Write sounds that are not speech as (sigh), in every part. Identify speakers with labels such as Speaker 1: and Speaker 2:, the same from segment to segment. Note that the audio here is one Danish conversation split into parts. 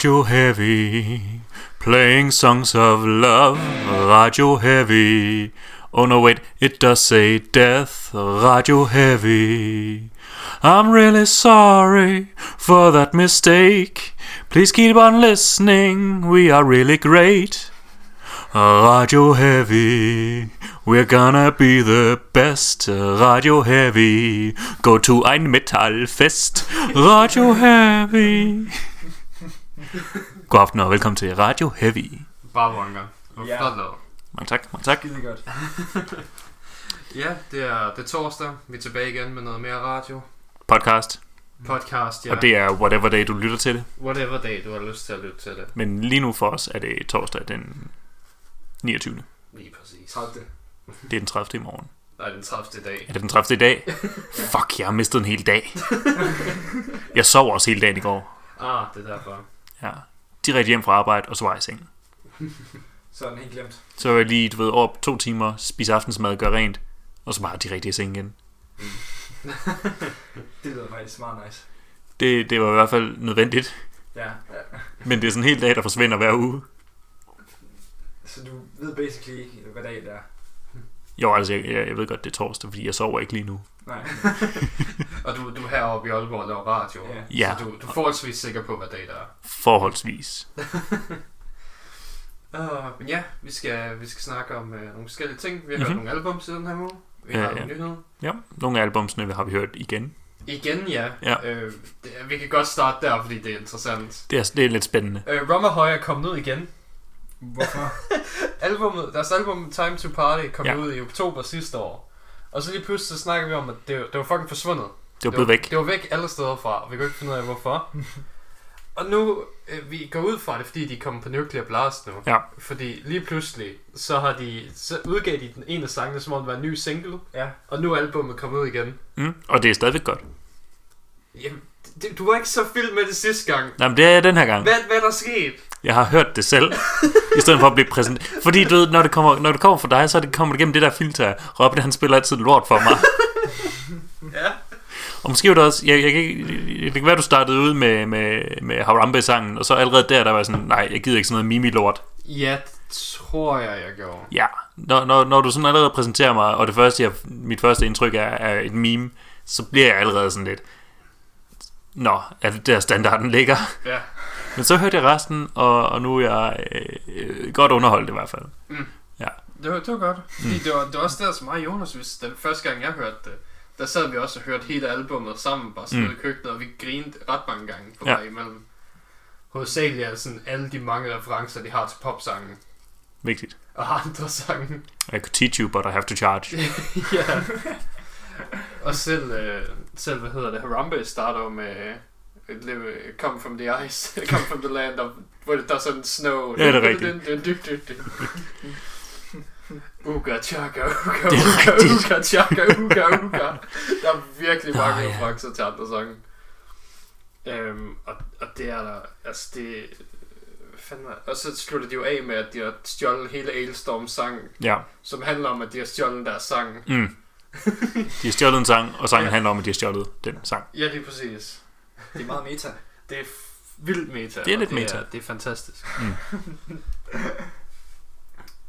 Speaker 1: Radio Heavy, playing songs of love. Radio Heavy. Oh no, wait, it does say death. Radio Heavy. I'm really sorry for that mistake. Please keep on listening, we are really great. Radio Heavy, we're gonna be the best. Radio Heavy, go to ein Metallfest. Radio Heavy. God aften og velkommen til Radio Heavy.
Speaker 2: Bare. Hvor
Speaker 3: Ja.
Speaker 2: flot lavet.
Speaker 1: Mange tak, mange tak.
Speaker 3: Skide godt. (laughs)
Speaker 2: Ja, det er, det er torsdag. Vi er tilbage igen med noget mere radio.
Speaker 1: Podcast,
Speaker 2: Podcast, ja.
Speaker 1: og det er whatever day du lytter til det.
Speaker 2: Whatever dag, du har lyst til at lytte til det.
Speaker 1: Men lige nu for os er det torsdag den 29.
Speaker 2: Lige præcis.
Speaker 3: 30.
Speaker 1: Det er den 30. i morgen.
Speaker 2: Nej, den 30. dag.
Speaker 1: Er det den 30. i dag? (laughs) Fuck, jeg har mistet en hel dag. Jeg sov også hele dagen i går.
Speaker 2: Ah, det er derfor.
Speaker 1: Ja. Direkte hjem fra arbejde, og så var jeg i seng. (laughs)
Speaker 3: Så er den helt glemt.
Speaker 1: Så var jeg lige, du ved, over to timer, spise aftensmad, gøre rent, og så bare direkte i seng igen. (laughs)
Speaker 3: Det lyder faktisk meget nice.
Speaker 1: Det, det var i hvert fald nødvendigt,
Speaker 3: Ja. ja.
Speaker 1: men det er sådan en hel dag, der forsvinder hver uge.
Speaker 3: Så du ved basically ikke, hvad dag det er?
Speaker 1: Jo, altså, jeg, jeg ved godt, det er torsdag, fordi jeg sover ikke lige nu.
Speaker 3: Nej. (laughs)
Speaker 2: Og du, du er heroppe i Aalborg og laver radio.
Speaker 3: Ja.
Speaker 1: Ja.
Speaker 2: Så du, du er forholdsvis sikker på, hvad dag det er.
Speaker 1: Forholdsvis. (laughs)
Speaker 2: Uh, men ja, vi skal, vi skal snakke om uh, nogle forskellige ting. Vi har mm-hmm.
Speaker 1: Mhm.
Speaker 2: hørt nogle album siden her uge. Vi
Speaker 1: Ja,
Speaker 2: har
Speaker 1: ja.
Speaker 2: nogle nyheder.
Speaker 1: Ja, nogle af albumsene har vi hørt igen.
Speaker 2: Igen, ja.
Speaker 1: Ja.
Speaker 2: Øh, det, vi kan godt starte der, fordi det er interessant.
Speaker 1: Det er, det er lidt spændende.
Speaker 2: Øh, Rummerhøj er kommet ud igen.
Speaker 3: Hvorfor? (laughs)
Speaker 2: Albummet, deres album Time to Party kom
Speaker 1: Ja.
Speaker 2: ud i oktober sidste år. Og så lige pludselig så snakker vi om, at det, det var fucking forsvundet.
Speaker 1: Det var blevet væk.
Speaker 2: Det var væk alle steder fra, og vi kunne ikke finde ud af, hvorfor. (laughs) og nu, øh, vi går ud fra det, fordi de kommer på Nuclear Blast nu.
Speaker 1: Ja.
Speaker 2: Fordi lige pludselig, så har de, så udgav de den ene af sangene, som om det var en ny single.
Speaker 3: Ja.
Speaker 2: Og nu er albumet kommet ud igen.
Speaker 1: Mm, og det er stadigvæk godt.
Speaker 2: Jamen, det, du var ikke så vild med det sidste gang.
Speaker 1: Nej, men det er jeg den her gang.
Speaker 2: Hvad, hvad er der sket?
Speaker 1: Jeg har hørt det selv, i stedet for at blive præsenteret. Fordi du ved, når det kommer, når det kommer fra dig, så det, kommer det gennem det der filter. Robin, han spiller altid lort for mig.
Speaker 2: Ja.
Speaker 1: Og måske var det også, jeg, jeg, ikke- det kan være, du startede ud med, med, med Harambe-sangen, og så allerede der, der var jeg sådan, nej, jeg gider ikke sådan noget mimi-lort.
Speaker 2: Ja, tror jeg, jeg gjorde.
Speaker 1: Ja, når, når, når du sådan allerede præsenterer mig, og det første, jeg, mit første indtryk er, er et meme, så bliver jeg allerede sådan lidt, nå, er det der standarden ligger?
Speaker 2: Ja.
Speaker 1: Men så hørte jeg resten, og, og nu er jeg øh, øh, godt underholdt i hvert fald.
Speaker 2: Det var, det var godt. Fordi det, var, det var også der, som mig og Jonas, hvis den første gang, jeg hørte det, der sad vi også og hørte hele albumet sammen, bare sidde
Speaker 1: Mm.
Speaker 2: mm. i køkkenet, og vi grinede ret mange gange på
Speaker 1: Ja.
Speaker 2: vej imellem. Hovedsageligt er det sådan alle de mange referencer, de har til popsangen
Speaker 1: Vigtigt.
Speaker 2: og andre sange.
Speaker 1: I could teach you, but I have to charge. (laughs)
Speaker 2: ja. Og selv, øh, selv, hvad hedder det, Harambe starter jo med live, Come from the ice, (laughs) come from the land of, der er sådan snow.
Speaker 1: Ja, det er rigtigt.
Speaker 2: Uga, chaka, uga, uga, uga, chaka, uga, uga. Der er virkelig mange
Speaker 1: ja.
Speaker 2: referencer til andre sange. Øhm, og, og det er der, altså det, fandme, og så slutter de jo af med, at de har stjålet hele Ailstorms sang,
Speaker 1: Ja.
Speaker 2: som handler om, at de har stjålet deres sang.
Speaker 1: Mm. De har stjålet en sang, og sangen
Speaker 2: Ja.
Speaker 1: handler om, at de har stjålet den sang.
Speaker 2: Ja, det er præcis.
Speaker 3: Det er meget meta.
Speaker 2: Det er vildt meta.
Speaker 1: Det er lidt
Speaker 2: det
Speaker 1: meta.
Speaker 2: Er, det er fantastisk.
Speaker 1: Mm.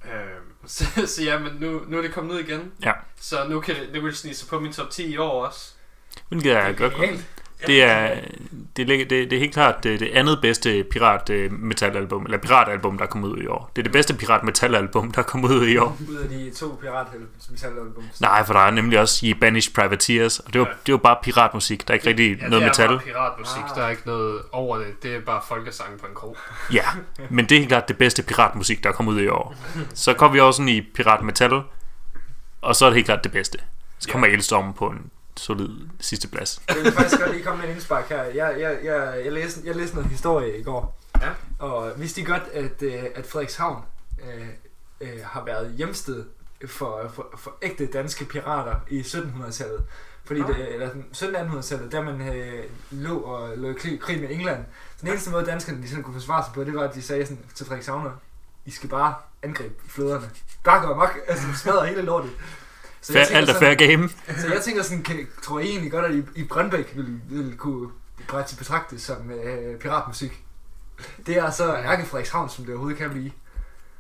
Speaker 1: (laughs)
Speaker 2: øhm, så, så ja, men nu, nu er det kommet ud igen.
Speaker 1: Ja.
Speaker 2: Så nu kan det, det vil snige sig på min top 10 i år også.
Speaker 1: Hvilket er godt. Det er, det, det, det er helt klart det, det andet bedste pirat øh, metalalbum, eller piratalbum, der er kommet ud i år. Det er det bedste pirat metalalbum, der er kommet ud i år.
Speaker 3: Ud af de to pirat-metal-album.
Speaker 1: Nej, for der er nemlig også Ye Banished Privateers, og det var,
Speaker 2: Ja.
Speaker 1: det var bare piratmusik, der er ikke rigtig
Speaker 2: Ja,
Speaker 1: noget
Speaker 2: det er
Speaker 1: metal.
Speaker 2: bare piratmusik,
Speaker 3: Ah.
Speaker 2: der er ikke noget over det. Det er bare folkesang på en krog. (laughs)
Speaker 1: Ja, men det er helt klart det bedste piratmusik, der er kommet ud i år. (laughs) Så kommer vi også sådan i pirat metal, og så er det helt klart det bedste. Så kommer ja. Elstorm på en solid sidste plads.
Speaker 3: Jeg vil faktisk godt lige komme med en indspark her. Jeg, jeg, jeg, jeg, læste, jeg læste noget historie i går.
Speaker 2: Ja.
Speaker 3: Og vidste I godt, at, øh, at Frederikshavn øh, øh, har været hjemsted for, for, for ægte danske pirater i 1700-tallet? Fordi det, eller sådan 1700-tallet, der man øh, lå og lå i krig, krig med England. Så den eneste måde, danskerne de sådan kunne forsvare sig på, det var, at de sagde sådan til Frederikshavner, I skal bare angribe flåderne. Bare gå amok, altså smadre hele lortet. Så
Speaker 1: Fair, alt er fair game.
Speaker 3: så jeg tænker sådan, kan, tror I egentlig godt, at I, I Brøndbæk vil, vil kunne brætte betragte som øh, piratmusik? Det er så Ærke Frederikshavn, som det overhovedet kan blive.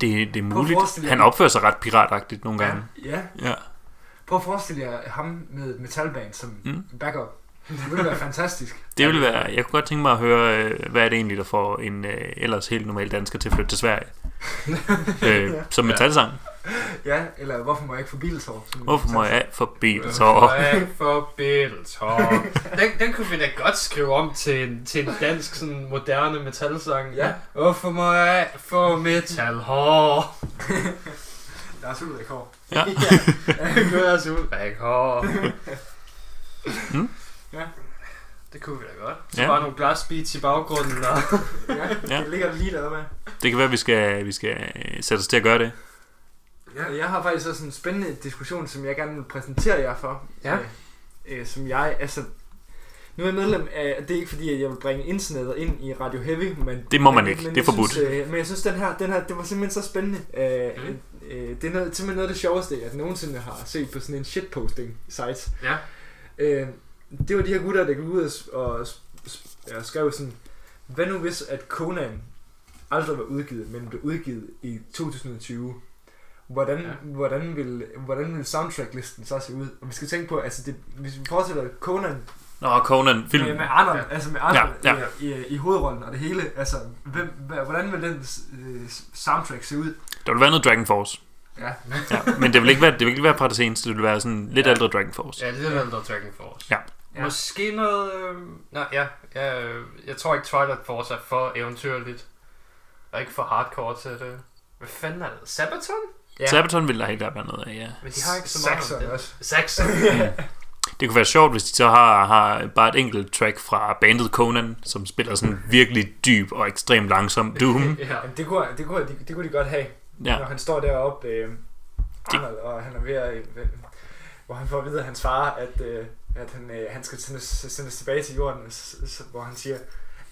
Speaker 1: Det, det er muligt. Han opfører sig ret piratagtigt nogle gange.
Speaker 3: Ja.
Speaker 1: Ja.
Speaker 3: Prøv at forestille jer ham med et metalband som
Speaker 1: Mm.
Speaker 3: mm. backup. Det ville være fantastisk. (laughs)
Speaker 1: Det ville være, jeg kunne godt tænke mig at høre, øh, hvad er det egentlig, der får en øh, ellers helt normal dansker til at flytte til Sverige? (laughs) øh, som metalsang. (laughs)
Speaker 3: Ja, eller hvorfor må jeg ikke få biltår?
Speaker 1: Hvorfor må jeg forbi det
Speaker 2: Så
Speaker 1: så?
Speaker 2: for Biltor. Den, den kunne vi da godt skrive om til en, til en dansk sådan moderne metalsang.
Speaker 3: Ja.
Speaker 2: Hvorfor må jeg få metal hår?
Speaker 3: Lars (laughs) Ulrik Hår.
Speaker 1: Ja. (laughs)
Speaker 2: Gøres Ulrik hår.
Speaker 1: Mm.
Speaker 3: Ja.
Speaker 2: Det kunne vi da godt. Så
Speaker 1: Ja.
Speaker 2: bare nogle glasbeats i baggrunden. Og...
Speaker 3: Ja,
Speaker 1: Ja.
Speaker 3: det ligger lige deroppe.
Speaker 1: Det kan være, at vi skal, vi skal sætte os til at gøre det.
Speaker 3: Ja. Jeg har faktisk også en spændende diskussion, som jeg gerne vil præsentere jer for.
Speaker 2: Ja.
Speaker 3: Øh, øh, som jeg, altså... Nu er jeg medlem af, det er ikke fordi, at jeg vil bringe internettet ind i Radio Heavy, men...
Speaker 1: Det må man ikke.
Speaker 3: Men
Speaker 1: Det er forbudt.
Speaker 3: Synes, øh, men jeg synes, den her, den her, det var simpelthen så spændende. Øh,
Speaker 2: Mhm.
Speaker 3: øh, det er noget, simpelthen noget af det sjoveste, jeg nogensinde har set på sådan en shitposting site.
Speaker 2: Ja.
Speaker 3: Øh, det var de her gutter, der gik ud og, og, ja, skrev sådan, hvad nu hvis at Conan aldrig var udgivet, men blev udgivet i 2020? Hvordan,
Speaker 2: Ja.
Speaker 3: hvordan, vil, hvordan vil soundtracklisten så se ud? Og vi skal tænke på, altså det, hvis vi fortsætter Conan
Speaker 1: Nå, Conan, film.
Speaker 3: med, med Arnold, ja. altså med Arnold
Speaker 1: Ja,
Speaker 3: ja, ja. I, i, hovedrollen og det hele, altså hvem, hvordan vil den øh, soundtrack se ud?
Speaker 1: Der vil være noget Dragon Force.
Speaker 3: Ja,
Speaker 1: Ja, men det vil ikke være, det vil ikke være fra det seneste. Det vil være sådan lidt
Speaker 2: Ja.
Speaker 1: ældre Dragon Force.
Speaker 2: Ja, lidt der Dragon Force.
Speaker 1: Ja.
Speaker 3: Ja.
Speaker 2: Måske noget... Øh... Nej, ja. ja øh, jeg tror ikke Twilight Force er for eventyrligt. Og ikke for hardcore til det. Hvad fanden er det? Sabaton?
Speaker 3: Ja.
Speaker 1: Sabaton vil der helt klart være noget af, ja.
Speaker 2: Men de har ikke så meget
Speaker 3: Saxon også.
Speaker 2: Saxon. (laughs)
Speaker 1: Det kunne være sjovt, hvis de så har, har bare et enkelt track fra bandet Conan, som spiller sådan virkelig dyb og ekstremt langsom Doom. (laughs)
Speaker 2: ja.
Speaker 3: Jamen, det, kunne, det, kunne, det, det kunne de godt have.
Speaker 1: Ja,
Speaker 3: Når han står deroppe, øh, Arnold, og han er ved at... Øh, hvor han får at vide af hans far, at, øh, at han, øh, han skal sendes, sendes tilbage til jorden, s- s- hvor han siger,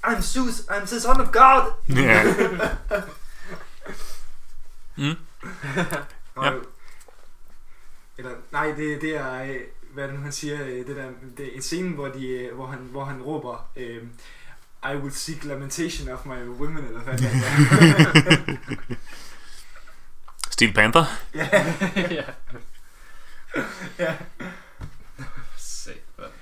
Speaker 3: I'm Zeus, I'm the son of God!
Speaker 1: ja. (laughs) Mm.
Speaker 3: Og,
Speaker 1: Ja.
Speaker 3: Eller, nej, det, det er, øh, hvad er det nu, han siger, øh, det, der, det er en scene, hvor, de, øh, hvor, han, hvor han råber, øh, I will seek lamentation of my women, eller hvad det er. (laughs)
Speaker 1: Steel Panther.
Speaker 3: ja,
Speaker 2: ja.
Speaker 3: ja.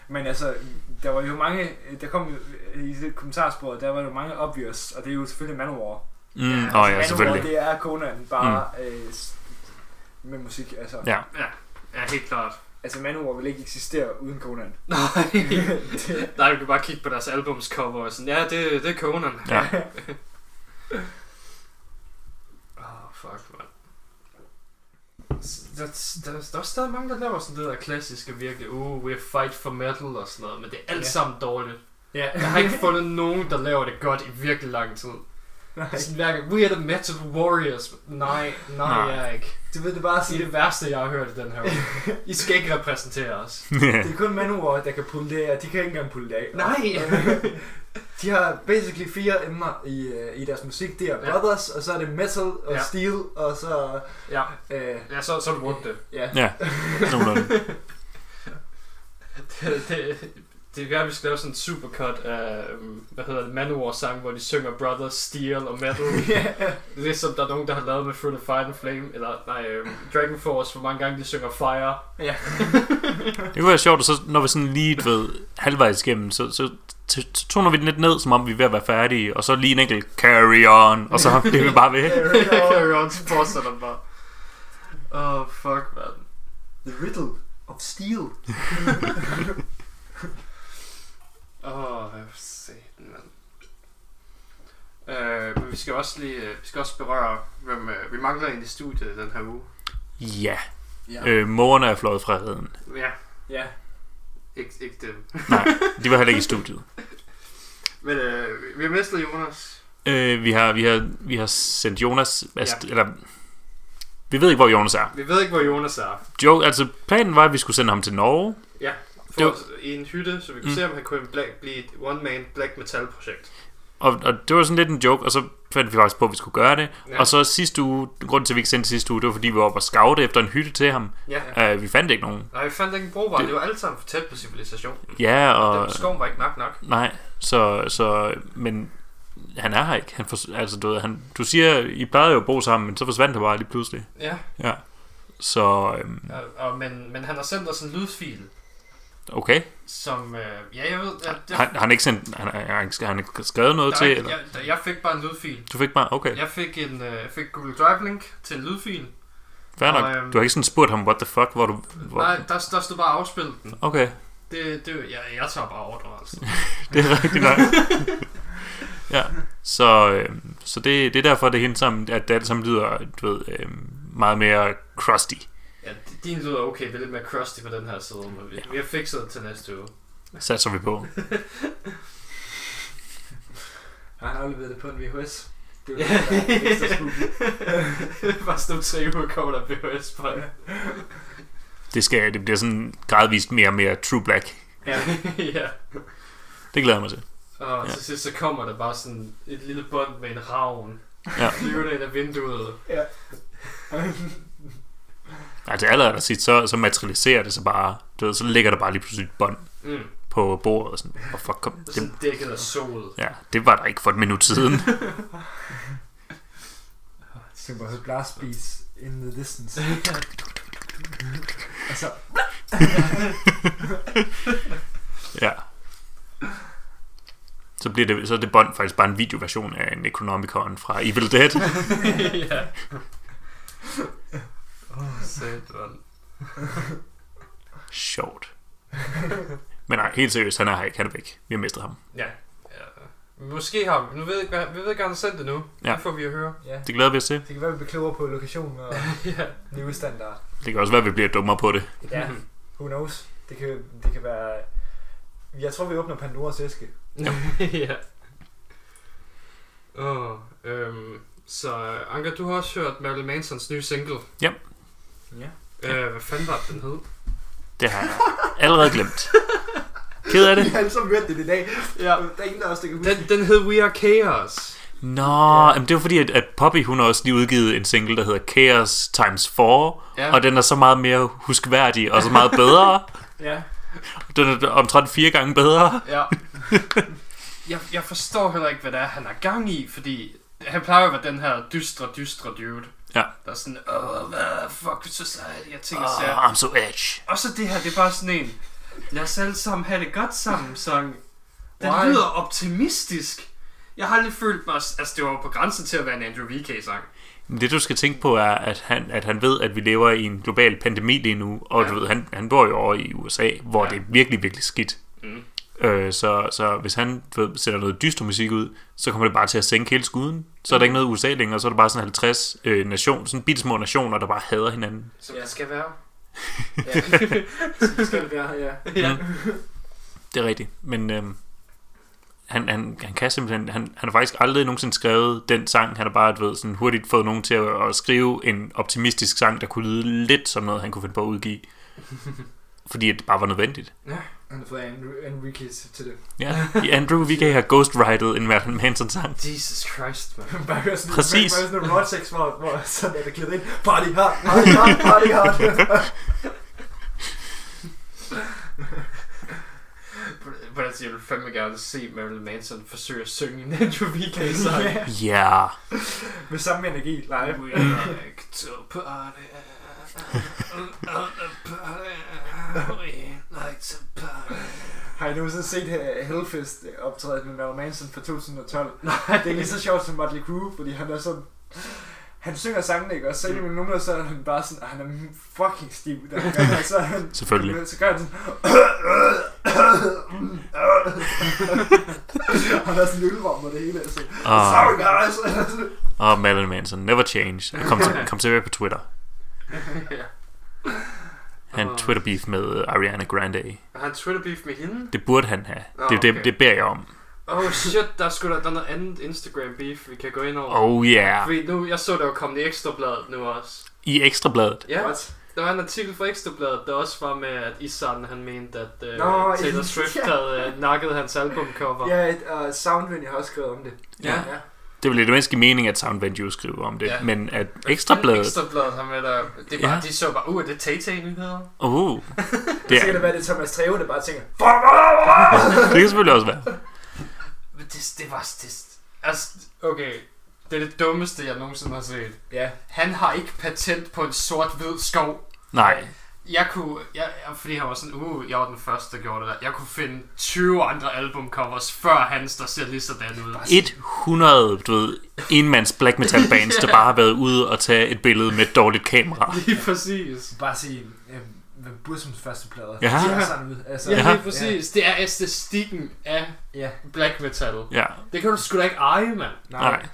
Speaker 3: Men altså, der var jo mange, der kom jo i det kommentarsporet, der var jo mange obvious, og det er jo selvfølgelig Manowar.
Speaker 1: Mm. Åh
Speaker 3: altså,
Speaker 1: oh, ja,
Speaker 3: Manowar,
Speaker 1: selvfølgelig.
Speaker 3: det er Conan, bare mm. øh, med musik, altså.
Speaker 1: Ja.
Speaker 2: Ja, helt klart.
Speaker 3: Altså, Manowar vil ikke eksistere uden Conan. (laughs)
Speaker 2: Nej. (laughs) Nej, du kan bare kigge på deres albumscover og sådan, ja, det, det er Conan.
Speaker 1: Ja. (laughs)
Speaker 2: Åh, oh, fuck, man. Der, der, der er stadig mange, der laver sådan det der klassiske virkelig, uh, we fight for metal og sådan noget, men det er alt
Speaker 3: Ja.
Speaker 2: sammen dårligt.
Speaker 3: ja.
Speaker 2: Jeg har ikke fundet nogen, der laver det godt i virkelig lang tid.
Speaker 3: Nej,
Speaker 2: Sådan hver gang, we are the metal warriors. Nej, nej,
Speaker 1: Nej.
Speaker 2: jeg er ikke.
Speaker 3: du ved det er bare
Speaker 2: Det
Speaker 3: sådan,
Speaker 2: det værste, jeg har hørt i den her uge. I skal ikke repræsentere os. (laughs)
Speaker 3: det er kun Manowar, der kan pulle det af, de kan ikke engang pulle det af.
Speaker 2: Nej. (laughs)
Speaker 3: De har basically fire emner i, øh, i deres musik. Det er
Speaker 2: Ja.
Speaker 3: Brothers, og så er det metal og
Speaker 2: Ja.
Speaker 3: steel, og så...
Speaker 2: Ja,
Speaker 3: Øh,
Speaker 2: ja så, så er du rundt det.
Speaker 3: ja.
Speaker 1: Ja, nogenlunde. (laughs)
Speaker 2: det, det, det er gerne, vi skal lave sådan en supercut af, øhm, hvad hedder det, Manowar sang, hvor de synger Brothers, Steel og Metal. (laughs) ligesom der er nogen, der har lavet med Through the Fire and Flame, eller nej, øhm, Dragon Force, hvor mange gange de synger Fire.
Speaker 3: Ja. (laughs)
Speaker 1: Det kunne være sjovt, og så når vi sådan lige, ved, halvvejs igennem, så, så, så, toner vi den lidt ned, som om vi er ved at være færdige, og så lige en enkelt carry on, og så bliver vi bare ved. (laughs)
Speaker 2: Carry on, så fortsætter den bare. Åh, oh, fuck, man.
Speaker 3: The Riddle of Steel.
Speaker 2: Åh, oh, satan, mand. Øh, men vi skal også lige, øh, vi skal også berøre, hvem, øh, vi mangler en i studiet den her uge.
Speaker 1: Ja,
Speaker 3: Ja.
Speaker 1: øh, mågerne er fløjet fra redden.
Speaker 2: Ja,
Speaker 3: Ja.
Speaker 2: ikke, ikke dem.
Speaker 1: Nej, (laughs) de var heller ikke i studiet.
Speaker 2: Men øh, vi har mistet Jonas.
Speaker 1: Øh, vi, har, vi, har, vi har sendt Jonas, altså, ja. eller vi ved ikke, hvor Jonas er.
Speaker 2: Vi ved ikke, hvor Jonas er.
Speaker 1: Jo, altså planen var, at vi skulle sende ham til Norge.
Speaker 2: Ja, for,
Speaker 1: var-
Speaker 2: i en hytte, så vi kunne
Speaker 1: Mm.
Speaker 2: se, om han kunne black, blive et one-man black metal projekt.
Speaker 1: Og, og det var sådan lidt en joke, og så fandt vi faktisk på, at vi skulle gøre det. Ja.
Speaker 2: Ja.
Speaker 1: Og så sidste uge, grunden til, at vi ikke sendte sidste uge, det var, fordi vi var oppe og scoute efter en hytte til ham.
Speaker 2: Ja.
Speaker 1: Uh, vi fandt ikke nogen.
Speaker 2: Nej, vi fandt ikke en brugbar.
Speaker 1: Det-
Speaker 2: Det var alle sammen for tæt på civilisationen.
Speaker 1: Ja,
Speaker 2: Og... Den skoven var ikke nok nok.
Speaker 1: Nej, så, så... Men han er her ikke. Han for, altså, du, ved, han, du siger, I plejede jo at bo sammen, men så forsvandt han bare lige pludselig.
Speaker 2: Ja,
Speaker 1: Ja. Så, øhm,
Speaker 2: og, og, men, men han har sendt os en lydfil,
Speaker 1: okay.
Speaker 2: som... Øh, ja, jeg ved... At det,
Speaker 1: Han, han har ikke sendt, han, han, han, har ikke skrevet noget
Speaker 2: der
Speaker 1: til,
Speaker 2: er
Speaker 1: eller?
Speaker 2: jeg, jeg fik bare en lydfil.
Speaker 1: Du fik bare, okay,
Speaker 2: Jeg fik en øh, jeg fik Google Drive link til en lydfil.
Speaker 1: fair nok.
Speaker 2: øhm,
Speaker 1: Du har ikke sådan spurgt ham, what the fuck, hvor du... Hvor,
Speaker 2: Nej, der, der stod bare afspil den.
Speaker 1: Okay,
Speaker 2: Det, det, jeg, jeg tager bare ordre, altså. (laughs)
Speaker 1: det er rigtigt nok. (laughs) ja, så, øhm, så det, det er derfor, det er hende sammen, at det alt sammen lyder, du ved, øhm, meget mere crusty.
Speaker 2: Ja, din lyder okay, det er lidt mere crusty på den her side, men vi, vi har fikset det til næste uge.
Speaker 1: Satser vi på.
Speaker 3: Han har afleveret det på en VHS. Det er
Speaker 2: Ja.
Speaker 3: jo ekstra spooky. (laughs)
Speaker 2: bare stod tre uger kommer der VHS på det.
Speaker 1: Det, skal, det bliver sådan gradvist mere og mere true black.
Speaker 3: Ja. (laughs)
Speaker 2: ja.
Speaker 1: Det glæder jeg mig til.
Speaker 2: Og
Speaker 1: Ja.
Speaker 2: til sidst så kommer der bare sådan et lille bånd med en ravn.
Speaker 1: Ja.
Speaker 2: Flyver ind af vinduet. (laughs)
Speaker 1: Altså allerede der sidst, så, så materialiserer det sig bare. Du ved, så ligger der bare lige pludselig et bånd
Speaker 2: Mm.
Speaker 1: på bordet. Og sådan, hvor fuck kom det?
Speaker 2: Sådan dækket af sol.
Speaker 1: Ja, det var der ikke for et minut siden. (laughs)
Speaker 3: Så bare så blast beats in the distance. Og (laughs) så... (laughs)
Speaker 1: ja. Så bliver det, så er det bånd faktisk bare en videoversion af en Necronomicon fra Evil Dead.
Speaker 2: ja. Åh, oh, satan. (laughs)
Speaker 1: Sjovt. Men nej, helt seriøst, han er her ikke. Han er væk. Vi har mistet ham.
Speaker 2: Ja. ja. Måske har vi. Nu ved jeg ikke, hvad, vi ved ikke, han har sendt det nu.
Speaker 1: Ja.
Speaker 2: Det får vi at høre.
Speaker 3: Ja.
Speaker 1: Det glæder vi os til.
Speaker 3: Det kan være, vi bliver klogere på lokationen og (laughs)
Speaker 2: ja.
Speaker 3: nye standard.
Speaker 1: Det kan også være, at vi bliver dummere på det.
Speaker 3: Ja, who knows. Det kan, det kan være... Jeg tror, vi åbner Pandoras æske.
Speaker 2: ja. (laughs) Åh, oh, øhm, så Anker, du har også hørt Marilyn Mansons nye single.
Speaker 3: Ja.
Speaker 2: Øh, hvad fanden var det, den hed?
Speaker 1: Det har jeg allerede glemt. Ked af det.
Speaker 3: Vi har alle sammen hørt det i dag.
Speaker 2: Ja.
Speaker 3: Der er ingen der kan huske
Speaker 2: Den, den hed We Are Chaos.
Speaker 1: Nå, ja. jamen det var fordi, at, at Poppy, hun har også lige udgivet en single, der hedder Chaos Times 4.
Speaker 2: Ja.
Speaker 1: Og den er så meget mere huskværdig og så meget bedre. (laughs)
Speaker 3: Ja.
Speaker 1: Den er omtrent fire gange bedre.
Speaker 2: Ja. (laughs) jeg, jeg forstår heller ikke, hvad det er, han har gang i, fordi han plejer jo at være den her dystre, dystre dude.
Speaker 1: Ja.
Speaker 2: Der er sådan, åh, hvad fuck society, jeg tænker
Speaker 1: Oh,
Speaker 2: sig.
Speaker 1: I'm so edge.
Speaker 2: Og så det her, det er bare sådan en, lad os alle sammen have det godt sammen sang. Den
Speaker 3: Why?
Speaker 2: lyder optimistisk. Jeg har aldrig følt mig, altså det var på grænsen til at være en Andrew VK sang.
Speaker 1: Det du skal tænke på er, at han, at han ved, at vi lever i en global pandemi lige nu. Og
Speaker 2: Ja.
Speaker 1: du ved, han, han bor jo over i USA, hvor
Speaker 2: Ja.
Speaker 1: det er virkelig, virkelig skidt.
Speaker 2: Mm.
Speaker 1: Øh, så, så hvis han ved, sætter noget dyster musik ud, så kommer det bare til at sænke hele skuden. Så er der ikke noget USA længere, så er der bare sådan 50 øh, nation, sådan bitte små nationer, der bare hader hinanden.
Speaker 2: Som
Speaker 3: Ja.
Speaker 2: det skal være.
Speaker 3: ja. Så skal det være, ja.
Speaker 2: ja.
Speaker 1: Det er rigtigt. Men øhm, han, han, han kan simpelthen, han, han har faktisk aldrig nogensinde skrevet den sang. Han har bare ved, sådan hurtigt fået nogen til at, at skrive en optimistisk sang, der kunne lyde lidt som noget, han kunne finde på at udgive. (laughs) Fordi det bare var nødvendigt.
Speaker 3: Han har fået Andrew, Enrique til det.
Speaker 1: Ja, Andrew VK har ghostwritet en Marilyn Manson sang.
Speaker 2: Jesus Christ, man. (laughs)
Speaker 3: Bare høre sådan,
Speaker 1: Præcis.
Speaker 3: Bare sådan en Rodsex, hvor, hvor sådan er der klædt ind. Party hard, party hard, party hard. (laughs)
Speaker 2: Hvordan jeg vil fandme gerne se Marilyn Manson forsøge at synge en Andrew VK sang. (laughs)
Speaker 1: Ja.
Speaker 3: Med samme energi live.
Speaker 2: We like to party. Party.
Speaker 3: Har I nogensinde set uh, Hellfest optræde med Marilyn Manson fra 2012? Nej. Det er lige så sjovt som Motley Crue, fordi han er sådan... Han synger sangene, ikke? Og så mm. nummer, så er han bare sådan, han er fucking stiv. Der, og så, er han,
Speaker 1: Selvfølgelig.
Speaker 3: Så gør han sådan... han har sådan en ølvorm og det hele. Altså.
Speaker 1: Og,
Speaker 3: Sorry guys!
Speaker 1: og Marilyn Manson, never change. Kom, til, (laughs) kom tilbage på Twitter. Han
Speaker 2: Åh.
Speaker 1: Twitter beef med Ariana Grande.
Speaker 2: Har han Twitter beef med hende?
Speaker 1: Det burde han have.
Speaker 2: Nå,
Speaker 1: Det, det,
Speaker 2: okay.
Speaker 1: det beder jeg om.
Speaker 2: Oh shit, der er sgu da der er noget andet Instagram beef, vi kan gå ind over.
Speaker 1: Oh yeah.
Speaker 2: Fordi nu, jeg så der jo kommet i Ekstrabladet nu også.
Speaker 1: I Ekstrabladet.
Speaker 2: Ja,
Speaker 3: What?
Speaker 2: der var en artikel fra Ekstrabladet, der også var med, at Isan han mente, at uh,
Speaker 3: Nå,
Speaker 2: Taylor. (laughs) Swift havde uh, nakket hans albumcover.
Speaker 3: Ja, et, uh, Soundwind har også skrevet om det.
Speaker 2: Ja.
Speaker 3: ja.
Speaker 1: Det ville det mindst give mening, at Sound Venue skriver om det.
Speaker 2: Ja.
Speaker 1: Men at Ekstrabladet...
Speaker 2: Ekstrabladet har med der. Det var,
Speaker 1: Ja.
Speaker 2: ja. De så bare, uh, er det Tay-Tay-nyheder?
Speaker 1: Uh, (laughs)
Speaker 3: Det
Speaker 1: det,
Speaker 3: er sikkert,
Speaker 1: er,
Speaker 3: hvad det er Thomas Treve, der bare tænker, (laughs)
Speaker 1: det kan selvfølgelig også være.
Speaker 2: Men det, det var... Det, altså, okay. Det er det dummeste, jeg nogensinde har set.
Speaker 3: ja,
Speaker 2: Han har ikke patent på en sort-hvid skov.
Speaker 1: Nej,
Speaker 2: Jeg kunne, jeg, jeg, fordi han var sådan, uh, jeg var den første, der gjorde det der. Jeg kunne finde 20 andre albumcovers før hans, der ser lige sådan ud.
Speaker 1: 100, du ved, enmands black metal (laughs) bands, der bare har været ude og tage et billede med et dårligt kamera. (laughs)
Speaker 2: Lige præcis.
Speaker 3: bare sige, øh, hvad Bursums første plader.
Speaker 1: Ja.
Speaker 3: De ser sådan ud. Altså,
Speaker 2: Ja,
Speaker 1: Ja.
Speaker 2: lige præcis. Det er æstetikken af
Speaker 3: Ja.
Speaker 2: black metal.
Speaker 1: Ja,
Speaker 2: Det kan du sgu da ikke eje, mand.
Speaker 1: nej.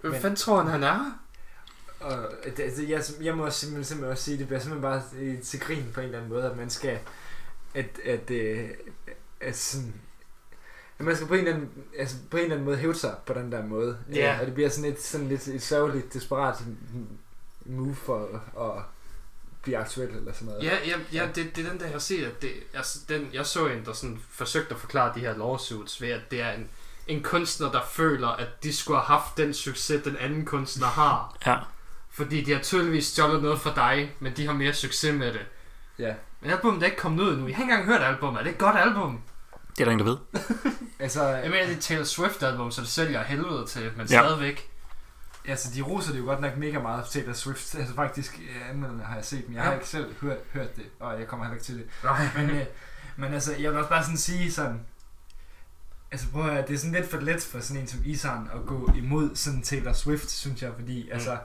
Speaker 2: Hvad
Speaker 3: Men-
Speaker 2: fanden tror han, han er?
Speaker 3: Og det, altså, jeg, jeg må også simpelthen, simpelthen også sige, det bliver simpelthen bare til grin på en eller anden måde, at man skal, at, at, øh, at sådan, at man skal på en, eller anden, altså på en eller anden måde hæve sig på den der måde.
Speaker 2: Ja.
Speaker 3: Øh, Og det bliver sådan et, sådan lidt et sørgeligt, desperat move for at blive aktuel eller sådan noget.
Speaker 2: Ja, ja, ja det, det er den der, jeg ser, at det, altså, den, jeg så en, der sådan forsøgte at forklare de her lawsuits ved, at det er en, en kunstner, der føler, at de skulle have haft den succes, den anden kunstner har.
Speaker 1: Ja.
Speaker 2: Fordi de har tydeligvis stjålet noget fra dig, men de har mere succes med det.
Speaker 3: ja.
Speaker 2: Men albumet er ikke kommet ud nu. Jeg har ikke engang hørt albummet. Er det et godt album?
Speaker 1: Det er der ingen, der ved. (laughs)
Speaker 3: Altså,
Speaker 2: Jeg mener, det er et Taylor Swift album, så det sælger helvede til, men
Speaker 1: Ja.
Speaker 2: stadigvæk.
Speaker 3: altså, de roser det jo godt nok mega meget til Taylor Swift. Altså faktisk, anmelderne har jeg set, men jeg har
Speaker 2: Ja.
Speaker 3: ikke selv hørt, hørt det, og jeg kommer heller ikke til det.
Speaker 2: Nej.
Speaker 3: Men, øh, men altså, jeg vil også bare sådan sige sådan, altså prøv at høre, det er sådan lidt for let for sådan en som Isan at gå imod sådan Taylor Swift, synes jeg, fordi
Speaker 2: Mm.
Speaker 3: altså,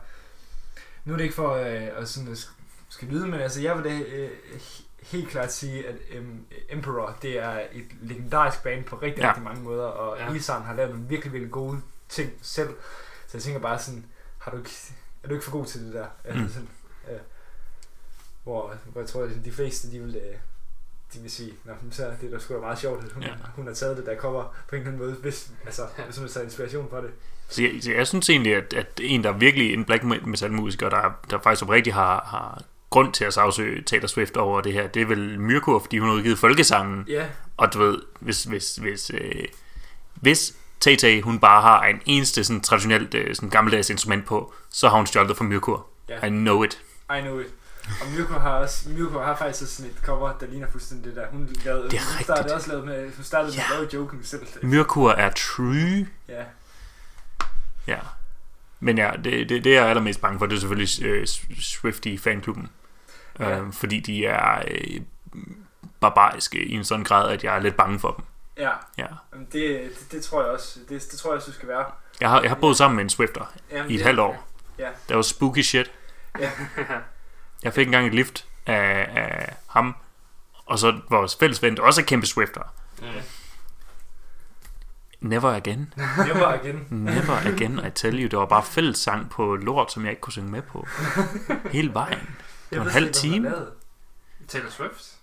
Speaker 3: nu er det ikke for øh, at sådan at sk- skal lyde, men altså jeg vil da øh, he- helt klart sige, at øhm, Emperor, det er et legendarisk band på rigtig,
Speaker 1: Ja.
Speaker 3: rigtig mange måder, og Ja. Isan har lavet nogle virkelig, virkelig gode ting selv, så jeg tænker bare sådan, har du ikke, er du ikke for god til det der? Altså
Speaker 1: Mm.
Speaker 3: sådan, øh, hvor, hvor jeg tror, at de fleste, de vil, øh, de vil sige, Nå, så er det da sgu da meget sjovt, at hun,
Speaker 1: ja.
Speaker 3: hun har taget det der cover på en eller anden måde, hvis, altså, hvis hun har taget inspiration fra det.
Speaker 1: Så jeg, så jeg synes egentlig, at, at en, der er virkelig en black metal musiker, der, der faktisk oprigtigt har, har grund til at sagsøge Taylor Swift over det her, det er vel Myrkur, fordi hun har udgivet folkesangen.
Speaker 3: Ja,
Speaker 1: Og du ved, hvis, hvis, hvis, øh, hvis Tay hun bare har en eneste sådan, traditionelt øh, sådan gammeldags instrument på, så har hun stjålet det fra Myrkur.
Speaker 3: Ja.
Speaker 1: I know it.
Speaker 3: I know it. Og Mirko har også, Mirko har faktisk også sådan et cover, der ligner fuldstændig det der. Hun, lavede,
Speaker 1: Det er
Speaker 3: hun startede
Speaker 1: rigtigt.
Speaker 3: også lavet med, hun startede
Speaker 1: Ja.
Speaker 3: med at lave joken selv.
Speaker 1: Myrkur er true.
Speaker 3: Ja.
Speaker 1: Ja. Men ja, det, det, det jeg er allermest bange for, det er selvfølgelig øh, Swifty fanklubben.
Speaker 3: Ja.
Speaker 1: Øh, fordi de er øh, barbariske i en sådan grad, at jeg er lidt bange for dem.
Speaker 3: Ja,
Speaker 1: Ja.
Speaker 3: men det, det, det, tror jeg også, det, det tror jeg også, du skal være.
Speaker 1: Jeg har, jeg har boet sammen med en Swifter
Speaker 3: Jamen,
Speaker 1: i et
Speaker 3: det-
Speaker 1: halvt år.
Speaker 3: Ja.
Speaker 1: Det var spooky shit.
Speaker 3: Ja.
Speaker 1: Jeg fik engang et lift af, af ham, og så vores fælles ven, også er kæmpe Swifter.
Speaker 2: Mm.
Speaker 1: Never again.
Speaker 3: Never again.
Speaker 1: Never again, I tell you. Det var bare fællessang på lort, som jeg ikke kunne synge med på. Hele vejen.
Speaker 3: Jeg
Speaker 1: en
Speaker 3: ved
Speaker 1: halv time.
Speaker 2: Taylor Swift?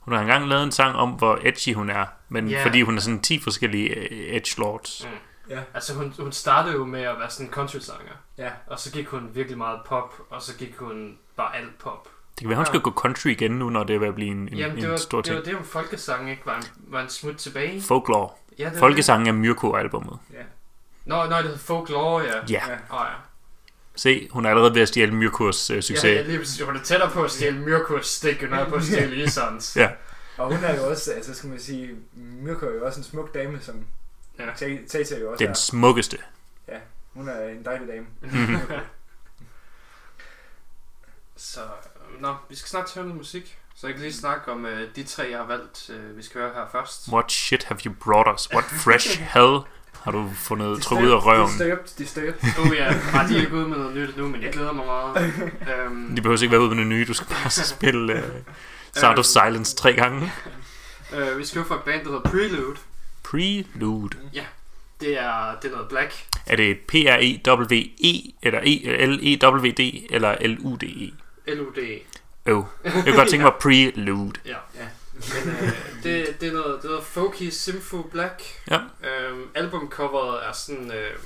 Speaker 1: Hun har engang lavet en sang om, hvor edgy hun er, men
Speaker 2: Ja.
Speaker 1: yeah. fordi hun er sådan 10 forskellige øh, edge lords.
Speaker 2: Mm.
Speaker 3: Ja.
Speaker 2: Altså, hun, hun startede jo med at være sådan en country-sanger.
Speaker 3: Ja.
Speaker 2: Og så gik hun virkelig meget pop, og så gik hun bare alt pop.
Speaker 1: Det kan være, hun
Speaker 3: Ja.
Speaker 1: skal gå country igen nu, når det er ved at blive en, en,
Speaker 2: Jamen, det
Speaker 1: en
Speaker 2: var,
Speaker 1: stor
Speaker 2: det
Speaker 1: ting.
Speaker 2: var det, om folkesang ikke var en, var en smut tilbage.
Speaker 1: Folklore.
Speaker 2: Ja, det
Speaker 1: Folkesangen er Myrko-albummet.
Speaker 3: Ja.
Speaker 2: Nå, nej, det hed Folklore, ja.
Speaker 1: Ja.
Speaker 3: Ja.
Speaker 2: Åh, ja.
Speaker 1: Se, hun er allerede ved at stjæle Myrkos øh, succes.
Speaker 2: Ja, ja, lige præcis. Hun er tættere på at stjæle Myrkos stik, end hun er på at stjæle Isons.
Speaker 1: Ja.
Speaker 3: Og hun er jo også, altså skal man sige, Mirko er jo også en smuk dame, som
Speaker 2: Ja.
Speaker 3: Ta- Tata jo også
Speaker 1: Den
Speaker 3: er.
Speaker 1: smukkeste.
Speaker 3: Hun er en dejlig dame. (laughs)
Speaker 1: Mhm.
Speaker 2: Så, nå, vi skal snart høre noget musik. Så jeg kan lige snakke om uh, de tre, jeg har valgt, uh, vi skal høre her først.
Speaker 1: What shit have you brought us? What fresh (laughs) hell har du fundet trukket ud af røven?
Speaker 3: Disturbed, disturbed.
Speaker 2: Oh ja, bare de er ikke ude med noget nyt nu, men jeg glæder mig meget. Um,
Speaker 1: De behøver ikke være ude med noget nye. Du skal bare spille uh, Sound of Silence tre gange.
Speaker 2: uh, vi skal høre fra et band, der hedder Prelude.
Speaker 1: Prelude.
Speaker 2: Det er, det er noget black.
Speaker 1: Er det P-R-E-W-E, eller E- L-E-W-D, eller L-U-D-E?
Speaker 2: L-U-D.
Speaker 1: Øv. Jeg kan godt tænke mig Prelude.
Speaker 2: Ja. ja. Men, uh, det, det, er noget, det er noget folky, simfu black.
Speaker 1: Ja.
Speaker 2: Um, albumcoveret er sådan uh,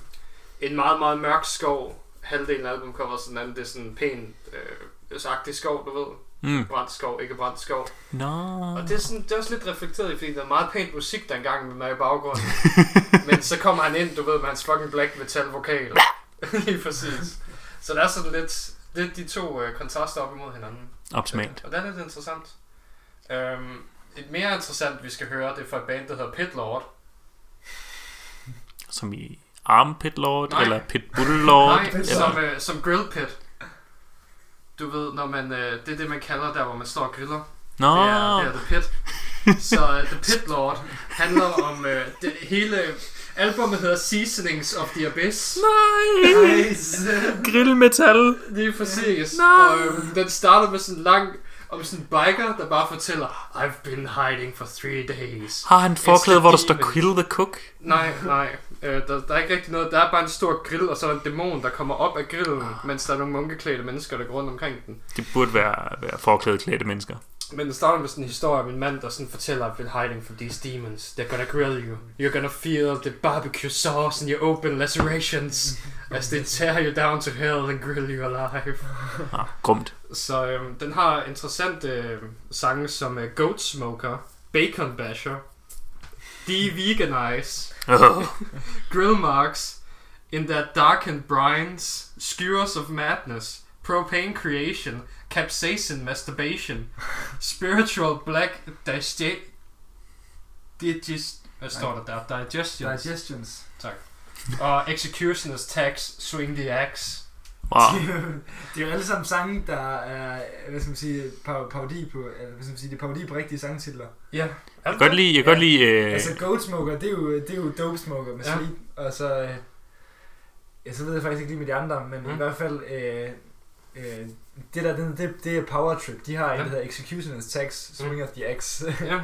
Speaker 2: en meget, meget mørk skov. Halvdelen af albumcoveret, så den anden det er sådan en pæn, uh, sagtig skov, du ved.
Speaker 1: Mm.
Speaker 2: Brændt skov, ikke brændt skov.
Speaker 1: Nå.
Speaker 2: Og det er, sådan, det er også lidt reflekteret i, fordi der er meget pænt musik, der engang med mig i baggrunden. (laughs) Men så kommer han ind, du ved, med hans fucking black metal vokal. (laughs) Lige præcis. Så der er sådan lidt, lidt de to øh, kontraster op imod hinanden.
Speaker 1: Optimalt.
Speaker 2: Og det er lidt interessant. Øhm, et mere interessant, vi skal høre, det er fra et band, der hedder Pit Lord. (laughs)
Speaker 1: Som i Armpit Lord,
Speaker 2: Nej.
Speaker 1: eller Pitbull Lord,
Speaker 2: Nej,
Speaker 1: eller...
Speaker 2: som, øh, som grill pit. Du ved, når man, øh, det er det, man kalder der, hvor man står og griller.
Speaker 1: Nå,
Speaker 2: Det er, det er The Pit. Så uh, The Pit Lord handler om uh, det hele... Albumet hedder Seasonings of the Abyss.
Speaker 1: nej,
Speaker 3: Nice.
Speaker 1: grillmetal.
Speaker 2: Lige præcis.
Speaker 1: Nej.
Speaker 2: Og øhm, den starter med sådan en lang... Om sådan en biker, der bare fortæller I've been hiding for three days.
Speaker 1: Har han forklæde, hvor der står. Kill the Cook?
Speaker 2: Nej, nej. Øh, der, der er ikke rigtig noget. Der er bare en stor grill, og så er der en dæmon, der kommer op af grillen, mens der er nogle munkeklædte mennesker, der går rundt omkring den.
Speaker 1: Det burde være, være forklædet klædte mennesker.
Speaker 2: Men det starter med sådan en historie om en mand, der sådan fortæller, I've been hiding from these demons. They're gonna grill you. You're gonna feel the barbecue sauce in your open lacerations as they tear you down to hell and grill you alive.
Speaker 1: Ah, grumt.
Speaker 2: Så øhm, den har interessante øh, sange som øh, Goat Smoker, Bacon Basher, De-Veganize,
Speaker 1: Oh. (laughs)
Speaker 2: Grill Marks, In That Darkened Brines, Skewers of Madness, Propane Creation, Capsaicin Masturbation, Spiritual Black Digest... Digest... Hvad står der der? Digestions.
Speaker 3: Digestions.
Speaker 2: Og Executioner's Tax, Swing the Axe.
Speaker 1: Wow. (laughs)
Speaker 3: det er jo alle sammen sange, der er, hvad skal man sige, par- parodi på, eller hvad skal man sige, det er parodi på rigtige sangtitler.
Speaker 2: Ja.
Speaker 1: Jeg kan godt lide, jeg kan godt lide øh,
Speaker 3: Altså Goat Smoker, det er jo, det er jo Dope Smoker med
Speaker 2: Ja.
Speaker 3: ja. Sleep, og så, øh, ja, så ved jeg faktisk ikke lige med de andre, men
Speaker 2: mm.
Speaker 3: i hvert fald, øh, øh, det der, det, det, det er Power Trip. De har en,
Speaker 2: Ja.
Speaker 3: der hedder Executioner's Tax, Swing of the Axe.
Speaker 2: Ja. (laughs)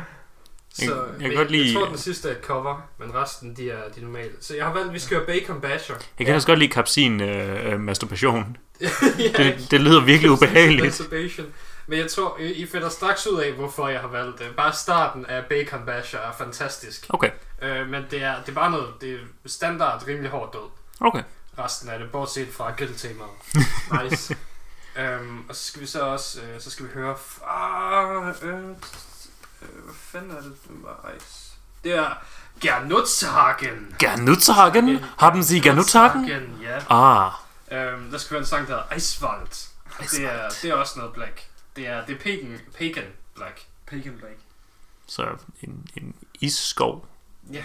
Speaker 1: Jeg-
Speaker 2: Så,
Speaker 1: jeg kan
Speaker 2: men
Speaker 1: godt lide-
Speaker 2: Jeg tror, den sidste er et cover, men resten, de er, de er normale. Så jeg har valgt, at vi skal høre Bacon Basher.
Speaker 1: Jeg kan også godt lide kapsin øh, øh, masturbation. (laughs)
Speaker 2: ja,
Speaker 1: Det, det lyder virkelig (laughs) ubehageligt.
Speaker 2: Masturbation. Men jeg tror, I, I finder straks ud af, hvorfor jeg har valgt det. Bare starten af Bacon Basher er fantastisk.
Speaker 1: Okay,
Speaker 2: Øh, men det er, det er bare noget, det er standard rimelig hårdt død.
Speaker 1: okay.
Speaker 2: Resten af det, bortset fra grilltemaet. nice. Øhm, og så skal vi så også, øh, så skal vi høre fra, øh, øh, hvad fanden er det, det var ice. Det er Gernutzhagen.
Speaker 1: Gernutzagen? Haben Sie Gernutzagen?
Speaker 2: ja.
Speaker 1: Ah,
Speaker 2: Øhm, der skal være en sang, der hedder Eiswald. Og det er, det er også noget black. Det er, det er pagan, pagan black.
Speaker 3: Pagan Black.
Speaker 1: så en, en isskov.
Speaker 2: Ja.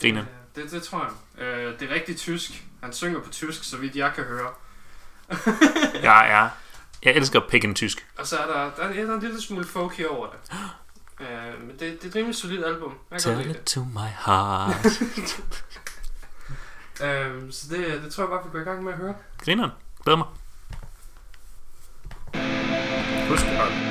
Speaker 1: Griner.
Speaker 2: Øh, Det, det tror jeg. Øh, det er rigtig tysk. Han synger på tysk, så vidt jeg kan høre. (laughs)
Speaker 1: Ja, ja. Jeg elsker pikken tysk.
Speaker 2: Og så er der, der, er, ja, der er en lille smule folky over det. Øh, men det, det er et rimelig solidt album. Jeg kan
Speaker 1: Tell
Speaker 2: lide
Speaker 1: it to my heart. (laughs)
Speaker 2: Øh, så det, det tror jeg bare, vi går i gang med at høre.
Speaker 1: Grineren. Glæder mig.
Speaker 4: Husk at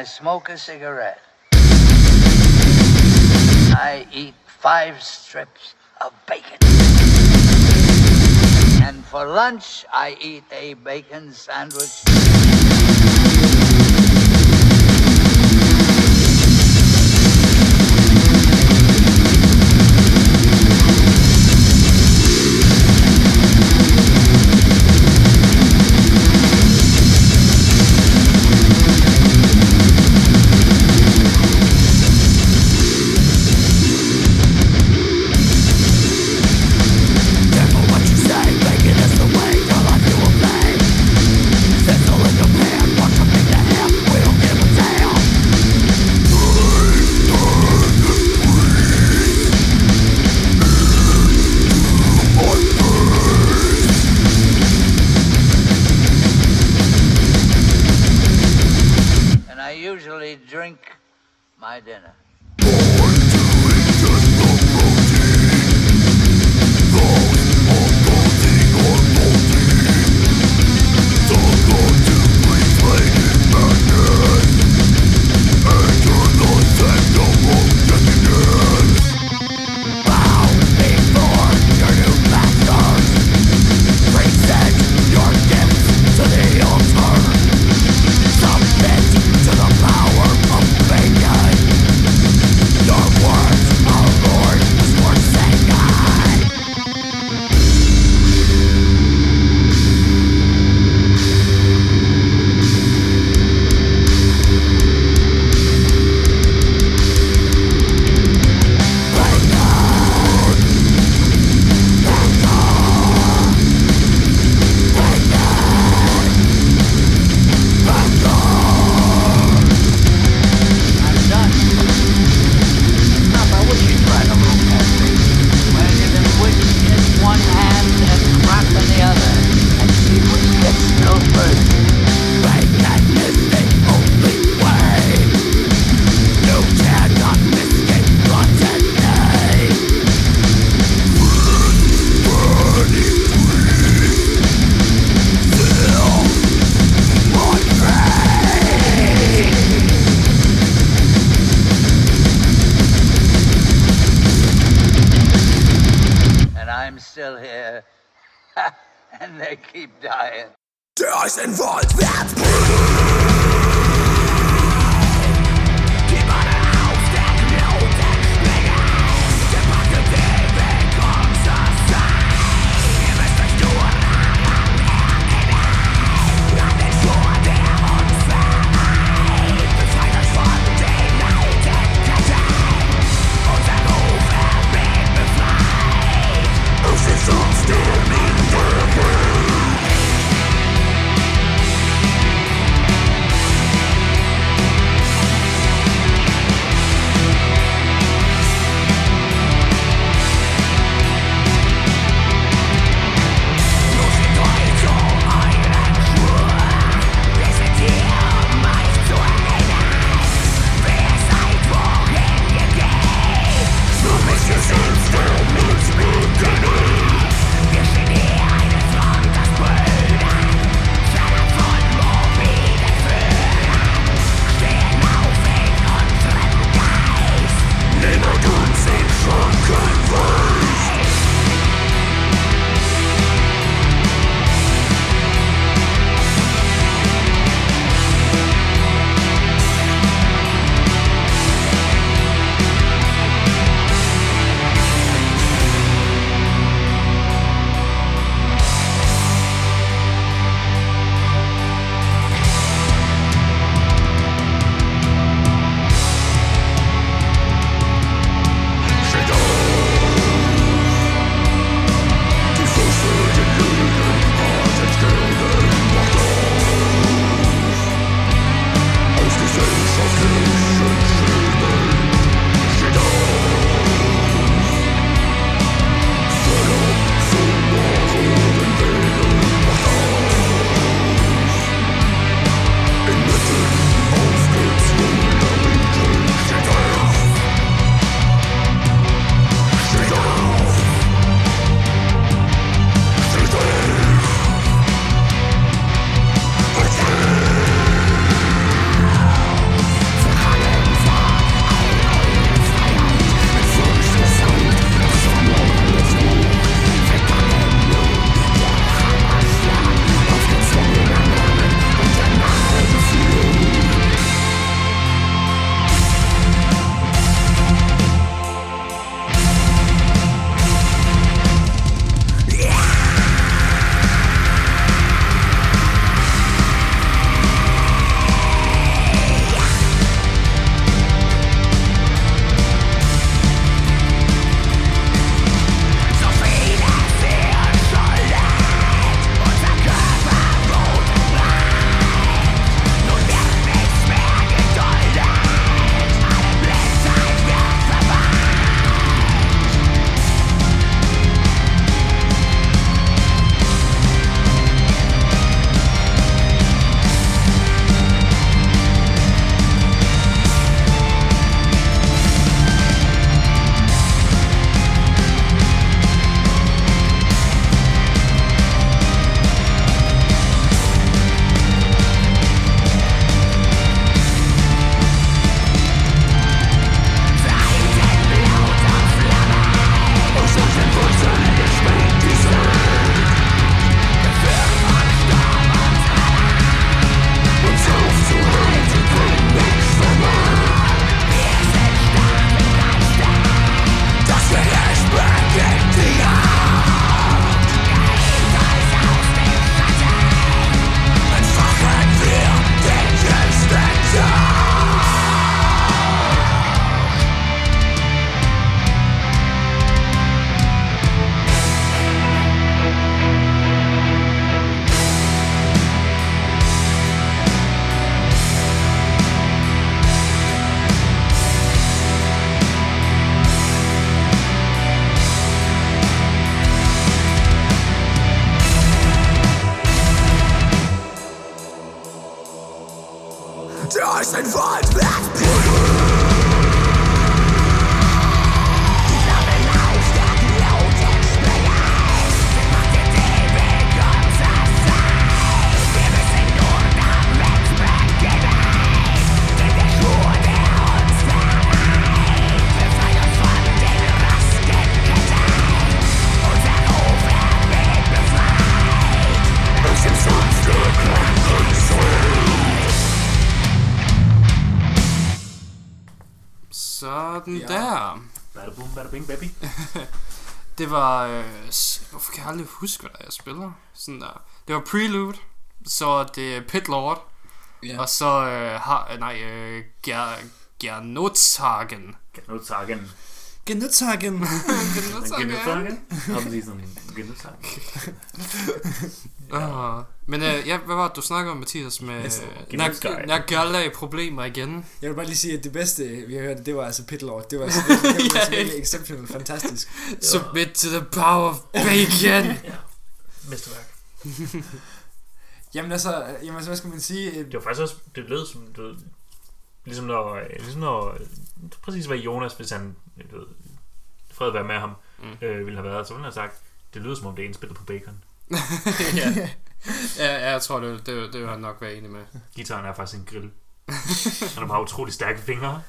Speaker 5: I smoke a cigarette. I eat five strips of bacon. And for lunch, I eat a bacon sandwich.
Speaker 2: Det var... Øh, hvorfor kan jeg aldrig huske, hvad der er, jeg spiller? Sådan der. Det var Prelude. Så er det Pit Lord.
Speaker 3: Ja.
Speaker 2: Og så øh, har... Nej, øh, Ger, Gernotsagen.
Speaker 1: Genudsagen.
Speaker 3: Genudsagen. (laughs)
Speaker 1: Genudsagen? Har du lige sådan en (laughs) genudsagen?
Speaker 2: Uh, men øh, ja, hvad var det, du snakkede om, Mathias, med
Speaker 3: Altså,
Speaker 1: Genudsagen.
Speaker 2: Nagalla problemer igen?
Speaker 3: Jeg vil bare lige sige, at det bedste, vi har hørt, det var altså Pit Lord. Det var (laughs) altså virkelig,
Speaker 2: Ja.
Speaker 3: virkelig exceptional, fantastisk. (laughs)
Speaker 2: Submit to the power of bacon! (laughs)
Speaker 1: Mesterværk.
Speaker 3: Jamen altså, jamen, altså hvad skal man sige?
Speaker 1: Det var faktisk også, det lød som, du ved, ligesom når, øh, ligesom når, øh, præcis hvad Jonas, hvis han, øh, du ved, fred være med ham,
Speaker 2: Mm.
Speaker 1: øh, ville have været, så ville han have sagt, det lyder som om det er indspillet på bacon. (laughs)
Speaker 2: ja. ja, jeg tror, det, det, det vil han nok være enig med.
Speaker 1: Gitaren er faktisk en grill. (laughs) Han har bare utrolig stærke fingre.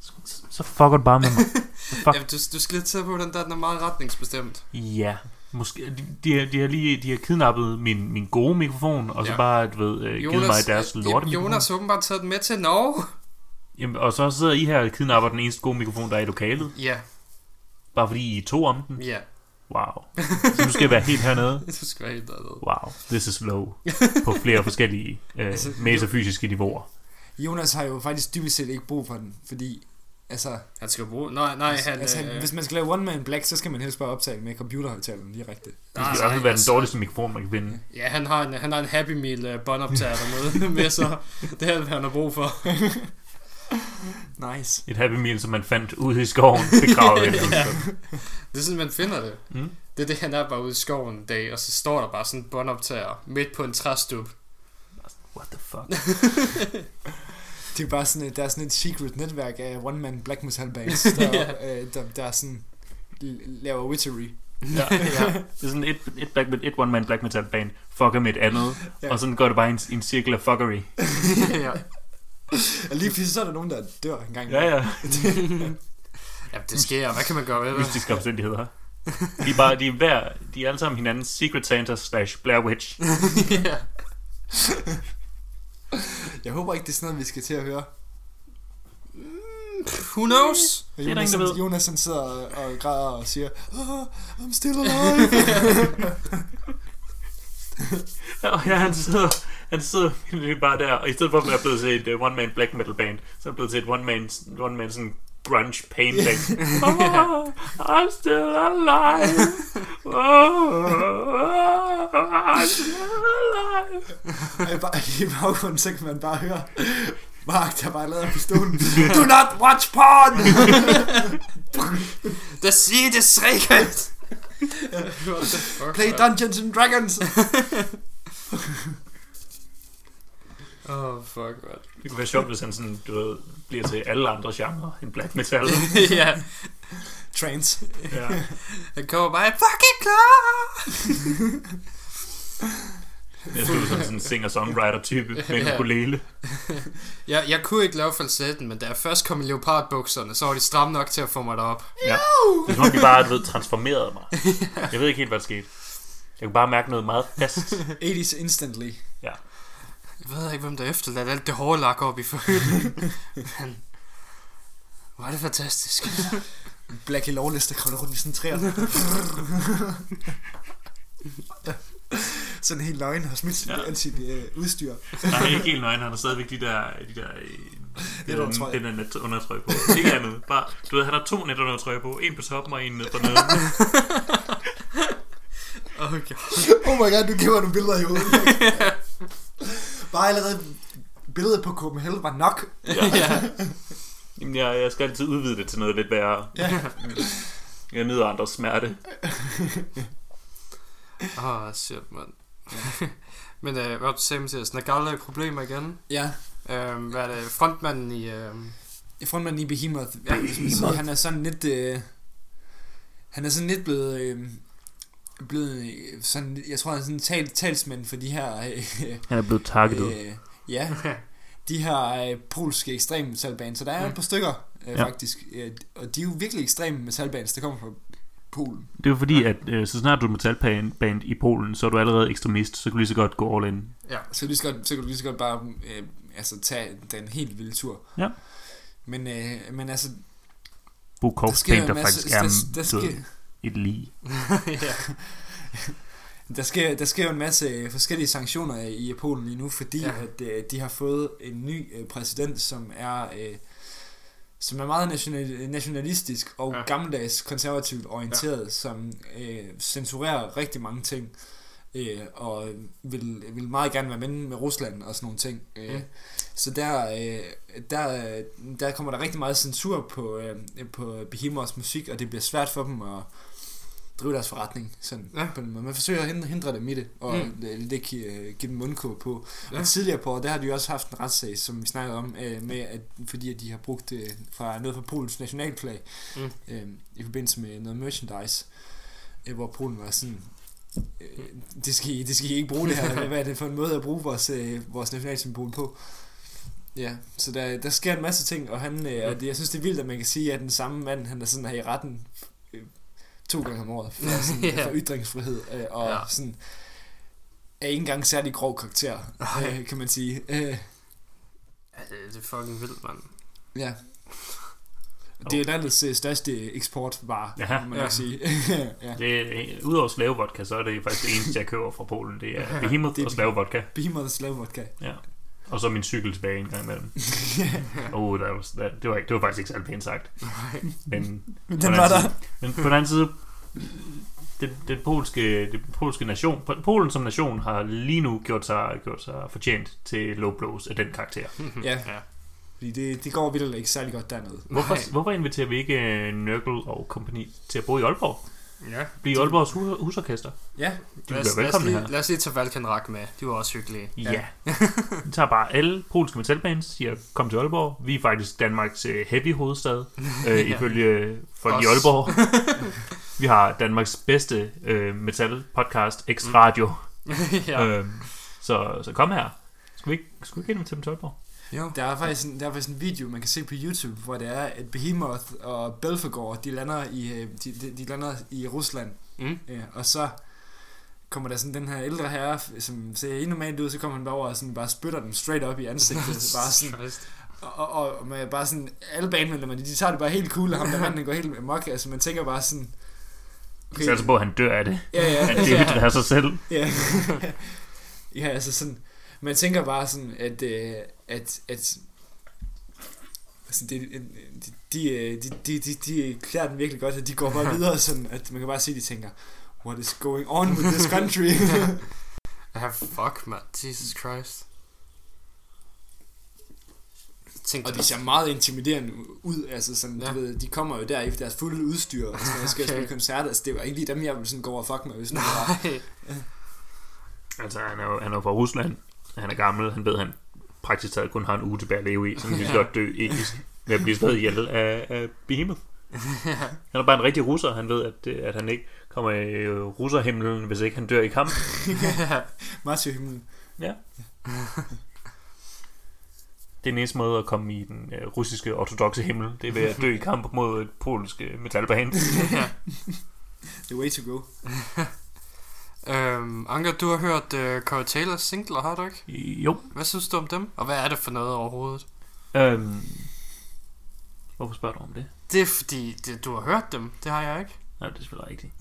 Speaker 1: Så, så fucker du bare med mig. (laughs) Fuck.
Speaker 2: Ja, du, du skal lidt tage på den der, den er meget retningsbestemt.
Speaker 1: Ja, måske. De, de, har- lige de har kidnappet min, min gode mikrofon, og så
Speaker 2: Ja.
Speaker 1: bare, du ved, øh, givet mig deres
Speaker 2: øh,
Speaker 1: lorte
Speaker 2: Jonas har åbenbart taget den med til Norge.
Speaker 1: Jamen, og så sidder I her og kidnapper den eneste gode mikrofon, der er i lokalet.
Speaker 2: Ja,
Speaker 1: Bare fordi I er to om den.
Speaker 2: ja.
Speaker 1: Wow. Så nu skal være helt hernede. (laughs)
Speaker 2: Du skal være helt dernede.
Speaker 1: Wow, this is low. På flere forskellige (laughs) øh,
Speaker 3: Altså,
Speaker 1: metafysiske niveauer.
Speaker 3: Jonas har jo faktisk dybest set ikke brug for den, fordi altså,
Speaker 2: Han skal bruge... Nej, nej, han...
Speaker 3: altså
Speaker 2: øh,
Speaker 3: hvis man skal lave One Man Black, så skal man helst bare optage med computerhøjtaleren direkte.
Speaker 1: Det skal i hvert fald være den
Speaker 2: altså-
Speaker 1: dårligste mikrofon, man kan finde.
Speaker 2: Ja, han har en, han har en Happy Meal uh, båndoptager dernede (laughs) med, så det er, hvad han har brug for. (laughs)
Speaker 3: Nice.
Speaker 1: Et Happy Meal, som man fandt ude i skoven, begravet (laughs)
Speaker 2: Ja. Det er sådan, man finder det.
Speaker 1: Mm.
Speaker 2: Det er det, han er bare ude i skoven en dag, og så står der bare sådan en båndoptager midt på en træstup.
Speaker 1: What the fuck? (laughs)
Speaker 3: Det er bare sådan et, der er sådan et secret netværk af One Man Black Metal bands, der,
Speaker 2: Ja.
Speaker 3: øh, der, der er sådan laver witchery.
Speaker 1: Ja, ja. Det er sådan et, et, black, et one-man black metal band fucker med et andet,
Speaker 3: Ja.
Speaker 1: og sådan går det bare i en, i en cirkel af fuckery.
Speaker 2: ja. (laughs)
Speaker 3: Og lige pludselig så er der nogen, der dør en gang.
Speaker 1: Ja, ja. (laughs)
Speaker 2: ja, det sker. Hvad kan man gøre ved det?
Speaker 1: Mystiske omstændigheder. De er, bare, de er, hver, de er alle sammen hinandens Secret Santa slash Blair Witch. (laughs)
Speaker 2: ja.
Speaker 3: Jeg håber ikke, det er sådan noget, vi skal til at høre.
Speaker 2: Who knows?
Speaker 3: Og
Speaker 1: der
Speaker 3: Jonas,
Speaker 1: ingen, der ved.
Speaker 3: Jonas han sidder og, og græder og siger, oh, I'm still alive.
Speaker 1: Og ja, han sidder, han sidder bare der, og i stedet for at være blevet til et uh, one-man black metal band, så er han blevet til et one-man, one-man sådan grunge pain band. (laughs) oh, I'm still alive. Oh, I'm still alive.
Speaker 3: I bag- I baggrunden, så kan man bare høre Mark, der bare lader pistolen. Do not watch porn! (laughs)
Speaker 2: The seed is sacred!
Speaker 3: Play Dungeons and Dragons! (laughs)
Speaker 2: Oh, fuck, man.
Speaker 1: Det kunne være sjovt, hvis han sådan, du ved, bliver til alle andre genrer end black metal. (laughs)
Speaker 2: ja,
Speaker 3: Trance.
Speaker 1: Ja.
Speaker 2: han kommer bare, fucking klar!
Speaker 1: Jeg skulle sådan en singer-songwriter type med en
Speaker 2: Ja.
Speaker 1: ukulele.
Speaker 2: Jeg, jeg kunne ikke lave falsetten, men da jeg først kom i leopardbukserne, så var de stramme nok til at få mig derop.
Speaker 1: Ja. Det er som om, de bare, ved, transformerede mig. Jeg ved ikke helt, hvad der skete. Jeg kunne bare mærke noget meget fast. (laughs)
Speaker 3: 80's instantly.
Speaker 2: Jeg ved ikke, hvem der efterladt alt det hårde lak op i forhøjden. men... Var det fantastisk.
Speaker 3: Blackie Lawless, der kravler rundt i sådan en træer. sådan helt nøgen har smidt
Speaker 1: Ja.
Speaker 3: alt sit øh, udstyr.
Speaker 1: Nej, ikke helt nøgen. Han har stadigvæk de der... De der øh, det der,
Speaker 3: Netundertrøje.
Speaker 1: det der netundertrøje på. Ikke andet. Bare, du ved, han har to netundertrøje på. En på toppen og en ned på neden. (laughs)
Speaker 2: Oh, God.
Speaker 3: Oh my god, du giver nogle billeder i hovedet. (laughs) Bare allerede billedet på Copenhagen var nok. (laughs)
Speaker 2: ja.
Speaker 1: Jamen, jeg, jeg skal altid udvide det til noget lidt værre.
Speaker 3: Ja. (laughs)
Speaker 1: Jeg nyder andres smerte.
Speaker 2: Åh, (laughs) oh, shit, mand. men øh, hvad du sagde, Mathias? Nagalla er problemer igen.
Speaker 3: Ja,
Speaker 2: Øhm, hvad er det? Frontmanden i... Øhm,
Speaker 3: frontmanden i Behemoth, ja, siger, han er sådan lidt... Øh, han er sådan lidt blevet... Øh, blevet øh, sådan, jeg tror han er sådan en tal, talsmand for de her øh,
Speaker 1: Han er blevet targetet.
Speaker 3: øh, ja, de her øh, polske ekstreme metalbands. Så der er et par stykker øh,
Speaker 1: Ja.
Speaker 3: ja. faktisk, øh, og de er jo virkelig ekstreme metalbands, der kommer fra Polen.
Speaker 1: Det er jo fordi, at øh, så snart du er metalband band i Polen, så er du allerede ekstremist, så kan du lige så godt gå all in.
Speaker 3: Så, lige så, godt, så kan du lige så godt bare øh, altså, tage den helt vilde tur.
Speaker 1: Ja.
Speaker 3: Men, øh, men altså, jo en
Speaker 1: der
Speaker 3: masse-
Speaker 1: faktisk er
Speaker 3: der, der,
Speaker 1: død.
Speaker 3: sker,
Speaker 1: et lig. (laughs)
Speaker 2: ja.
Speaker 3: der, sker, der sker jo en masse forskellige sanktioner i Polen lige nu, fordi
Speaker 2: Ja.
Speaker 3: at, øh, de har fået en ny øh, præsident, som er... Øh, som er meget national, nationalistisk og
Speaker 2: Ja.
Speaker 3: gammeldags konservativt orienteret, ja. som øh, censurerer rigtig mange ting, øh, og vil, vil meget gerne være med med Rusland og sådan nogle ting. Øh,
Speaker 2: Mm.
Speaker 3: Så der, øh, der, der kommer der rigtig meget censur på, øh, på Behemoths musik, og det bliver svært for dem at drive deres forretning sådan,
Speaker 2: Ja.
Speaker 3: på den måde. Man forsøger at hindre, hindre dem i det, og
Speaker 2: Mm.
Speaker 3: mm. det, det give, give dem mundkåb på.
Speaker 2: Ja.
Speaker 3: Og tidligere på året, der har de jo også haft en retssag, som vi snakkede om, øh, med at, fordi at de har brugt øh, fra noget fra Polens nationalflag
Speaker 2: Mm.
Speaker 3: øh, i forbindelse med noget merchandise, øh, hvor Polen var sådan, øh, det, skal I, det skal I ikke bruge det her, (laughs) hvad er det for en måde at bruge vores, øh, vores nationalsymbol på? Ja, så der, der sker en masse ting, og han, øh, og det, jeg synes det er vildt, at man kan sige, at den samme mand, han er sådan her i retten øh, to gange om året, for, (laughs) sådan,
Speaker 2: Ja.
Speaker 3: for ytringsfrihed, øh, og
Speaker 2: Ja.
Speaker 3: sådan, er ikke engang særlig grov karakter, øh, kan man sige. Øh,
Speaker 2: ja det, det er fucking vildt, mand.
Speaker 3: ja. Det er landets øh, største eksportvare,
Speaker 1: Ja.
Speaker 3: kan man
Speaker 2: Ja.
Speaker 3: sige. (laughs) ja.
Speaker 1: Det, udover slavevodka, så er det faktisk det eneste, jeg køber fra Polen. Det er Behemoth
Speaker 3: Det er
Speaker 1: og slavevodka.
Speaker 3: Behemoth slave vodka.
Speaker 1: Ja. Og så min cykel tilbage en gang imellem. (laughs) oh, der var, der, det, var ikke, det var faktisk ikke særlig pænt sagt. Men, (laughs)
Speaker 3: den var
Speaker 1: anden
Speaker 3: der.
Speaker 1: side- men på den anden side, den, den, polske, den polske nation, Polen som nation har lige nu gjort sig, gjort sig fortjent til low blows af den karakter.
Speaker 3: Ja,
Speaker 2: Ja.
Speaker 3: fordi det, det går vildt ikke særlig godt dernede.
Speaker 1: Hvorfor,
Speaker 2: Nej.
Speaker 1: hvorfor inviterer vi ikke øh, Nørkel og kompagni til at bo i Aalborg?
Speaker 2: Ja.
Speaker 1: Blive Aalborgs hus- husorkester?
Speaker 3: Ja,
Speaker 1: De
Speaker 2: Lad
Speaker 1: bliver
Speaker 2: os, lad, os lige,
Speaker 1: her.
Speaker 2: lad os lige tage Valkenrak med. De var også hyggelige.
Speaker 1: Ja. Vi tager bare alle polske metalbands, siger, kom til Aalborg. Vi er faktisk Danmarks øh, heavy hovedstad, (laughs) øh, ifølge folk i. Aalborg. (laughs) vi har Danmarks bedste øh, metal podcast, X Radio. (laughs)
Speaker 2: ja.
Speaker 1: ja. øh, så, så kom her. Skal vi ikke, skal vi ikke invitere dem til Aalborg?
Speaker 2: Jo.
Speaker 3: der er, faktisk en, der er faktisk en video, man kan se på YouTube, hvor det er, at Behemoth og Belfagor, de lander i, øh, de, de, de lander i Rusland.
Speaker 2: Mm.
Speaker 3: Ja, og så kommer der sådan den her ældre herre, som ser helt normalt ud, så kommer han bare over og sådan bare spytter dem straight op i ansigtet. så (laughs) bare sådan, og, og, og med bare sådan, alle bandmedlemmerne, de tager det bare helt cool, og ham der (laughs) manden går helt amok. Altså man tænker bare sådan,
Speaker 1: Okay. Så altså på, at han dør af det.
Speaker 3: ja, ja,
Speaker 1: Han det er sig selv.
Speaker 3: Ja. (laughs) ja, altså sådan, man tænker bare sådan, at, øh, at, at altså det, de, de, de, de, de, de klæder den virkelig godt, at de går bare (laughs) videre sådan, at man kan bare se, at de tænker, what is going on with this country? (laughs)
Speaker 2: Ja, fuck, man. Jesus Christ. Tænk
Speaker 3: og de ser meget intimiderende ud, altså sådan,
Speaker 2: Ja.
Speaker 3: du ved, de kommer jo der i deres fulde udstyr, og sådan, skal
Speaker 2: Okay.
Speaker 3: spille koncerter, altså det var ikke lige dem, jeg ville sådan gå over og fuck med, hvis nu var.
Speaker 1: Altså, han er, jo, han er jo fra Rusland. Han er gammel. Han ved, han praktisk taget kun har en uge tilbage at leve i. Så han kan lige så godt dø i, ved at blive slået ihjel af, af Behemoth. (laughs) Han er bare en rigtig russer. Han ved, at, øh, at han ikke kommer i øh, russerhimlen, hvis ikke han dør i kamp. (laughs)
Speaker 3: Martyr himlen.
Speaker 1: Ja. Det er den eneste måde at komme i den øh, russiske ortodoxe himmel. Det er ved at dø i kamp mod et polsk metalband. (laughs)
Speaker 3: The way to go.
Speaker 2: Øhm, Anker, du har hørt uh, Corey Taylors singler, har du ikke?
Speaker 1: Jo.
Speaker 2: Hvad synes du om dem? Og hvad er det for noget overhovedet?
Speaker 1: Øhm, hvorfor spørger du om det?
Speaker 2: Det er fordi, det, du har hørt dem. Det har jeg ikke.
Speaker 1: Nej, det er selvfølgelig rigtigt.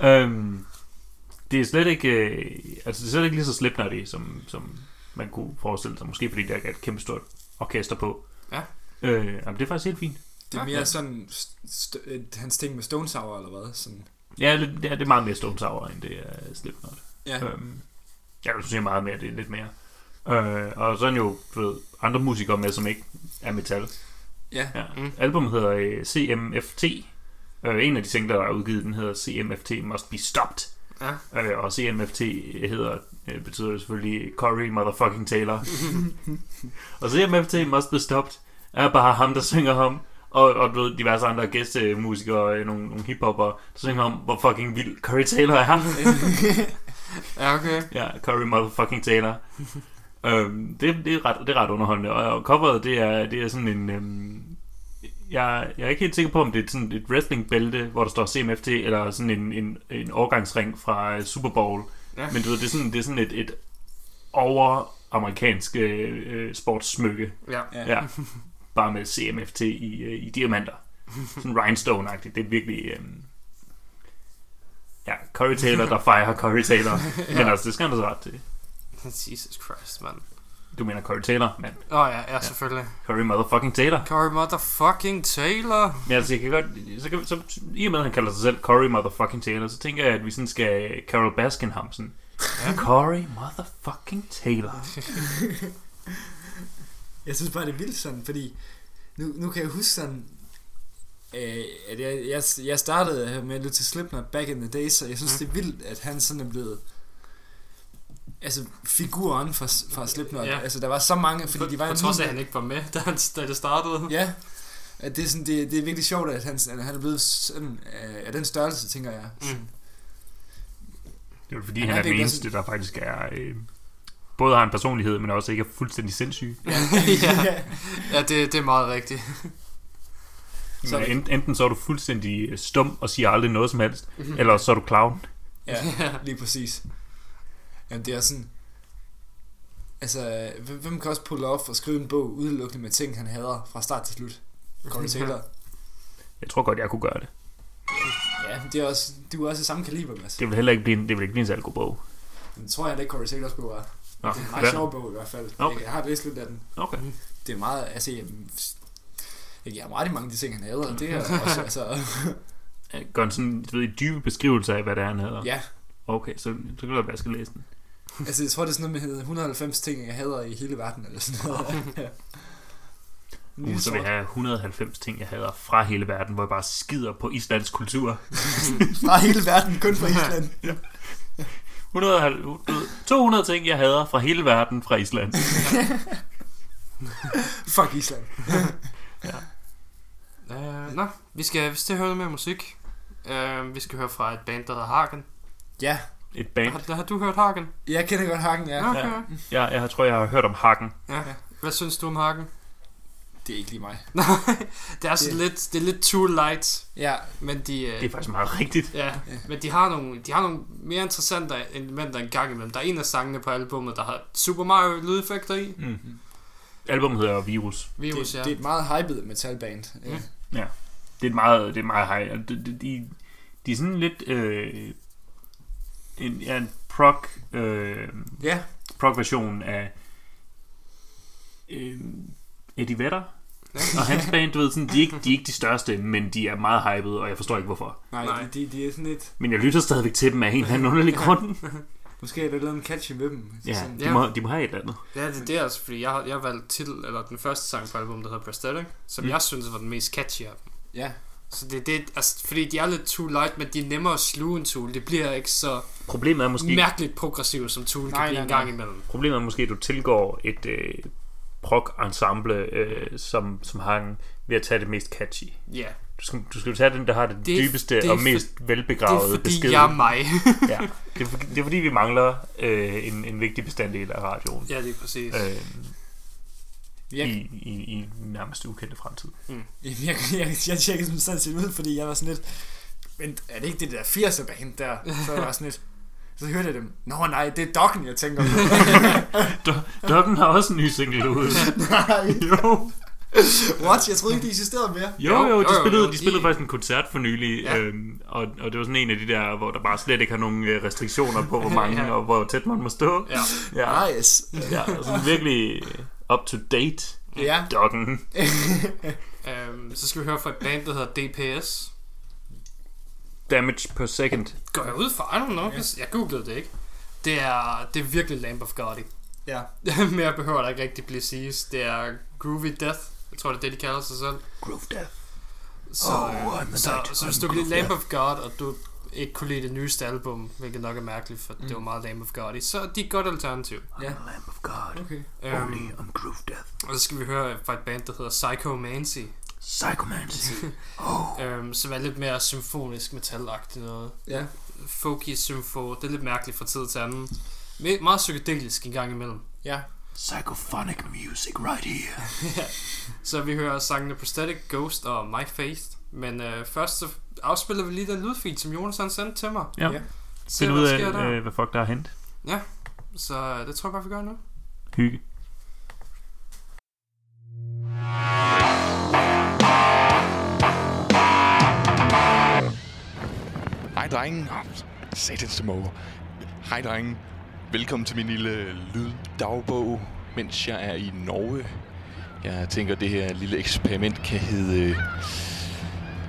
Speaker 1: (laughs) øhm, det er slet ikke, øh, altså det er slet ikke lige så slipknotty, som, som man kunne forestille sig. Måske fordi der er et kæmpe stort orkester på.
Speaker 2: Ja.
Speaker 1: Øh, jamen, det er faktisk helt fint.
Speaker 3: Det er mere sådan, st- st- øh, hans ting med Stone Sour, eller hvad? Sådan.
Speaker 1: Ja, det, det, er, det er meget mere Stone Sour, end det er Slipknot.
Speaker 3: Ja.
Speaker 1: Øhm, jeg vil sige meget mere, det er lidt mere. Øh, og så er han jo, ved, andre musikere med, som ikke er metal.
Speaker 3: Ja.
Speaker 1: Ja.
Speaker 2: Mm.
Speaker 1: Albumet hedder øh, CMFT. Øh, en af de singler, der er udgivet, den hedder CMFT Must Be Stopped.
Speaker 2: Ja.
Speaker 1: Øh, og CMFT hedder, øh, betyder jo selvfølgelig Corey Motherfucking Taylor. (laughs) og CMFT Must Be Stopped er bare ham, der synger om, og, og du ved, diverse andre gæstemusikere, øh, nogle, nogle hiphopper, der synger om, hvor fucking vild Corey Taylor er. (laughs)
Speaker 2: Ja, okay.
Speaker 1: ja, Corey Motherfucking Taylor. (laughs) øhm, det, det, er ret, det er ret underholdende, og, og coveret, det er, det er sådan en... Øhm, jeg, jeg er ikke helt sikker på, om det er sådan et wrestlingbælte, hvor der står CMFT, eller sådan en, en, en overgangsring fra øh, Super Bowl.
Speaker 2: Ja.
Speaker 1: Men du ved, det er sådan, det er sådan et, et over amerikansk øh, øh, sportssmykke.
Speaker 2: Ja.
Speaker 3: Ja.
Speaker 1: Ja. (laughs) bare med CMFT i, øh, i diamanter. Sådan rhinestone-agtigt. Det er virkelig... Øh, ja, Corey Taylor, der fejrer Corey Taylor. (laughs) Men altså, det skal han da så ret til.
Speaker 2: Jesus Christ, mand.
Speaker 1: Du mener Corey Taylor, men
Speaker 2: Åh oh, ja, ja, selvfølgelig.
Speaker 1: Corey motherfucking Taylor.
Speaker 2: Corey motherfucking Taylor.
Speaker 1: Men altså, jeg kan godt... Så, kan, så, I og med, at han kalder sig selv Corey motherfucking Taylor, så tænker jeg, at vi sådan skal Carol Baskin ham sådan. Ja. Corey motherfucking Taylor. (laughs)
Speaker 3: Jeg synes bare, det er vildt sådan, fordi nu, nu kan jeg huske sådan, øh, at jeg, jeg, jeg startede med at lytte til Slipknot back in the days, og jeg synes,
Speaker 2: Mm.
Speaker 3: det er vildt, at han sådan er blevet altså figuren fra, fra Slipknot.
Speaker 2: Ja.
Speaker 3: Altså, der var så mange, fordi
Speaker 2: For,
Speaker 3: de var
Speaker 2: for
Speaker 3: en
Speaker 2: trods af, at han ikke var med, da, han, da det startede.
Speaker 3: Ja, at det er, sådan, det, det er virkelig sjovt, at han, at han er blevet sådan, øh, af den størrelse, tænker jeg.
Speaker 2: Mm.
Speaker 1: Det er jo fordi,
Speaker 3: Han
Speaker 1: han
Speaker 3: er
Speaker 1: den eneste, der faktisk er... Øh, både har en personlighed, men også ikke er fuldstændig sindssyg. (laughs)
Speaker 2: ja, ja det, det er meget rigtigt.
Speaker 3: Så det-
Speaker 1: ent, enten så er du fuldstændig øh, stum og siger aldrig noget som helst,
Speaker 2: Mhm.
Speaker 1: eller så er du clown.
Speaker 3: Ja, (laughs) lige præcis. Jamen, det er sådan... Altså, hvem- kan også pulle op og skrive en bog udelukkende med ting, han hader fra start til slut? Corey Taylor. (laughs)
Speaker 1: Jeg tror godt, jeg kunne gøre det.
Speaker 3: Ja, det er også, du er også i samme kaliber, Mads.
Speaker 1: Det vil heller ikke blive en, det vil ikke blive en særlig god bog.
Speaker 3: Det tror jeg heller ikke, Corey Taylors bog er.
Speaker 1: Nå,
Speaker 3: Det er en meget sjov bog i hvert fald.
Speaker 1: Okay.
Speaker 3: Jeg har læst lidt af den.
Speaker 1: Okay.
Speaker 3: Det er meget, altså, jeg, jeg giver meget mange af de ting, han hader. og Det er også, (laughs) altså,
Speaker 1: Gør en sådan, du ved, dybe beskrivelse af, hvad det er, han hedder.
Speaker 3: ja.
Speaker 1: Okay, så, så kan det være, at jeg skal læse den.
Speaker 3: Altså, jeg tror, det er sådan noget med 190 ting, jeg hader i hele verden, eller sådan noget. (laughs) ja.
Speaker 1: Uh, så vil jeg have 190 ting, jeg hader fra hele verden, hvor jeg bare skider på Islands kultur. (laughs)
Speaker 3: Fra hele verden, kun fra Island.
Speaker 1: 100, du ved, 200 ting, jeg hader fra hele verden fra Island. (laughs)
Speaker 3: Fuck Island. (laughs)
Speaker 2: Uh, nå, vi skal, vi skal høre noget mere musik. Uh, vi skal høre fra et band, der hedder Hagen.
Speaker 3: Ja,
Speaker 1: Et band.
Speaker 2: Har, har du hørt Hagen?
Speaker 3: jeg kender godt Hagen, ja.
Speaker 2: Okay.
Speaker 1: Ja. Jeg, jeg tror, jeg har hørt om Hakken.
Speaker 2: Ja. Hvad synes du om Hagen?
Speaker 3: Det er ikke lige mig. (laughs)
Speaker 2: det er sådan
Speaker 3: Det-
Speaker 2: lidt, det er lidt too light,
Speaker 3: Ja,
Speaker 2: men de, uh,
Speaker 1: Det er faktisk meget rigtigt.
Speaker 2: ja, men de har nogle, de har nogle mere interessante elementer en gang imellem. Der er en af sangene på albummet, der har Super Mario lydeffekter i.
Speaker 1: Mm. Albumet hedder Virus.
Speaker 2: Virus,
Speaker 3: det,
Speaker 2: ja.
Speaker 3: det er et meget hyped metalband.
Speaker 2: Mm.
Speaker 3: Ja.
Speaker 1: Det er et meget, det er meget high. De, de, de, de er sådan lidt... Øh, en, ja, en prog, øh,
Speaker 3: ja,
Speaker 1: prog version af øh, Eddie Vedder. Og hans band, du ved, sådan, de, er ikke, de er ikke de største, men de er meget hyped, og jeg forstår ikke hvorfor.
Speaker 3: nej,
Speaker 2: Nej.
Speaker 3: De, de, de er sådan lidt...
Speaker 1: Men jeg lytter stadigvæk til dem af en eller anden underlig grund. (laughs)
Speaker 3: Måske er der noget catchy med dem.
Speaker 1: Ja,
Speaker 3: Sådan,
Speaker 1: de
Speaker 2: Ja.
Speaker 1: må, de må have et eller andet.
Speaker 2: Ja, det, det er altså, fordi jeg, har- jeg har valgt titel, eller den første sang på albumet, der hedder Prosthetic, som
Speaker 1: Mm.
Speaker 2: jeg synes var den mest catchy af dem.
Speaker 3: ja.
Speaker 2: Så det, det altså, fordi de er lidt too light, men de er nemmere at sluge en Tool. Det bliver ikke så
Speaker 1: Problemet er måske,
Speaker 2: mærkeligt progressivt, som Tool
Speaker 3: Nej,
Speaker 2: kan blive
Speaker 3: nej,
Speaker 2: en
Speaker 3: nej.
Speaker 2: gang imellem.
Speaker 1: problemet er måske, at du tilgår et øh, prog-ensemble, øh, som, som har en, ved at tage det mest catchy.
Speaker 2: Ja,
Speaker 1: Du skal, du skal jo tage den, der har det,
Speaker 2: Det
Speaker 1: dybeste
Speaker 2: det
Speaker 1: og
Speaker 2: for-
Speaker 1: mest
Speaker 2: det er
Speaker 1: velbegravede
Speaker 2: fordi
Speaker 1: besked.
Speaker 2: jeg er mig. (laughs)
Speaker 1: ja. det, er, for- det er fordi, vi mangler øh, en, en vigtig bestanddel af radioen.
Speaker 2: ja, det er præcis.
Speaker 1: Øh,
Speaker 3: Jeg,
Speaker 1: i, i, I nærmest ukendte fremtid. (laughs)
Speaker 3: jeg, jeg, jeg, jeg tjekkede sådan sådan set ud, fordi jeg var sådan lidt... Men er det ikke det der 80'er band der? Så var jeg sådan lidt... Så hørte jeg dem. Nå nej, det er Doggen, jeg tænker på. (laughs)
Speaker 1: Doggen har også en ny single ude. (laughs)
Speaker 3: nej, (laughs)
Speaker 1: jo.
Speaker 3: what? Jeg troede ikke, de eksisterede mere.
Speaker 1: Jo, jo,
Speaker 2: Jo,
Speaker 1: de spillede,
Speaker 2: jo,
Speaker 1: de spillede
Speaker 2: de-
Speaker 1: faktisk en koncert for nylig,
Speaker 2: Ja.
Speaker 1: øhm, og, og det var sådan en af de der, hvor der bare slet ikke har nogen øh, restriktioner på, hvor mange
Speaker 2: Ja.
Speaker 1: og hvor tæt man må stå.
Speaker 2: Ja.
Speaker 1: Ja,
Speaker 3: Nice.
Speaker 1: ja sådan virkelig up to date
Speaker 3: Ja.
Speaker 1: Doggen.
Speaker 2: Øhm, så skal vi høre fra et band, der hedder DPS.
Speaker 1: Damage per second.
Speaker 2: Går jeg ud fra? I don't know. Jeg googlede det ikke. Det er, det er virkelig Lamb of God.
Speaker 3: Ja. (laughs)
Speaker 2: Mere behøver der ikke rigtig blive siges. Det er Groovy Death. Jeg tror, det er det, de kalder sig selv.
Speaker 1: Groove Death.
Speaker 2: Så,
Speaker 1: Oh,
Speaker 2: øh, så,
Speaker 1: knight.
Speaker 2: så hvis du kan lide Lamb of God, og du ikke kunne lide det nyeste album, hvilket nok er mærkeligt, for mm. det var meget Lamb of God i, så er de et godt alternativ.
Speaker 3: Ja.
Speaker 1: Lamb of God.
Speaker 3: Okay.
Speaker 2: Um,
Speaker 1: on Groove Death.
Speaker 2: og så skal vi høre fra et band, der hedder Psychomancy,
Speaker 1: Psychomancy. (laughs) oh.
Speaker 2: um, som er lidt mere symfonisk metalagtigt noget.
Speaker 3: Ja.
Speaker 2: Folky symfo, det er lidt mærkeligt fra tid til anden. Me- meget psykedelisk en gang imellem.
Speaker 3: Ja.
Speaker 1: Psychophonic music right here. (laughs)
Speaker 2: Så vi hører sangene Prosthetic, Ghost og My Face. Men øh, først så afspiller vi lige den lydfil, som Jonas han sendte til mig.
Speaker 1: Ja.
Speaker 3: Ja.
Speaker 2: Se,
Speaker 1: Find
Speaker 2: hvad
Speaker 1: ud
Speaker 2: der sker
Speaker 1: af,
Speaker 2: der.
Speaker 1: øh, hvad fuck der er hent.
Speaker 2: Så øh, det tror jeg bare, vi gør nu.
Speaker 1: Hygge.
Speaker 6: Hej drenge. Satans måger. Hej drenge. Velkommen til min lille lyddagbog, mens jeg er i Norge. Jeg tænker, det her lille eksperiment kan hedde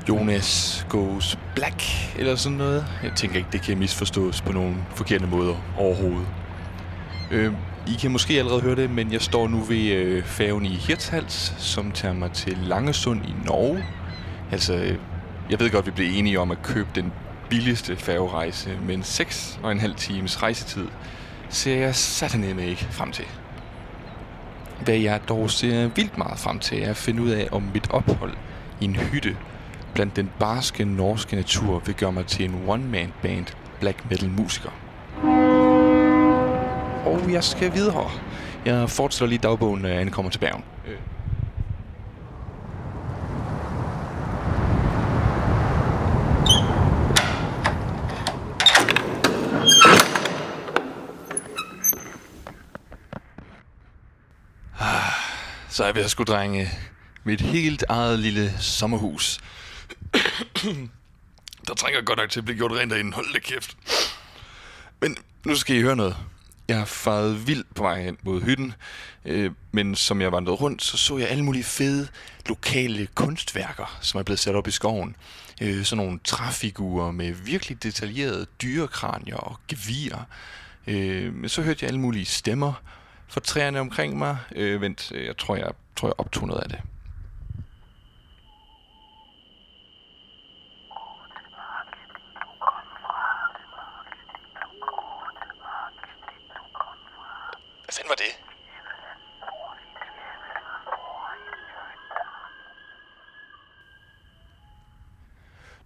Speaker 6: Jonas Goes Black, eller sådan noget. Jeg tænker ikke, det kan misforstås på nogen forkerte måder overhovedet. Øh, I kan måske allerede høre det, men jeg står nu ved øh, færgen i Hirtshals, som tager mig til Langesund i Norge. Altså, øh, jeg ved godt, vi blev enige om at købe den billigste færgerejse, men 6 og en halv times rejsetid ser jeg sataneme ikke frem til. Hvad jeg dog ser vildt meget frem til, er at finde ud af, om mit ophold i en hytte blandt den barske norske natur vil gøre mig til en one-man band black metal musiker. Og jeg skal videre. Jeg fortsætter lige dagbogen, når jeg ankommer til Bergen. Øh. Ah, så er vi at skulle drenge mit helt eget lille sommerhus. Der trænger godt nok til at blive gjort rent derinde. Hold da kæft. Men nu skal I høre noget. Jeg har faret vildt på vej hen mod hytten, øh, men som jeg vandrede rundt, så så jeg alle mulige fede lokale kunstværker, som er blevet sat op i skoven. Øh, sådan nogle træfigurer med virkelig detaljerede dyrekranier og gevier. Øh, men så hørte jeg alle mulige stemmer fra træerne omkring mig. Øh, vent, øh, jeg tror, jeg, tror, jeg optog noget af det. Hvad fanden var det?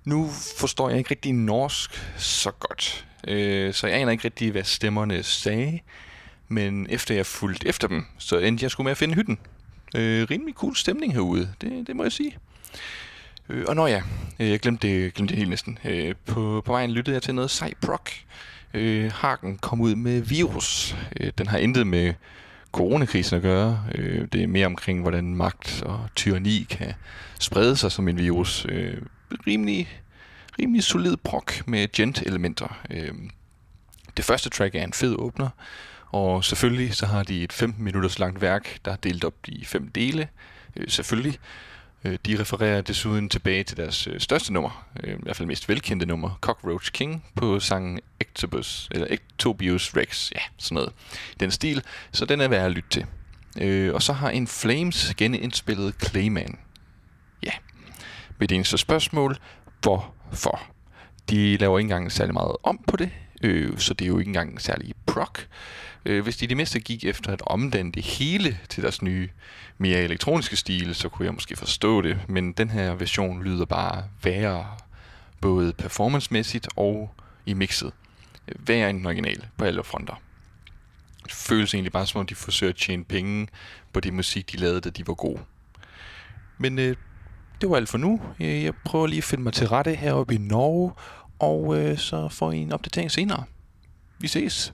Speaker 6: Nu forstår jeg ikke rigtig norsk så godt, øh, så jeg aner ikke rigtig, hvad stemmerne sagde. Men efter jeg fulgte efter dem, så endte jeg sgu med at finde hytten. Øh, rimelig cool stemning herude, det, det må jeg sige. Øh, og når ja, øh, jeg glemte det, glemte det helt næsten. Øh, på, på vejen lyttede jeg til noget sej proc. Øh, Harken kom ud med virus. Øh, den har intet med coronakrisen at gøre. Øh, det er mere omkring, hvordan magt og tyranni kan sprede sig som en virus. Øh, rimelig, rimelig solid prok med gent-elementer. Øh, det første track er en fed åbner, og selvfølgelig så har de et 15 minutters langt værk, der er delt op i fem dele. Øh, selvfølgelig. Øh, de refererer desuden tilbage til deres øh, største nummer, øh, i hvert fald mest velkendte nummer, Cockroach King, på sangen Ectobus, eller Ectobius Rex, ja, sådan noget. Den stil, så den er værd at lytte til. Øh, og så har en Flames genindspillet Clayman. Ja. Med det eneste spørgsmål, hvorfor? De laver ikke engang særlig meget om på det, øh, så det er jo ikke engang særlig proc. Øh, hvis de i det mindste gik efter at omdanne det hele til deres nye, mere elektroniske stil, så kunne jeg måske forstå det, men den her version lyder bare værre, både performancemæssigt og i mixet. Værre end den original på alle fronter. Det føles egentlig bare som om, de forsøger at tjene penge på det musik, de lavede, da de var gode. Men øh, det var alt for nu. Jeg prøver lige at finde mig til rette heroppe i Norge, og øh, så får I en opdatering senere. Vi ses.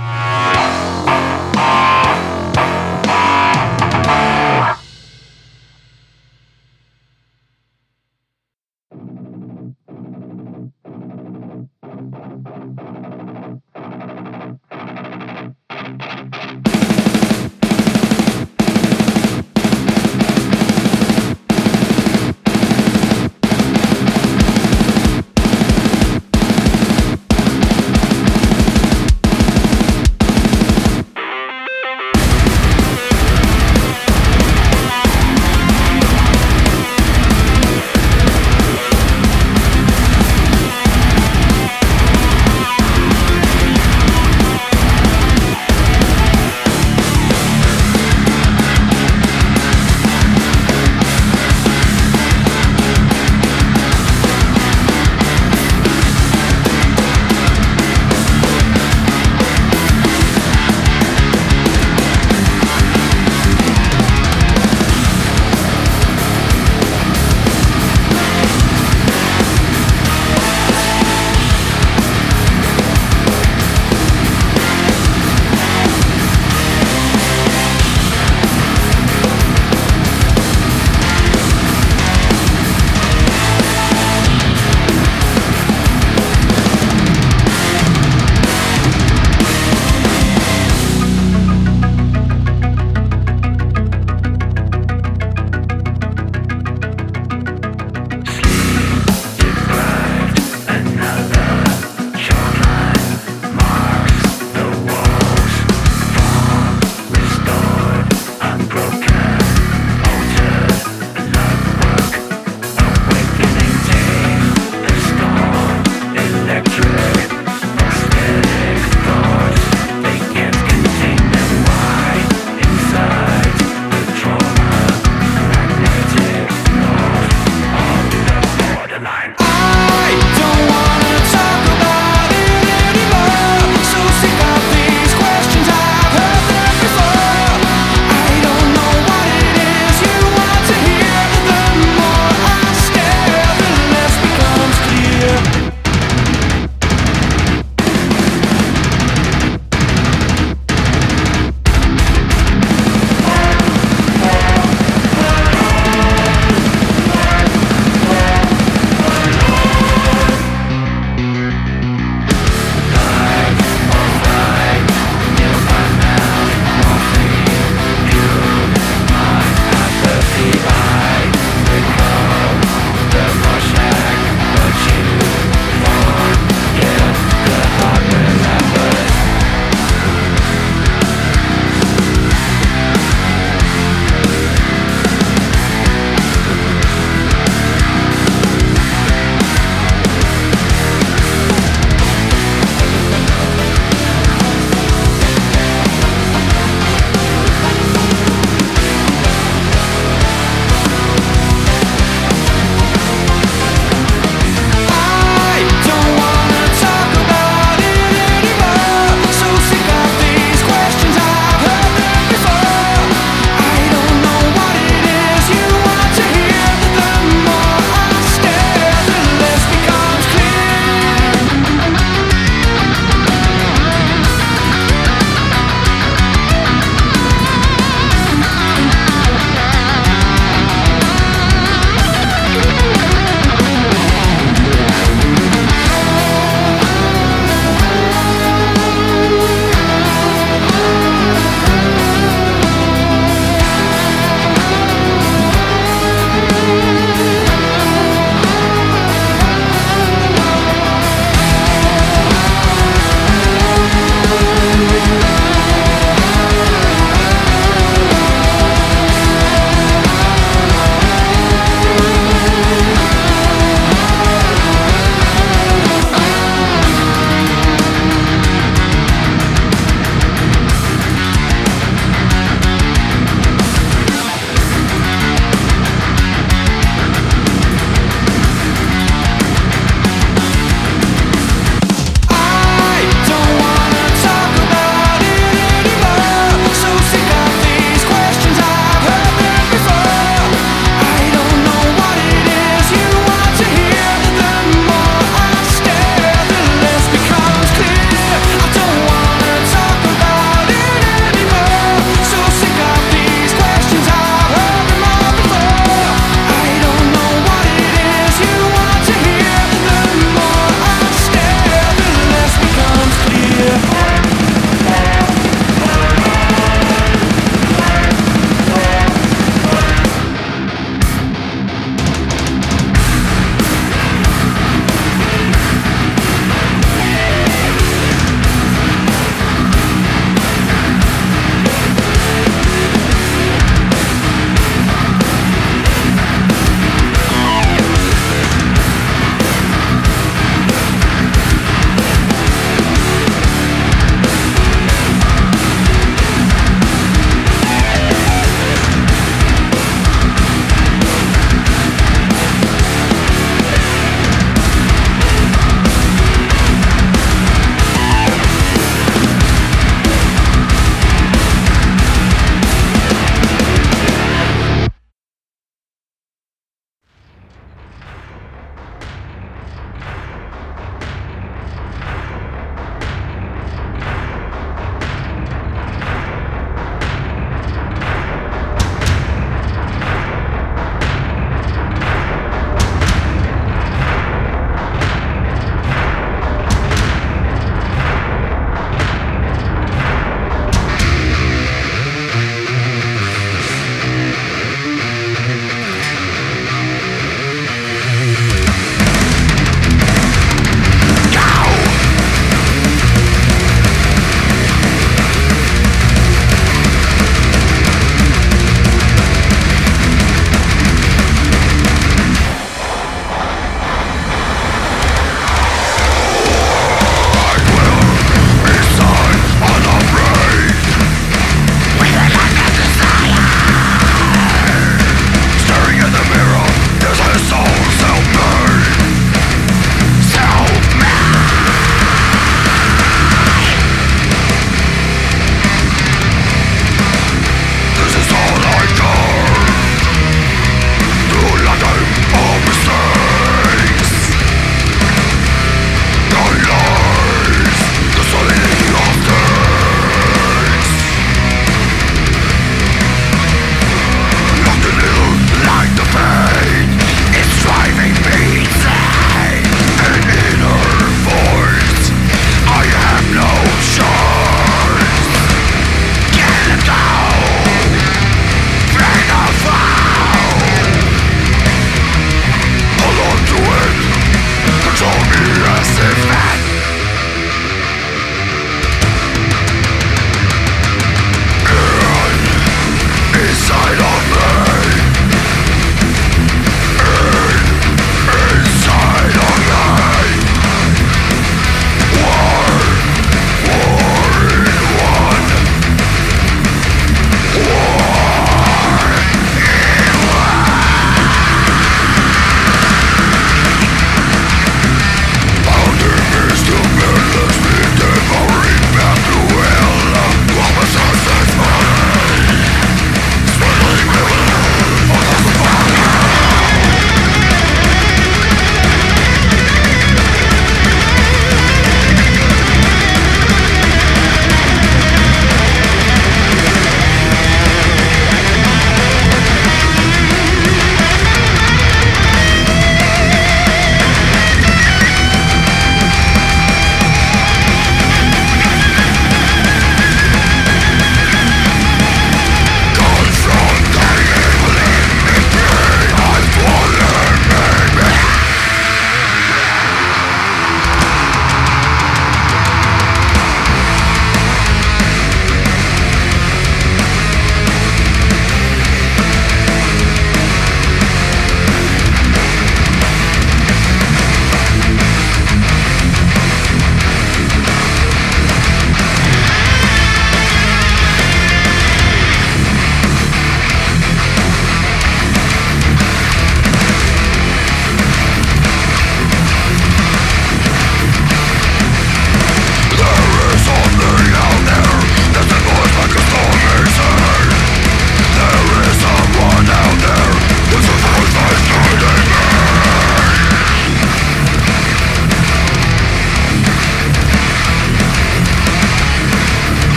Speaker 2: Música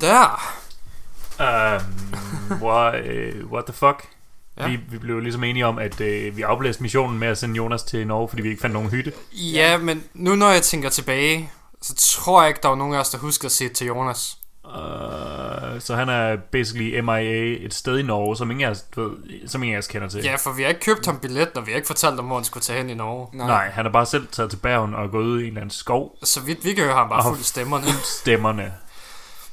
Speaker 2: Sådan der.
Speaker 1: Um, what, uh, what the fuck?
Speaker 2: Ja.
Speaker 1: Vi, vi blev ligesom enige om, at uh, vi afblæste missionen med at sende Jonas til Norge, fordi vi ikke fandt nogen hytte.
Speaker 2: Ja, men nu når jeg tænker tilbage, så tror jeg ikke, der var nogen af os, der husker at sige til Jonas.
Speaker 1: Uh, så han er basically MIA et sted i Norge, som ingen af os, ved, som ingen af os kender til.
Speaker 2: Ja, for vi har ikke købt ham billet, og vi har ikke fortalt ham, hvor han skulle tage hen i Norge.
Speaker 1: Nej. Nej, han er bare selv taget til Bergen og gået ud i en eller anden skov.
Speaker 2: Så vidt vi kan høre ham bare fuld stemmerne. (laughs)
Speaker 1: Stemmerne.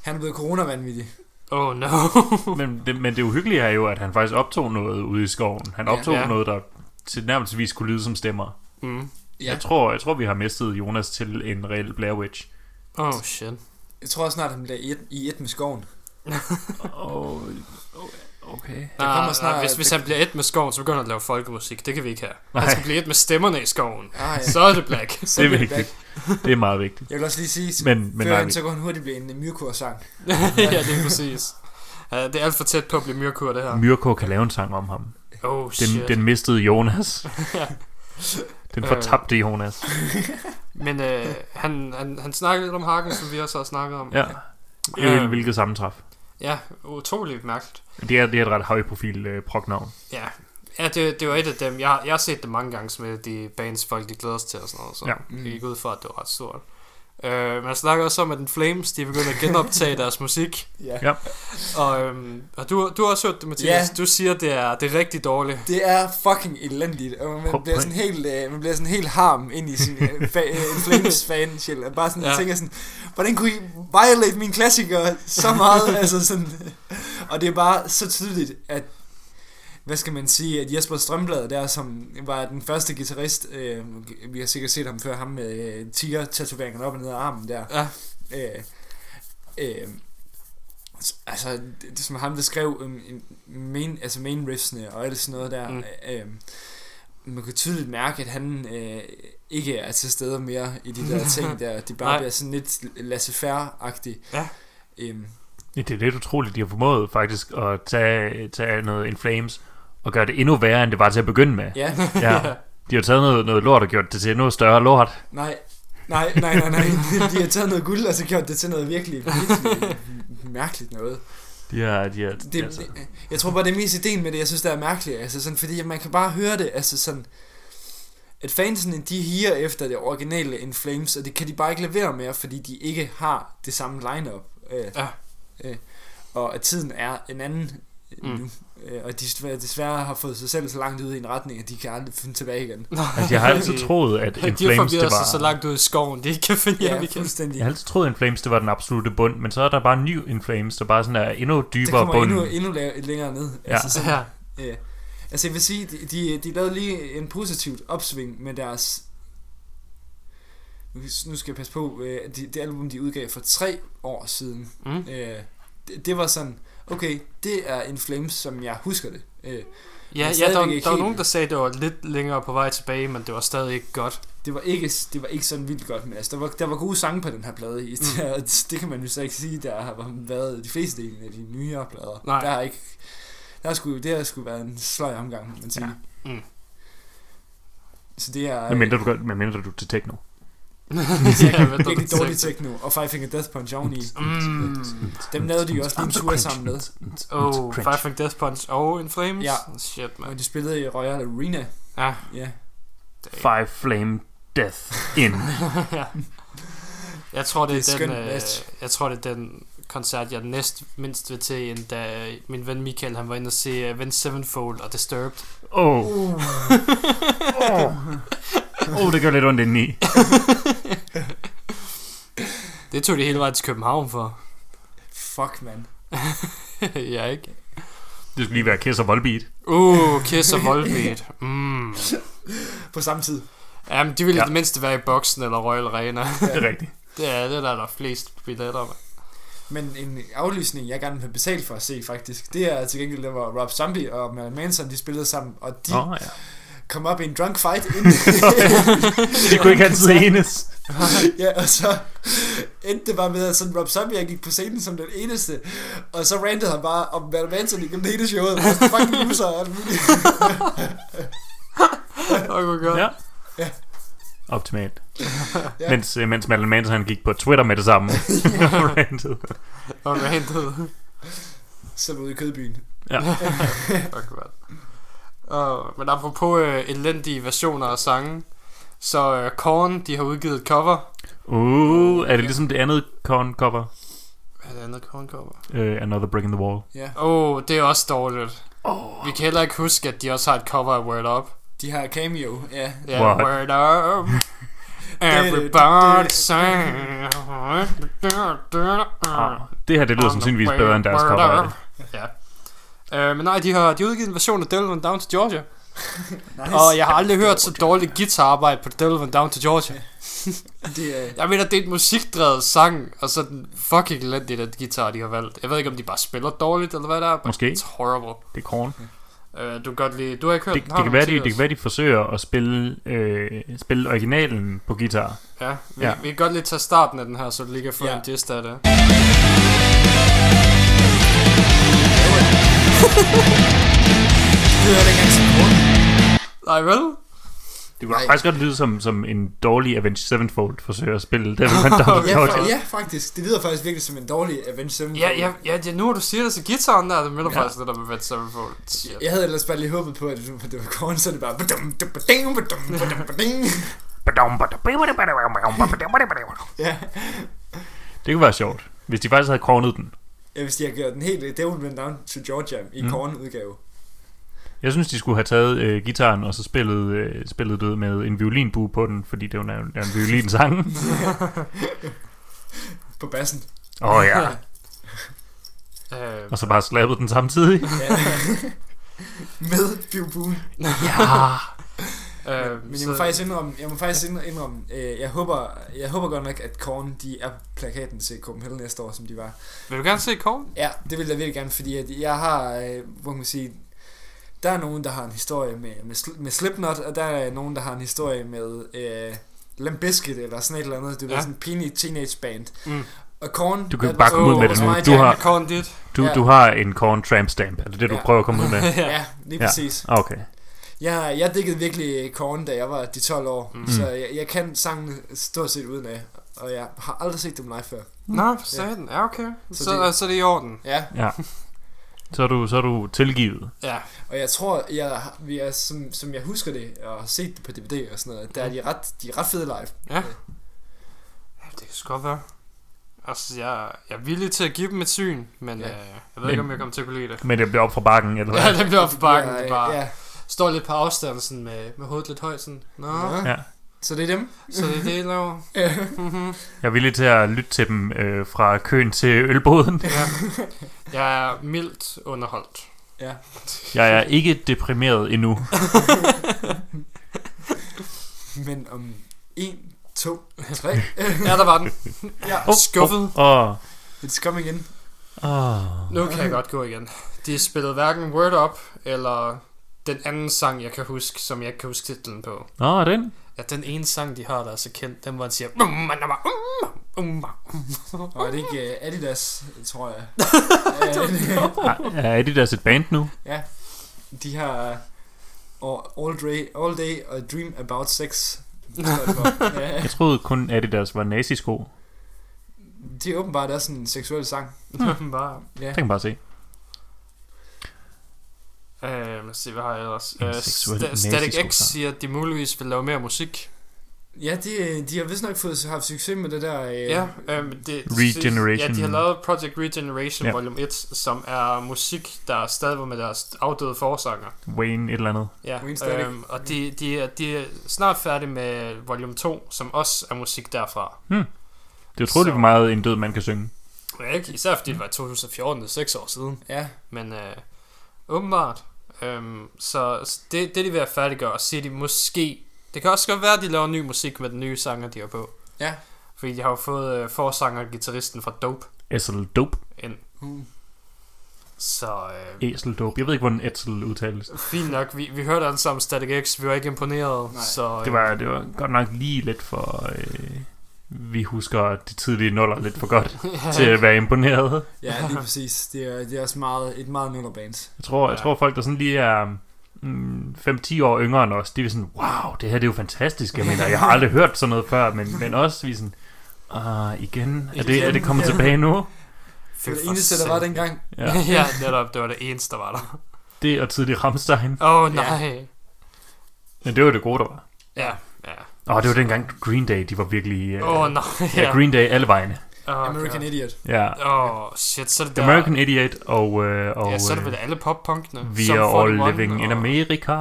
Speaker 3: Han er blevet coronavanvittig.
Speaker 2: Oh no. (laughs)
Speaker 1: men, det, men det uhyggelige er jo, at han faktisk optog noget ude i skoven. Han optog
Speaker 2: Ja.
Speaker 1: ja. noget, der til nærmest kunne lyde som stemmer.
Speaker 2: Mm.
Speaker 3: Ja.
Speaker 1: Jeg, tror, jeg tror, vi har mistet Jonas til en reel Blair Witch.
Speaker 2: Oh shit.
Speaker 3: Jeg tror snart, han bliver i et, i et med skoven. (laughs)
Speaker 1: Oh, okay.
Speaker 3: Der kommer
Speaker 2: Nej,
Speaker 3: snart-
Speaker 2: nej, hvis, hvis han bliver et med skoven, så begynder han at lave folkemusik. Det kan vi ikke have.
Speaker 1: Nej.
Speaker 2: Han skal blive et med stemmerne i skoven.
Speaker 3: Ah, ja.
Speaker 2: Så er det black.
Speaker 1: Det er vigtigt. Det er meget vigtigt.
Speaker 3: Jeg vil også lige sige,
Speaker 1: Men, men
Speaker 3: før han, så kunne han hurtigt blive en myrkur-sang. (laughs)
Speaker 2: ja, det er præcis. Uh, det er alt for tæt på at blive myrkur, det her.
Speaker 1: Myrko kan lave en sang om ham.
Speaker 2: Oh
Speaker 1: Den,
Speaker 2: shit.
Speaker 1: den mistede Jonas. (laughs)
Speaker 2: Ja.
Speaker 1: Den
Speaker 2: Øh.
Speaker 1: fortabte Jonas. (laughs)
Speaker 2: Men øh, han, han, han snakkede lidt om Hagen, som vi også har snakket om.
Speaker 1: Ja.
Speaker 2: Øh.
Speaker 1: Øh. Hvilket sammentræf.
Speaker 2: Ja, utroligt mærkeligt.
Speaker 1: Det er, det er et ret højprofil øh, prognavn.
Speaker 2: Ja, ja det, det var et af dem. Jeg, jeg har set det mange gange med de bands, folk de glæder sig til og sådan noget. Så
Speaker 1: Ja.
Speaker 2: ja. jeg gik ud fra, at det var ret stort. Øh, man snakker også om, at den Flames, de er begyndt at genoptage (laughs) deres musik.
Speaker 3: Ja.
Speaker 1: Ja.
Speaker 2: Og, øhm, og du, du har også hørt det, Mathias.
Speaker 3: Ja.
Speaker 2: Du siger, det er, det er rigtig dårligt.
Speaker 3: Det er fucking elendigt, og man bliver sådan helt, øh, man bliver sådan helt harm ind i sin øh, fa- øh, Flames fan Bare sådan
Speaker 2: Ja.
Speaker 3: ja. tænker sådan, hvordan kunne I violate mine klassikere så meget? (laughs) altså sådan, og det er bare så tydeligt, at hvad skal man sige, at Jesper Strømblad der, som var den første guitarist, øh, vi har sikkert set ham før, ham med øh, tiger-tatoveringerne op og ned af armen der.
Speaker 2: Ja.
Speaker 3: Øh, øh, altså, det, det som ham, der skrev en main, altså main riffsene og alt sådan noget der.
Speaker 2: Mm.
Speaker 3: Mm. Øh, man kan tydeligt mærke, at han øh, ikke er til stede mere i de der (laughs) ting der. De bare
Speaker 2: Nej.
Speaker 3: bliver sådan lidt laissez-faire-agtigt.
Speaker 2: Ja.
Speaker 3: Øhm,
Speaker 1: Ja, det er lidt utroligt, de har formået faktisk at tage, tage noget In Flames og gøre det endnu værre, end det var til at begynde med.
Speaker 3: ja,
Speaker 1: Ja. De har taget noget, noget lort og gjort det til endnu større lort.
Speaker 3: nej. Nej, nej, nej, nej. De har taget noget guld, og så gjort det til noget virkelig, virkelig mærkeligt noget.
Speaker 1: De har, de har,
Speaker 3: Det,
Speaker 1: altså,
Speaker 3: det, jeg tror bare, det er mest ideen med det, jeg synes, det er mærkeligt. Altså sådan, fordi man kan bare høre det, altså sådan, at fansene, de higer efter det originale In Flames, og det kan de bare ikke levere mere, fordi de ikke har det samme lineup. Øh,
Speaker 2: Ja.
Speaker 3: øh, og at tiden er en anden
Speaker 2: Mm.
Speaker 3: mm. nu. Øh, og de desværre, desværre har fået sig selv så langt ud i en retning, at de kan aldrig finde tilbage igen.
Speaker 1: altså, jeg har altid (laughs) troet, at In Flames, det
Speaker 2: forvirret sig
Speaker 1: var...
Speaker 2: så langt ud i skoven, de ikke kan finde hjem
Speaker 3: Ja,
Speaker 2: igen.
Speaker 3: fuldstændig.
Speaker 1: Jeg har altid troet, at In Flames, det var den absolute bund, men så er der bare en ny In Flames, der bare sådan er endnu
Speaker 3: det
Speaker 1: dybere
Speaker 3: kommer
Speaker 1: bund.
Speaker 3: endnu, endnu la- længere ned.
Speaker 1: Ja.
Speaker 3: Altså sådan,
Speaker 2: Ja.
Speaker 3: Øh, altså jeg vil sige, de, de, de lavede lige en positivt opsving med deres... Nu nu skal jeg passe på, øh, de, det album de udgav for tre år siden.
Speaker 2: Mm.
Speaker 3: Øh, det, det var sådan, okay, det er en Flames, som jeg husker det. Øh,
Speaker 2: Ja, ja der, var, der var nogen, der sagde, at det var lidt længere på vej tilbage, men det var stadig ikke godt.
Speaker 3: det var ikke det var ikke sådan vildt godt, men altså, der var, der var gode sange på den her plade. I,
Speaker 2: Mm. (laughs)
Speaker 3: det, det kan man jo så ikke sige, der har været de fleste af de nyere plader.
Speaker 2: Nej.
Speaker 3: Der har ikke, der skulle, det har sgu været en sløj omgang, man sige.
Speaker 2: Ja. Mm.
Speaker 3: Så det er...
Speaker 1: Men mindre du, gør- men mindre du er til techno.
Speaker 2: Ja, hvad der
Speaker 3: virkelig
Speaker 2: er
Speaker 3: dårlig techno, og Five Finger Death Punch oveni.
Speaker 2: Mm.
Speaker 3: Dem lavede de jo også lige en tur sammen med.
Speaker 2: Oh, Five Finger Death Punch og In Flames?
Speaker 3: Ja.
Speaker 2: Shit, man.
Speaker 3: Og de spillede i Royal Arena.
Speaker 2: Ja.
Speaker 3: Ja.
Speaker 1: Five Flame Death in. (laughs)
Speaker 2: Jeg tror, det er,
Speaker 3: Det er
Speaker 2: den, øh, jeg tror, det er den koncert, jeg næst mindst vil til, end da min ven Michael, han var inde og se uh, Vent Sevenfold og Disturbed.
Speaker 1: Oh. oh. (laughs) oh, det gør lidt ondt indeni. (laughs)
Speaker 2: Det tog de hele vejen til København for.
Speaker 3: Fuck, man. (laughs)
Speaker 2: ja, ikke?
Speaker 1: Det skulle lige være Kiss og Volbeat.
Speaker 2: Uh, Kiss og (laughs) Volbeat. Mm.
Speaker 3: På samme tid.
Speaker 2: Jamen, de ville ja. I det mindste være i boksen eller Royal Arena.
Speaker 1: Det er rigtigt.
Speaker 2: det er det, er der er der flest billetter med.
Speaker 3: Men en aflysning, jeg gerne vil betale for at se, faktisk, det er til gengæld, der var Rob Zombie og Marilyn Manson, de spillede sammen, og de
Speaker 1: oh, ja.
Speaker 3: Kom op i en drunk fight. Inden, (laughs)
Speaker 1: De kunne ikke altid (laughs) enes.
Speaker 3: ja, og så endte det bare med, at sådan Rob Zombie gik på scenen som den eneste, og så rantede han bare om Madam Anthony gennem hele showet, og så fucking loser og alt muligt.
Speaker 2: Åh, hvor godt.
Speaker 1: Ja.
Speaker 3: Ja.
Speaker 1: Optimalt.
Speaker 3: Ja.
Speaker 1: Mens, øh, mens Madeline Manson han gik på Twitter med det samme. (laughs) Rantet.
Speaker 2: Og rantet.
Speaker 3: Så ude i kødbyen.
Speaker 1: ja.
Speaker 2: Fuck. Uh, men apropos uh, elendige versioner af sange, så uh, Korn, de har udgivet et cover.
Speaker 1: Uh, er det ligesom det andet Korn cover?
Speaker 2: Hvad er det andet Korn cover?
Speaker 1: Uh, Another Brick in the Wall.
Speaker 3: Ja.
Speaker 2: Åh, oh, det er også dårligt. Oh. Vi kan heller ikke huske, at de også har et cover af Word Up.
Speaker 3: De har cameo, ja.
Speaker 2: Ja,
Speaker 1: What?
Speaker 2: Word Up. (laughs) Everybody (laughs) sang.
Speaker 1: Ah, det her, det lyder sandsynligvis bedre end deres cover.
Speaker 2: Ja. Uh, men nej, de har, de har udgivet en version af Devil Went Down to Georgia. (laughs)
Speaker 3: Nice.
Speaker 2: Og jeg har aldrig hørt så dårligt guitararbejde på Devil Went Down to Georgia.
Speaker 3: Det er,
Speaker 2: Jeg mener, det er et musikdrevet sang, og så den fucking elendig, den guitar, de har valgt. Jeg ved ikke, om de bare spiller dårligt, eller hvad det er.
Speaker 1: Måske.
Speaker 2: It's horrible.
Speaker 1: Det er Korn.
Speaker 2: Uh, du kan godt lide... Du har ikke hørt
Speaker 1: Det,
Speaker 2: den,
Speaker 1: det, kan være, de, det kan være, de forsøger at spille, øh, spille originalen på guitar.
Speaker 2: Ja, vi,
Speaker 1: Ja.
Speaker 2: vi kan godt lige tage starten af den her, så du lige kan få
Speaker 3: Ja.
Speaker 2: en gist af det.
Speaker 3: Det er dengang som grund.
Speaker 2: Nej, vel?
Speaker 1: Det kunne
Speaker 3: Nej.
Speaker 1: faktisk godt lyde som, som en dårlig Avenged Sevenfold forsøger at spille Went Down to
Speaker 3: Ja, fa- ja, faktisk. Det lyder faktisk virkelig som en dårlig Avenged Sevenfold.
Speaker 2: Ja, ja, ja, ja, nu hvor du siger det, så guitaren der, det minder
Speaker 1: Ja.
Speaker 2: faktisk lidt om Avenged Sevenfold. Shit.
Speaker 3: Jeg havde ellers bare lige håbet på, at det det var korn, så er det bare... Ja.
Speaker 1: Det kunne være sjovt, hvis de faktisk havde kornet den.
Speaker 3: Ja, hvis de har gjort den helt Devil Went Down to Georgia i
Speaker 1: Mm.
Speaker 3: korn-udgave.
Speaker 1: Jeg synes, de skulle have taget øh, gitaren og så spillet, øh, spillet det med en violinbue på den, fordi det er jo en, er en violinsang. (laughs)
Speaker 3: På bassen.
Speaker 1: Åh oh, ja. (laughs)
Speaker 2: Øh,
Speaker 1: Og så bare slappet den samtidig. (laughs)
Speaker 3: Med bivbuen.
Speaker 1: ja.
Speaker 2: Øh,
Speaker 3: Men jeg må faktisk indrømme, jeg må faktisk indrømme, øh, jeg, håber, jeg håber godt nok, at Korn, de er plakaten til Copenhagen næste år, som de var.
Speaker 2: Vil du gerne se Korn?
Speaker 3: Ja, det vil jeg virkelig gerne, fordi at jeg har, øh, hvor kan man sige, der er nogen, der har en historie med, med, med Slipknot, og der er nogen, der har en historie med øh, Limp Bizkit, eller sådan et eller andet. Det var
Speaker 2: Ja.
Speaker 3: sådan en pinlig teenage band.
Speaker 2: Mm.
Speaker 3: Og Korn...
Speaker 1: Du kan bare komme ud med det nu. Du har-
Speaker 2: Korn dit.
Speaker 1: Du,
Speaker 3: Ja.
Speaker 1: du har en Korn tramp stamp. Er det det, du
Speaker 3: Ja.
Speaker 1: prøver at komme ud med? (laughs)
Speaker 3: Ja, lige
Speaker 1: Ja.
Speaker 3: præcis.
Speaker 1: Okay.
Speaker 3: Jeg, jeg dækkede virkelig Korn, da jeg var de 12 år,
Speaker 2: Mm.
Speaker 3: så jeg, jeg kan sangen stort set uden af, og jeg har aldrig set dem live før.
Speaker 2: Nå, for satan. Ja, okay.
Speaker 3: Så
Speaker 2: Så,
Speaker 3: det-
Speaker 2: så, så er det i orden.
Speaker 3: Ja,
Speaker 1: Ja. Så er du, så er du tilgivet.
Speaker 2: Ja.
Speaker 3: og jeg tror, jeg, har- vi er, som, som jeg husker det, og har set det på DVD og sådan noget, der er de ret, de er ret fede live.
Speaker 2: Ja. ja det kan godt være. Altså, jeg, jeg er villig til at give dem et syn, men
Speaker 3: Ja.
Speaker 2: ja. øh, jeg ved ikke,
Speaker 1: Men-
Speaker 2: om jeg kommer til at kunne lide det.
Speaker 1: Men det bliver op fra bakken, eller (laughs) hvad?
Speaker 2: Ja, det bliver op for bakken.
Speaker 3: Ja,
Speaker 2: Det bare
Speaker 3: ja.
Speaker 2: Står lidt på afstand sådan med, med hovedet lidt højt. Sådan. Nå,
Speaker 3: Ja. Så det er dem?
Speaker 2: så det er det, jeg laver.
Speaker 3: Ja.
Speaker 2: Mhm.
Speaker 1: Jeg er villig til at lytte til dem øh, fra køen til ølboden.
Speaker 2: ja. Jeg er mildt underholdt.
Speaker 3: Ja.
Speaker 1: Jeg er ikke deprimeret endnu. (laughs)
Speaker 3: Men om 1, 2, 3,
Speaker 2: Ja, der var den.
Speaker 3: ja,
Speaker 2: Skuffet.
Speaker 1: Åh,
Speaker 3: it's coming in.
Speaker 1: åh.
Speaker 2: Nu kan jeg godt gå igen. De spillede hverken Word Up, eller den anden sang, jeg kan huske, som jeg ikke kan huske titlen på.
Speaker 1: Nå, den?
Speaker 2: Ja, den ene sang, de har, der er så kendt, den hvor han siger...
Speaker 3: Og er det ikke uh, Adidas, tror jeg. (laughs) (laughs)
Speaker 1: Er Adidas et band nu?
Speaker 3: ja, de har uh, all, day, all Day og Dream About Sex. (laughs) ja,
Speaker 1: Jeg troede kun Adidas var nazisko.
Speaker 3: det er åbenbart også en seksuel sang.
Speaker 2: Bare...
Speaker 3: Ja.
Speaker 1: Det kan man bare se.
Speaker 2: Øh, lad os se, hvad har jeg ellers? Øh, Static X siger, at de muligvis vil lave mere musik.
Speaker 3: Ja, de, de har vist nok fået, haft succes med det der... Øh,
Speaker 2: Ja, øh, det,
Speaker 1: Regeneration.
Speaker 2: Ja, de har lavet Project Regeneration
Speaker 1: Ja.
Speaker 2: Volume 1, som er musik, der stadig var med deres afdøde forsanger.
Speaker 1: Wayne et eller andet.
Speaker 2: Ja,
Speaker 3: Wayne Static.
Speaker 2: øhm, og de, de, er, de er snart færdige med Volume 2, som også er musik derfra.
Speaker 1: Det er utroligt, hvor meget en død mand kan synge.
Speaker 2: Ja, ikke? Især fordi det var i 2014, det er 6 år siden.
Speaker 3: ja.
Speaker 2: Men øh, åbenbart. Øhm, så det, det de vil have færdiggøre, og siger de måske... Det kan også godt være, at de laver ny musik med den nye sanger, de har på.
Speaker 3: Ja.
Speaker 2: Fordi de har jo fået øh, forsanger og gitarristen fra Dope
Speaker 1: Essel Dope.
Speaker 2: ind.
Speaker 3: Uh.
Speaker 2: Så øh,
Speaker 1: Æseldåb. Jeg ved ikke, hvordan ætsel udtales.
Speaker 2: fint nok, vi, vi hørte alle sammen Static X, vi var ikke imponeret.
Speaker 3: Nej.
Speaker 2: så, øh,
Speaker 1: Det var, det var godt nok lige lidt for... Øh, vi husker de tidlige nuller lidt for (laughs) godt til at være imponeret.
Speaker 3: Ja, lige præcis. Det er, det er også meget, et meget nullerband.
Speaker 1: Jeg tror, jeg
Speaker 2: Ja.
Speaker 1: tror folk, der sådan lige er mm, 5-10 år yngre end os, de er sådan, wow, det her det er jo fantastisk. Jeg mener, jeg har aldrig hørt sådan noget før, men, men også vi er sådan, ah, igen, er det, er det kommet
Speaker 3: Ja.
Speaker 1: tilbage nu?
Speaker 3: Det var det eneste, der var dengang. (laughs)
Speaker 1: Ja.
Speaker 2: ja, netop, det var det eneste, der var der.
Speaker 1: Det og tidlig Rammstein.
Speaker 2: Åh, oh, nej.
Speaker 1: Men det var det gode, der var.
Speaker 2: Ja, ja.
Speaker 1: Åh, oh, det var dengang Green Day, de var virkelig...
Speaker 2: Åh,
Speaker 1: Uh,
Speaker 2: oh, nej. (laughs)
Speaker 1: ja, Green Day alle vegne.
Speaker 2: Oh,
Speaker 3: American Idiot.
Speaker 1: Ja.
Speaker 2: Åh, oh, shit, så er det der...
Speaker 1: American Idiot og... Uh, og
Speaker 2: Ja, så er det
Speaker 1: øh,
Speaker 2: vel alle pop-punkene.
Speaker 1: We
Speaker 2: Sum
Speaker 1: are all
Speaker 2: 41
Speaker 1: living in
Speaker 2: og-
Speaker 1: America.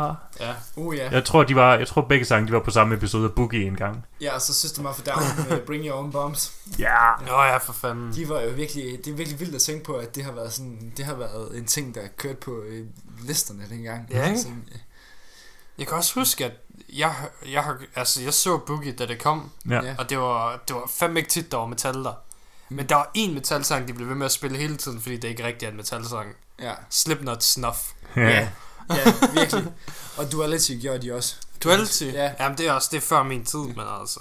Speaker 2: Ja.
Speaker 3: Oh ja.
Speaker 1: Jeg tror, de var, jeg tror begge sange, de var på samme episode af Boogie en gang.
Speaker 3: Ja, og så System of a Down med Bring Your Own Bombs.
Speaker 1: Ja.
Speaker 2: Åh oh, ja, for fanden.
Speaker 3: De var jo virkelig, det er virkelig vildt at tænke på, at det har været sådan, det har været en ting, der kørt på øh, listerne dengang.
Speaker 2: Ja, ikke?
Speaker 3: Sådan, øh,
Speaker 2: Jeg kan også huske, at jeg, jeg, har, altså, jeg så Boogie, da det kom,
Speaker 1: Ja.
Speaker 2: Og det var, det var fandme ikke tit, der var metal der. Men der var en metalsang, de blev ved med at spille hele tiden, fordi det ikke rigtig er en metalsang.
Speaker 3: ja.
Speaker 2: Slipknot Snuff.
Speaker 3: ja. Ja, virkelig. Og Duality gjorde de også.
Speaker 2: Duality?
Speaker 3: Ja.
Speaker 2: Jamen, det er også det er før min tid, men altså...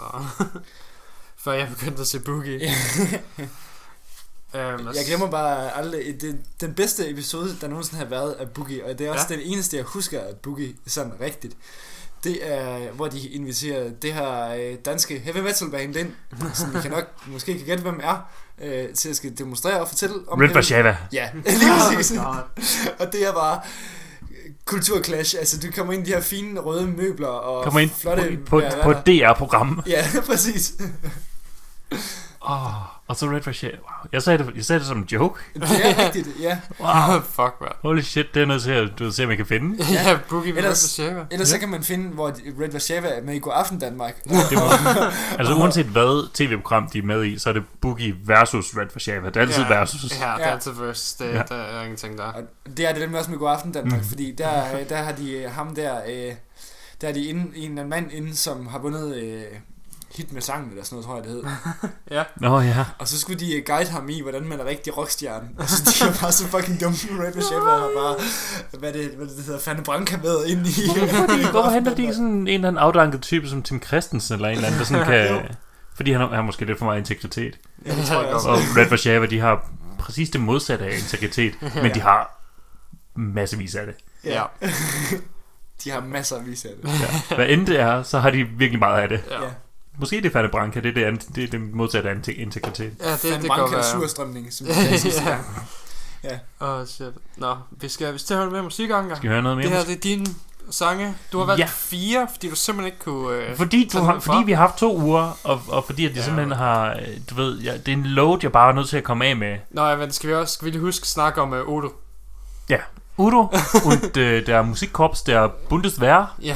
Speaker 2: (laughs) før jeg begyndte at se Boogie.
Speaker 3: Ja.
Speaker 2: øhm,
Speaker 3: Jeg glemmer bare aldrig, det, den bedste episode, der nogensinde har været af Boogie, og det er også
Speaker 2: ja.
Speaker 3: den eneste, jeg husker af Boogie sådan rigtigt. Det er, hvor de inviterer det her øh, danske heavy metal band ind, som vi kan nok, (laughs) måske kan gætte, hvem er, øh, til at skal demonstrere og fortælle om
Speaker 1: Red
Speaker 3: heavy-
Speaker 1: Vashava.
Speaker 3: Ja, (laughs) lige præcis.
Speaker 2: God. (laughs)
Speaker 3: og det er bare kulturclash. Altså, du kommer ind i de her fine røde møbler og
Speaker 1: Kommer ind
Speaker 3: flotte...
Speaker 1: på, på, på et DR-program.
Speaker 3: Ja, præcis.
Speaker 1: Oh, og så Red Vashava. Wow. Jeg sagde, det, jeg sagde det som en joke. (laughs)
Speaker 3: Det er rigtigt, ja.
Speaker 1: Wow. (laughs)
Speaker 2: Fuck, man.
Speaker 1: Holy shit, det er noget til at du se, om jeg kan finde. (laughs)
Speaker 2: Ja, Boogie med
Speaker 3: Ellers-
Speaker 2: Red Vashava.
Speaker 3: Ellers så kan man finde, hvor Red Vashava er med i God Aften Danmark.
Speaker 1: Det må, altså uanset hvad tv-program de er med i, så er det Boogie versus Red Vashava. Det er altid
Speaker 2: Ja.
Speaker 1: versus.
Speaker 2: Ja, det
Speaker 3: Ja.
Speaker 2: er altid versus. Det,
Speaker 1: Ja.
Speaker 2: der er ingenting der.
Speaker 3: Og det er det nemlig også med God Aften Danmark, fordi der, der har de øh, ham der, øh, der er de inde, en en mand inde, som har vundet øh, hit med sangen, eller sådan noget, tror jeg det hed. (laughs)
Speaker 2: Ja.
Speaker 1: Nå ja.
Speaker 3: Og så skulle de øh, guide ham i, hvordan man er rigtig rockstjerne. Og (laughs) så de er bare så fucking dumme. Red Vashava har bare, hvad det, hvad det hedder, Fanny Branca med ind i.
Speaker 1: Fordi, hvorfor henter de (laughs) sådan en eller anden afdanket type som Tim Christensen eller en eller anden, der sådan kan... Fordi han har, måske lidt for meget integritet.
Speaker 3: Ja, det tror jeg også.
Speaker 1: Og Red Vashava, de har præcis det modsatte af integritet, men de har massevis af det.
Speaker 2: Ja.
Speaker 3: De har masser af vis af det.
Speaker 1: Ja. Hvad end det er, så har de virkelig meget af det.
Speaker 2: Ja.
Speaker 3: Ja.
Speaker 1: Måske det er Fanny Branca, det er det, det, er det modsatte af inte- integritet.
Speaker 2: Ja, det,
Speaker 3: Fanny
Speaker 2: det,
Speaker 3: Branca
Speaker 2: går være.
Speaker 3: surstrømning, som (laughs) vi
Speaker 2: ja. Åh, oh, shit. Nå, vi skal, vi skal høre med musik gang.
Speaker 1: Skal vi høre noget mere?
Speaker 2: Det her, det er din sange. Du har valgt
Speaker 1: Ja.
Speaker 2: fire, fordi du simpelthen ikke kunne... Øh...
Speaker 1: Fordi, du har, fordi vi har haft to uger, og, og fordi at de
Speaker 2: Ja.
Speaker 1: simpelthen har, øh, du ved, ja, det er en load, jeg bare er nødt til at komme af med.
Speaker 2: Nå, ja, men skal vi også skal vi lige huske at snakke om uh, Odo?
Speaker 1: Udo und (laughs) øh, der Musikkorps der Bundeswehr.
Speaker 2: Ja.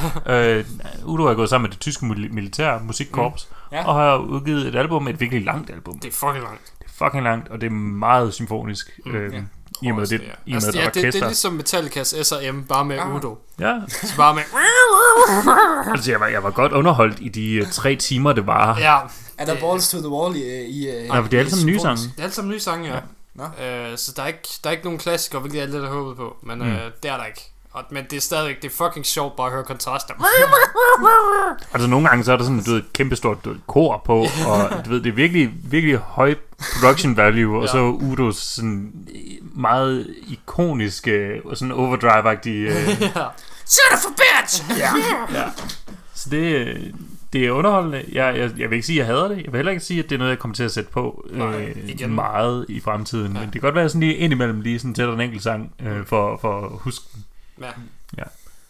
Speaker 1: Øh, Udo er gået sammen med det tyske mil- militær musikkorps,
Speaker 3: Mm. Ja.
Speaker 1: og har udgivet et album, et virkelig langt album.
Speaker 2: Det er fucking langt.
Speaker 1: Det er fucking langt, og det er meget symfonisk.
Speaker 2: Mm,
Speaker 1: øh,
Speaker 3: ja.
Speaker 1: I og med det,
Speaker 2: ja.
Speaker 1: i med
Speaker 2: altså, ja, det, det,
Speaker 1: orkester.
Speaker 2: er ligesom Metallicas S&M, bare med
Speaker 3: Ah.
Speaker 2: Udo.
Speaker 1: Ja,
Speaker 2: Så bare med... (laughs)
Speaker 1: altså jeg var, jeg var godt underholdt i de øh, tre timer, det var.
Speaker 2: Ja,
Speaker 3: Er der
Speaker 2: Det-
Speaker 3: balls to the wall i... i, i
Speaker 1: Nej, for det er alle sammen nye sange.
Speaker 2: det er alt sammen nye sange, ja.
Speaker 3: Nå.
Speaker 2: Øh, så der er, ikke, der er ikke nogen klassikere, hvilket jeg lidt har håbet på. Men
Speaker 1: Mm.
Speaker 2: øh, det er der ikke. Og, men det er stadigvæk, det er fucking sjovt bare at høre kontraster. (laughs)
Speaker 1: Altså nogle gange så er der sådan du ved, et kæmpestort kor på, og du ved, det er virkelig, virkelig høj production value, og
Speaker 2: Ja.
Speaker 1: så Udos sådan meget ikoniske og sådan overdrive-agtige... Øh, (laughs)
Speaker 2: ja. Shut up for bitch!
Speaker 1: ja, ja. Så det, øh, det er underholdende. Jeg, jeg, jeg vil ikke sige, at jeg hader det. Jeg vil heller ikke sige, at det er noget, jeg kommer til at sætte på
Speaker 2: Nej,
Speaker 1: øh,
Speaker 2: igen.
Speaker 1: meget i fremtiden.
Speaker 2: Ja.
Speaker 1: Men det kan godt være sådan lige indimellem lige sådan sætter en enkelt sang øh, for, for at huske den.
Speaker 2: Ja.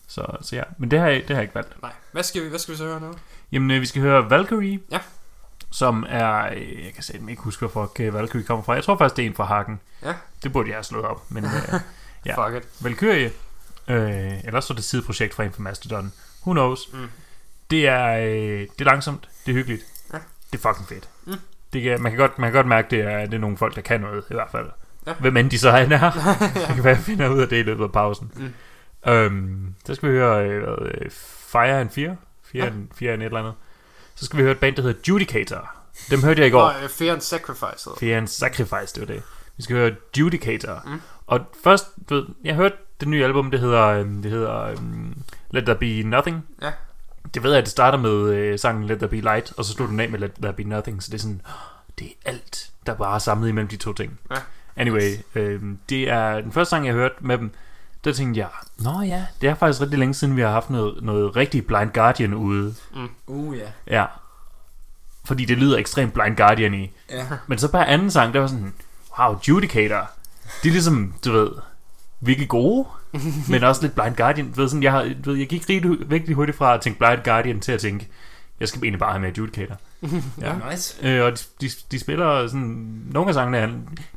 Speaker 1: Så, så ja, men det har jeg, det har jeg ikke valgt.
Speaker 2: Nej, hvad skal vi, hvad skal vi så høre nu?
Speaker 1: Jamen, øh, vi skal høre Valkyrie.
Speaker 2: Ja.
Speaker 1: Som er, øh, jeg kan simpelthen ikke huske, hvor øh, Valkyrie kommer fra. Jeg tror faktisk, det er en fra Hagen.
Speaker 2: Ja.
Speaker 1: Det burde jeg have slået op. Men øh, (laughs) Ja.
Speaker 2: Fuck it.
Speaker 1: Valkyrie, øh, eller så er det et sideprojekt fra en fra Mastodon. Who knows?
Speaker 2: Mm.
Speaker 1: Det er, øh, det er langsomt, det er hyggeligt.
Speaker 2: Ja.
Speaker 1: Det er fucking fedt.
Speaker 2: Mm.
Speaker 1: Det kan, man, kan godt, man kan godt mærke, det er, det er nogle folk, der kan noget, i hvert fald.
Speaker 2: Ja.
Speaker 1: Hvem end de så er. (laughs) Det kan være, jeg finder ud af det i løbet af pausen.
Speaker 2: Mm.
Speaker 1: Øhm, så skal vi høre øh, hvad, Fire and Fear. Fear,
Speaker 2: Ja.
Speaker 1: and, Fear and et eller andet. Så skal vi høre et band, der hedder Judicator. Dem hørte jeg i går.
Speaker 2: Nå, uh, Fear and Sacrifice.
Speaker 1: Fear and Sacrifice, det var det. Vi skal høre Judicator. Mm. Og først, du ved, jeg hørte det nye album, det hedder, øhm, det hedder øhm, Let There Be Nothing.
Speaker 2: Ja.
Speaker 1: Det ved jeg, at det starter med øh, sangen Let There Be Light, og så slutter den af med Let There Be Nothing. Så det er sådan, det er alt, der bare er samlet imellem de to ting.
Speaker 2: Ja.
Speaker 1: Anyway, øhm, det er den første sang, jeg hørte med dem. Der tænkte jeg, nå ja, det er faktisk rigtig længe siden, vi har haft noget, noget rigtig Blind Guardian ude.
Speaker 3: Uh, ja.
Speaker 1: Ja. Fordi det lyder ekstremt Blind Guardian i.
Speaker 3: Ja.
Speaker 1: Men så bare anden sang, der var sådan, wow, Judicator. De er ligesom, du ved, virkelig gode, (laughs) men også lidt Blind Guardian. Ved, sådan, jeg, har, ved, jeg gik rigtig, virkelig hurtigt fra at tænke Blind Guardian til at tænke, jeg skal egentlig bare have med Judicator. (laughs) Ja.
Speaker 3: Nice.
Speaker 1: Øh, og de, de, de spiller sådan, nogle af sangene er,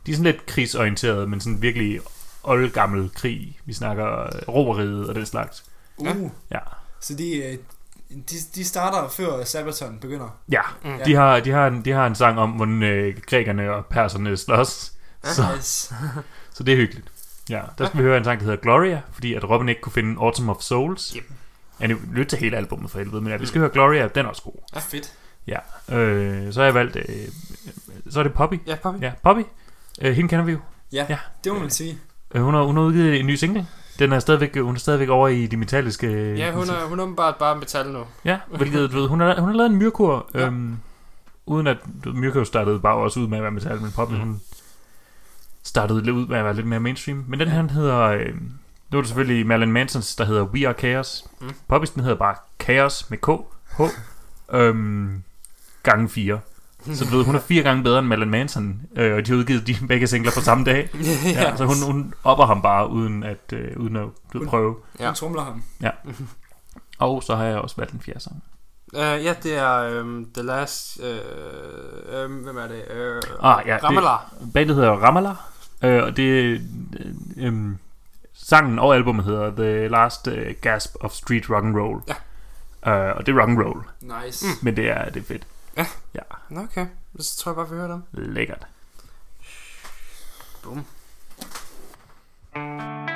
Speaker 1: de er sådan lidt krigsorienterede, men sådan virkelig oldgammel krig. Vi snakker øh, roveriet og den slags.
Speaker 3: Uh.
Speaker 1: Ja.
Speaker 3: Så de, øh, de, de starter før Sabaton begynder.
Speaker 1: Ja,
Speaker 2: Mm.
Speaker 1: de har, de, har en, de har en sang om, hvordan øh, grækerne og perserne slås. Så,
Speaker 3: Nice. (laughs)
Speaker 1: så det er hyggeligt. Ja, der skal vi høre en sang, der hedder Gloria, fordi at Robin ikke kunne finde Autumn of Souls.
Speaker 2: Yep.
Speaker 1: Ja, nu lyt til hele albumet for helvede, men ja, vi skal høre Gloria, den er også god.
Speaker 3: Ja, fedt.
Speaker 1: Ja, øh, så har jeg valgt, øh, så er det Poppy.
Speaker 2: Ja, Poppy.
Speaker 1: Ja, Poppy. Øh, hende kender vi jo.
Speaker 3: Ja,
Speaker 1: Ja.
Speaker 3: det må man sige.
Speaker 1: Øh, hun, har, hun har udgivet en ny single. Den er stadigvæk, hun er stadigvæk over i de metalliske...
Speaker 2: Ja, hun er, hun er åbenbart bare metal nu.
Speaker 1: Ja, hvilket, du ved, hun har, hun har lavet en myrkur,
Speaker 2: Ja.
Speaker 1: øhm, uden at myrkur startede bare også ud med at være metal, men Poppy,
Speaker 2: Mm.
Speaker 1: hun startede lidt ud med at være lidt mere mainstream. Men den her, den hedder, øh, nu er det selvfølgelig Marilyn Mansons, der hedder We Are Chaos.
Speaker 2: Mm.
Speaker 1: Poppy's, den hedder bare Chaos med K, H, øhm, gange 4. Så du ved, hun er fire gange bedre end Marilyn Manson, øh, og de har udgivet de (laughs) begge singler på samme dag. (laughs) ja, så hun, hun opper ham bare, uden at, øh, uden at du ved,
Speaker 3: Hun-
Speaker 1: prøve.
Speaker 2: Ja.
Speaker 3: Hun trumler ham. (laughs)
Speaker 1: Og så har jeg også valgt en fjerde sang.
Speaker 2: Uh, ja, det er um, The Last... Uh, um, hvem er det? Uh,
Speaker 1: Ah, ja, det-
Speaker 2: Ramallah.
Speaker 1: Bandet hedder Ramallah, øh, og det øh, øh, sangen og albumet hedder The Last øh, Gasp of Street Rock and Roll.
Speaker 2: Ja.
Speaker 1: Øh, og det er rock and roll,
Speaker 3: Nice.
Speaker 2: Mm.
Speaker 1: men det er det er fedt.
Speaker 2: Ja.
Speaker 1: Ja,
Speaker 2: Nå, Okay, så tror jeg bare, vi hører dem.
Speaker 1: lækkert.
Speaker 2: Boom.
Speaker 5: Thank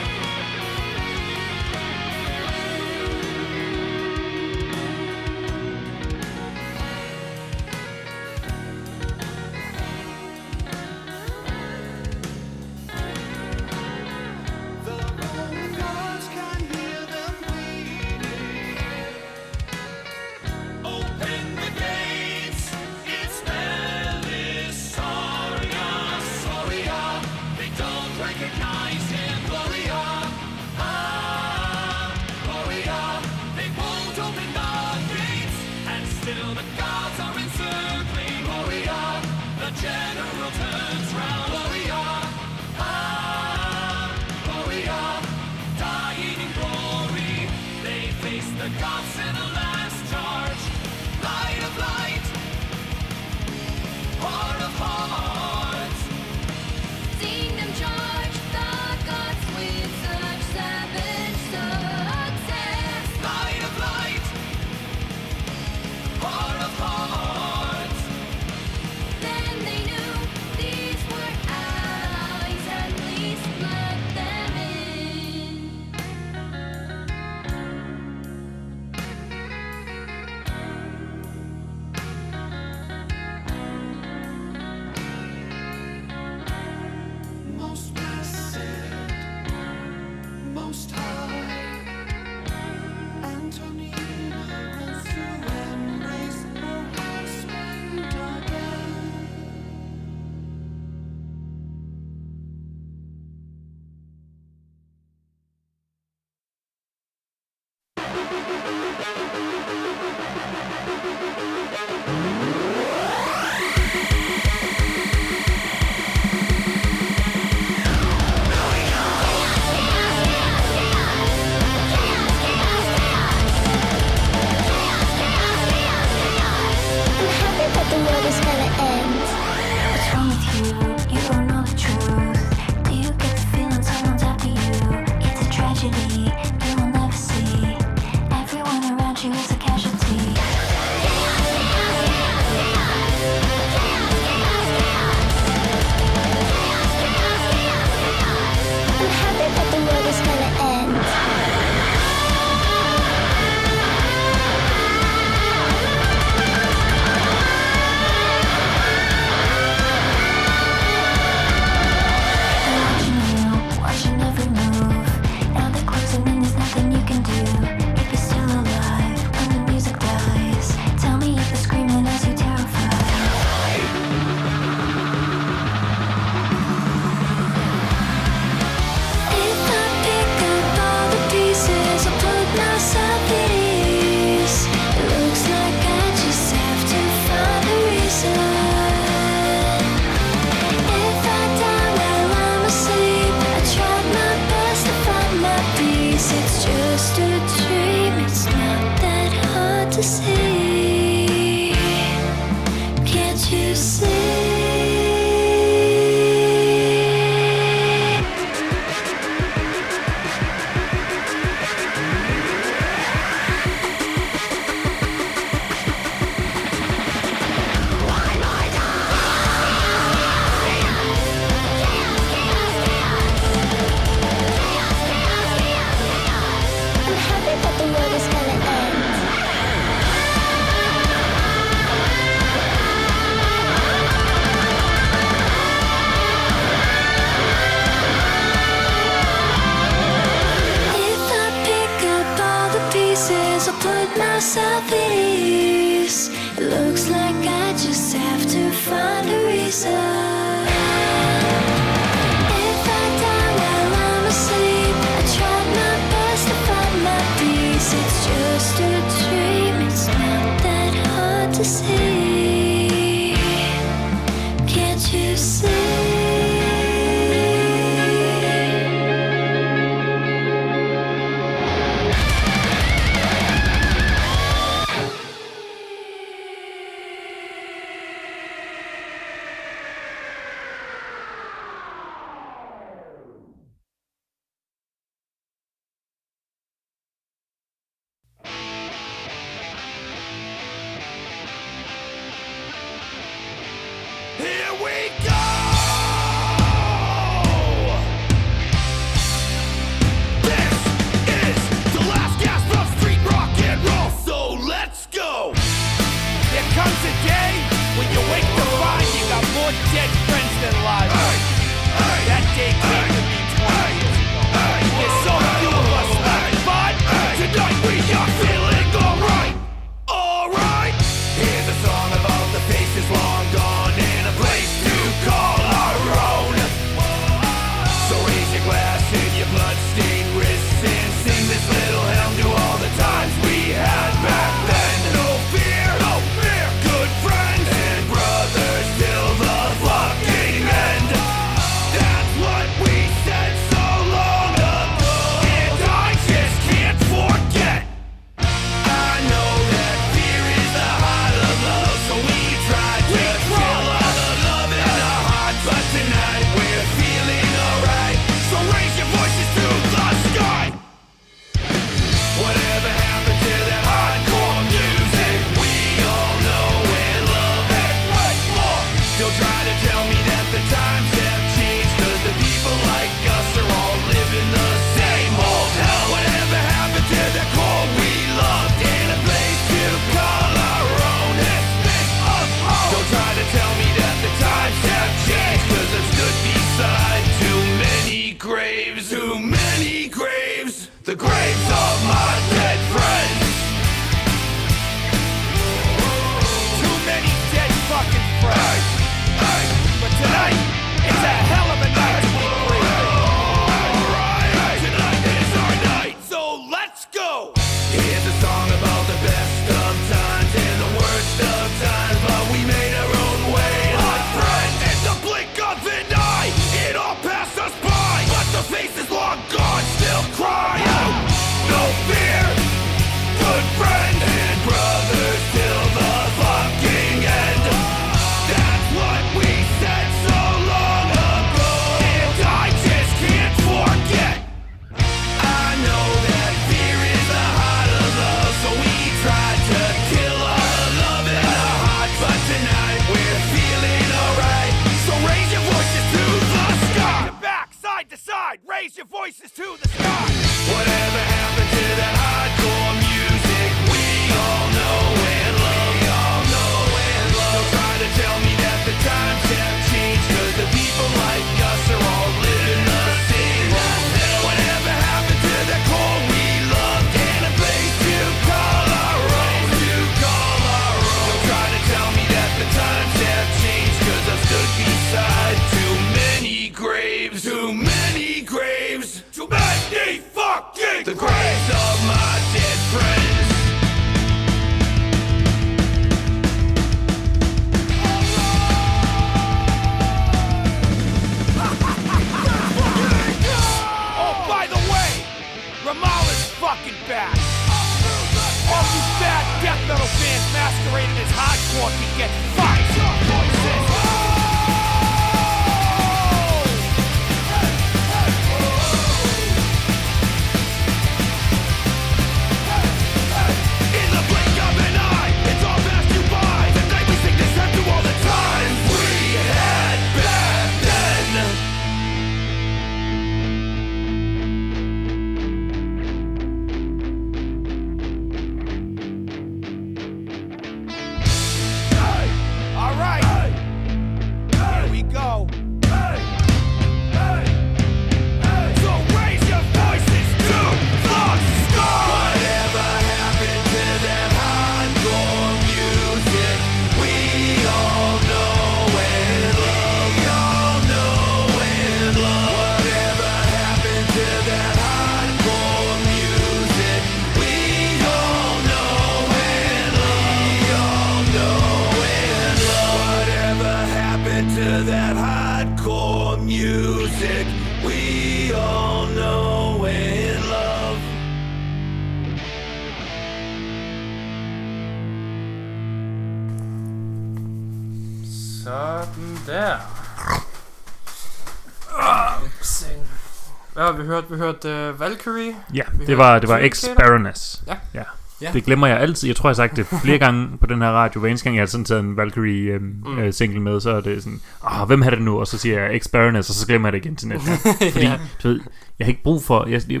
Speaker 2: hørt? Uh, Valkyrie.
Speaker 1: Ja,
Speaker 2: Vi
Speaker 1: det var, det var
Speaker 2: Communicator.
Speaker 1: Ex-Baroness.
Speaker 2: Ja.
Speaker 1: ja.
Speaker 3: Ja.
Speaker 1: Det glemmer jeg altid. Jeg tror, jeg har sagt det (laughs) flere gange på den her radio. Hver eneste gang, jeg har sådan taget en Valkyrie øhm,
Speaker 2: Mm.
Speaker 1: øh, single med, så er det sådan, ah, hvem har det nu? Og så siger jeg Ex-Baroness, og så glemmer jeg det igen til næste gang. (laughs) Fordi,
Speaker 2: Ja.
Speaker 1: du ved, jeg har ikke brug for... Jeg, jeg,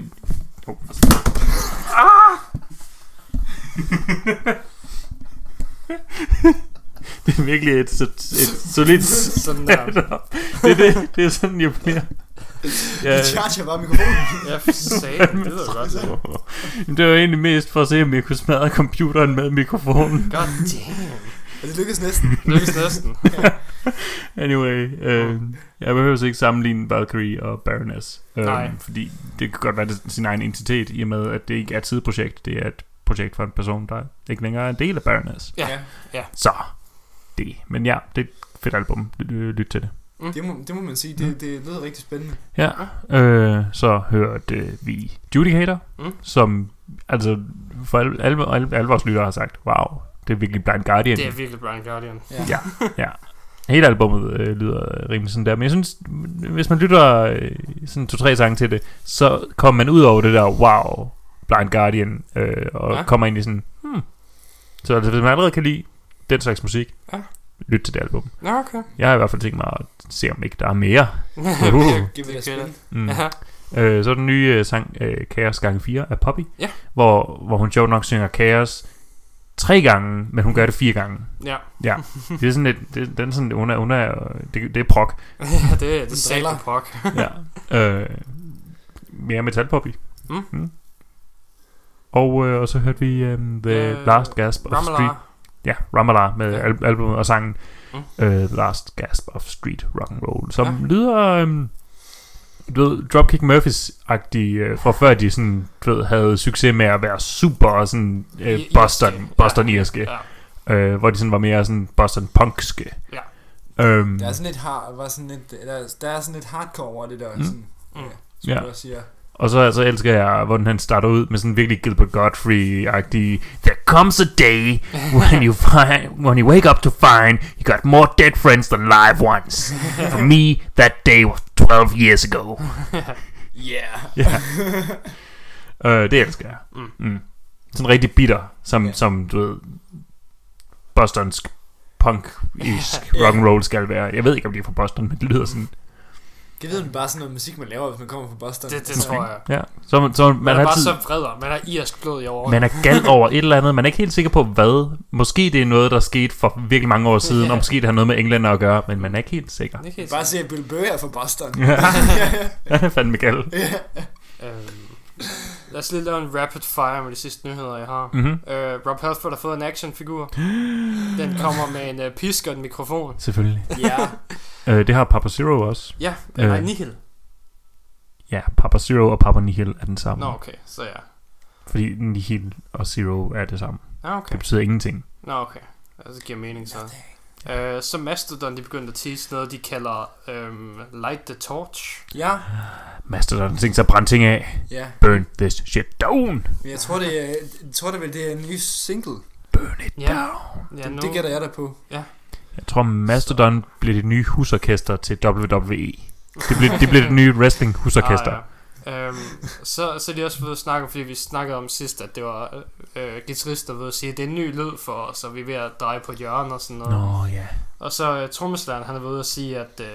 Speaker 1: oh. (laughs) det er virkelig et, et, et solidt
Speaker 2: Sådan der.
Speaker 1: det, er det, det er sådan, jeg bliver...
Speaker 3: Ja. Du charger bare mikrofonen.
Speaker 2: Ja, for satan, det lyder godt. (laughs)
Speaker 1: Men det var egentlig mest for at se, om jeg kunne smadre computeren med mikrofonen.
Speaker 2: God damn.
Speaker 3: Og det lykkedes næsten.
Speaker 2: Det lykkedes næsten. (laughs)
Speaker 1: anyway, øh, jeg behøver ikke sammenligne Valkyrie og Baroness. Øh,
Speaker 2: Nej.
Speaker 1: Fordi det kan godt være det er sin egen identitet, i og med, at det ikke er et sideprojekt. Det er et projekt for en person, der ikke længere er en del af Baroness.
Speaker 2: Ja, ja.
Speaker 1: Så, det. Men ja, det er et fedt album. Lyt til det.
Speaker 3: Det må, det må man sige. Det, det lyder rigtig spændende.
Speaker 1: Ja, øh, så hørte vi Judicator,
Speaker 2: Mm.
Speaker 1: som altså for alle, alle, alle, alle vores lyttere har sagt, wow, det er virkelig Blind Guardian.
Speaker 2: Det er virkelig Brian Guardian.
Speaker 1: Ja, ja. Hele albumet øh, lyder rimelig sådan der, men jeg synes, hvis man lytter øh, sådan to-tre sange til det, så kommer man ud over det der, wow, Blind Guardian, øh, og
Speaker 2: Ja.
Speaker 1: ja. kommer ind i sådan, hmm. Så altså, hvis man allerede kan lide den slags musik,
Speaker 2: Ja.
Speaker 1: lyt til det album.
Speaker 2: Ja, okay.
Speaker 1: Jeg har i hvert fald tænkt mig at se, om ikke der er mere. (laughs) Uh.
Speaker 3: Give.
Speaker 1: Mm.
Speaker 2: Ja.
Speaker 1: Øh, så er den nye øh, sang øh, Chaos gange 4 af Poppy,
Speaker 2: Ja.
Speaker 1: hvor, hvor hun sjovt nok synger Chaos tre gange, men hun gør det fire gange.
Speaker 2: Ja.
Speaker 1: Ja, det er sådan lidt, det, den er sådan, hun er, hun er, det, det er prog. (laughs)
Speaker 2: ja, det er det
Speaker 3: driller.
Speaker 2: prok. (laughs)
Speaker 1: ja. Øh, mere metal poppy.
Speaker 2: Mm.
Speaker 1: Mm. Og, øh, og så hørte vi um, The
Speaker 2: Øh,
Speaker 1: Last Gasp of. Street. Ja, Ramallah med
Speaker 2: Ja.
Speaker 1: ja. al- albumet og sangen
Speaker 2: Mm.
Speaker 1: uh, The Last Gasp of Street Rock and Roll, som
Speaker 2: Ja.
Speaker 1: lyder, um, du ved, Dropkick Murphys-agtig, uh, fra før de sådan, du ved, havde succes med at være super sådan, uh, Boston,
Speaker 2: irske.
Speaker 1: Boston
Speaker 2: Ja. Ja.
Speaker 1: uh, hvor de sådan var mere sådan Boston punkske.
Speaker 2: Ja.
Speaker 1: Um,
Speaker 3: Der er sådan lidt, har, var sådan lidt, der, der er sådan lidt hardcore over det der.
Speaker 1: Mm.
Speaker 3: Sådan,
Speaker 2: Mm.
Speaker 3: ja, som
Speaker 1: Ja.
Speaker 3: du også siger.
Speaker 1: Og så, så elsker jeg, hvordan han starter ud med sådan virkelig Gilbert Godfrey-agtig There comes a day when you (laughs) find when you wake up to find you got more dead friends than live ones. For me, that day was 12 years ago. (laughs)
Speaker 3: Yeah.
Speaker 1: Ja. uh, det elsker jeg.
Speaker 2: Mm.
Speaker 1: Mm. Sådan rigtig bitter, som,
Speaker 3: Ja.
Speaker 1: som du ved, Bostonsk punk-isk (laughs)
Speaker 3: Ja.
Speaker 1: rock and roll skal være. Jeg ved ikke, om de er fra Boston, men det lyder sådan.
Speaker 3: Jeg ved, om det er bare sådan noget musik, man laver, hvis man kommer fra Boston.
Speaker 2: Det, det tror jeg.
Speaker 1: Ja, så, så man,
Speaker 2: Man
Speaker 1: man
Speaker 2: er
Speaker 1: er
Speaker 2: bare
Speaker 1: altid,
Speaker 2: så vred, man er irsk blod i over.
Speaker 1: man er gal (laughs) over et eller andet. Man er ikke helt sikker på, hvad. Måske det er noget, der skete for virkelig mange år siden,
Speaker 2: Ja.
Speaker 1: og måske det har noget med englænder at gøre, men man er ikke helt sikker.
Speaker 2: Er helt
Speaker 3: Bare se, at Bill Burr er fra Boston.
Speaker 1: Ja. (laughs) Han er fandme gal.
Speaker 2: Øhm, lad os lige lave en rapid fire med de sidste nyheder, jeg har.
Speaker 1: Mhm.
Speaker 2: Øh, Rob Halford har fået en actionfigur. Den (gasps) kommer med en uh, pisk og en mikrofon.
Speaker 1: Selvfølgelig.
Speaker 3: ja.
Speaker 1: Øh, det har Papa Zero også.
Speaker 2: Ja, øh, nej, Nihil.
Speaker 1: Ja, Papa Zero og Papa Nihil er den samme.
Speaker 2: Nå, okay, så ja.
Speaker 1: Fordi Nihil og Zero er det samme.
Speaker 2: Ja, okay.
Speaker 1: Det betyder ingenting.
Speaker 2: Nå, okay. Altså, det giver mening så. Øh, så Mastodon, de begyndte at tease noget, de kalder øhm, Light the Torch.
Speaker 3: Ja.
Speaker 1: Mastodon har tænkt sig at brænde ting af.
Speaker 3: Ja.
Speaker 1: Burn this shit down.
Speaker 3: Men jeg tror, det er, jeg tror det vel, det er en ny single.
Speaker 1: Burn it
Speaker 2: Ja.
Speaker 1: down.
Speaker 2: Ja,
Speaker 3: Det,
Speaker 2: nu,
Speaker 3: det gætter jeg da på.
Speaker 2: Ja.
Speaker 1: Jeg tror, Mastodon bliver det nye husorkester til WWE. Det bliver det, bliver det nye wrestling husorkester.
Speaker 2: Ah, ja. Øhm, så, så er de også ved at snakke, fordi vi snakkede om sidst, at det var øh, guitarister ved at sige, at det er en ny lyd for os, og vi er ved at dreje på et hjørne og sådan noget.
Speaker 1: Nå, ja.
Speaker 2: Og så uh, trommeslageren, han er ved at sige, at uh,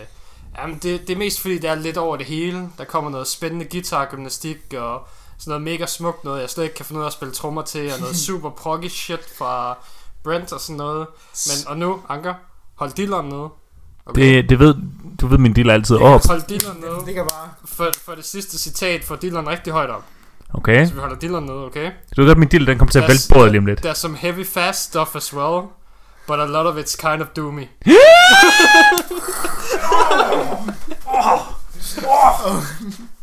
Speaker 2: jamen, det, det er mest fordi, det er lidt over det hele. Der kommer noget spændende guitar-gymnastik og sådan noget mega smukt noget, jeg slet ikke kan finde ud af at spille trommer til, og noget (laughs) super proggy shit fra Brent og sådan noget. Men, og nu, Anker, hold dilleren nede.
Speaker 1: Det, det ved, du ved, min deal er altid op.
Speaker 2: Hold dilleren nede.
Speaker 3: Det ligger bare...
Speaker 2: For, for det sidste citat får dilleren rigtig højt op.
Speaker 1: Okay.
Speaker 2: Så vi holder dilleren nede, okay?
Speaker 1: Du ved godt, min deal, den kommer til at vælte
Speaker 2: There's-
Speaker 1: bordet lige om lidt.
Speaker 2: There's some heavy fast stuff as well, but a lot of it's kind of doomy. (laughs)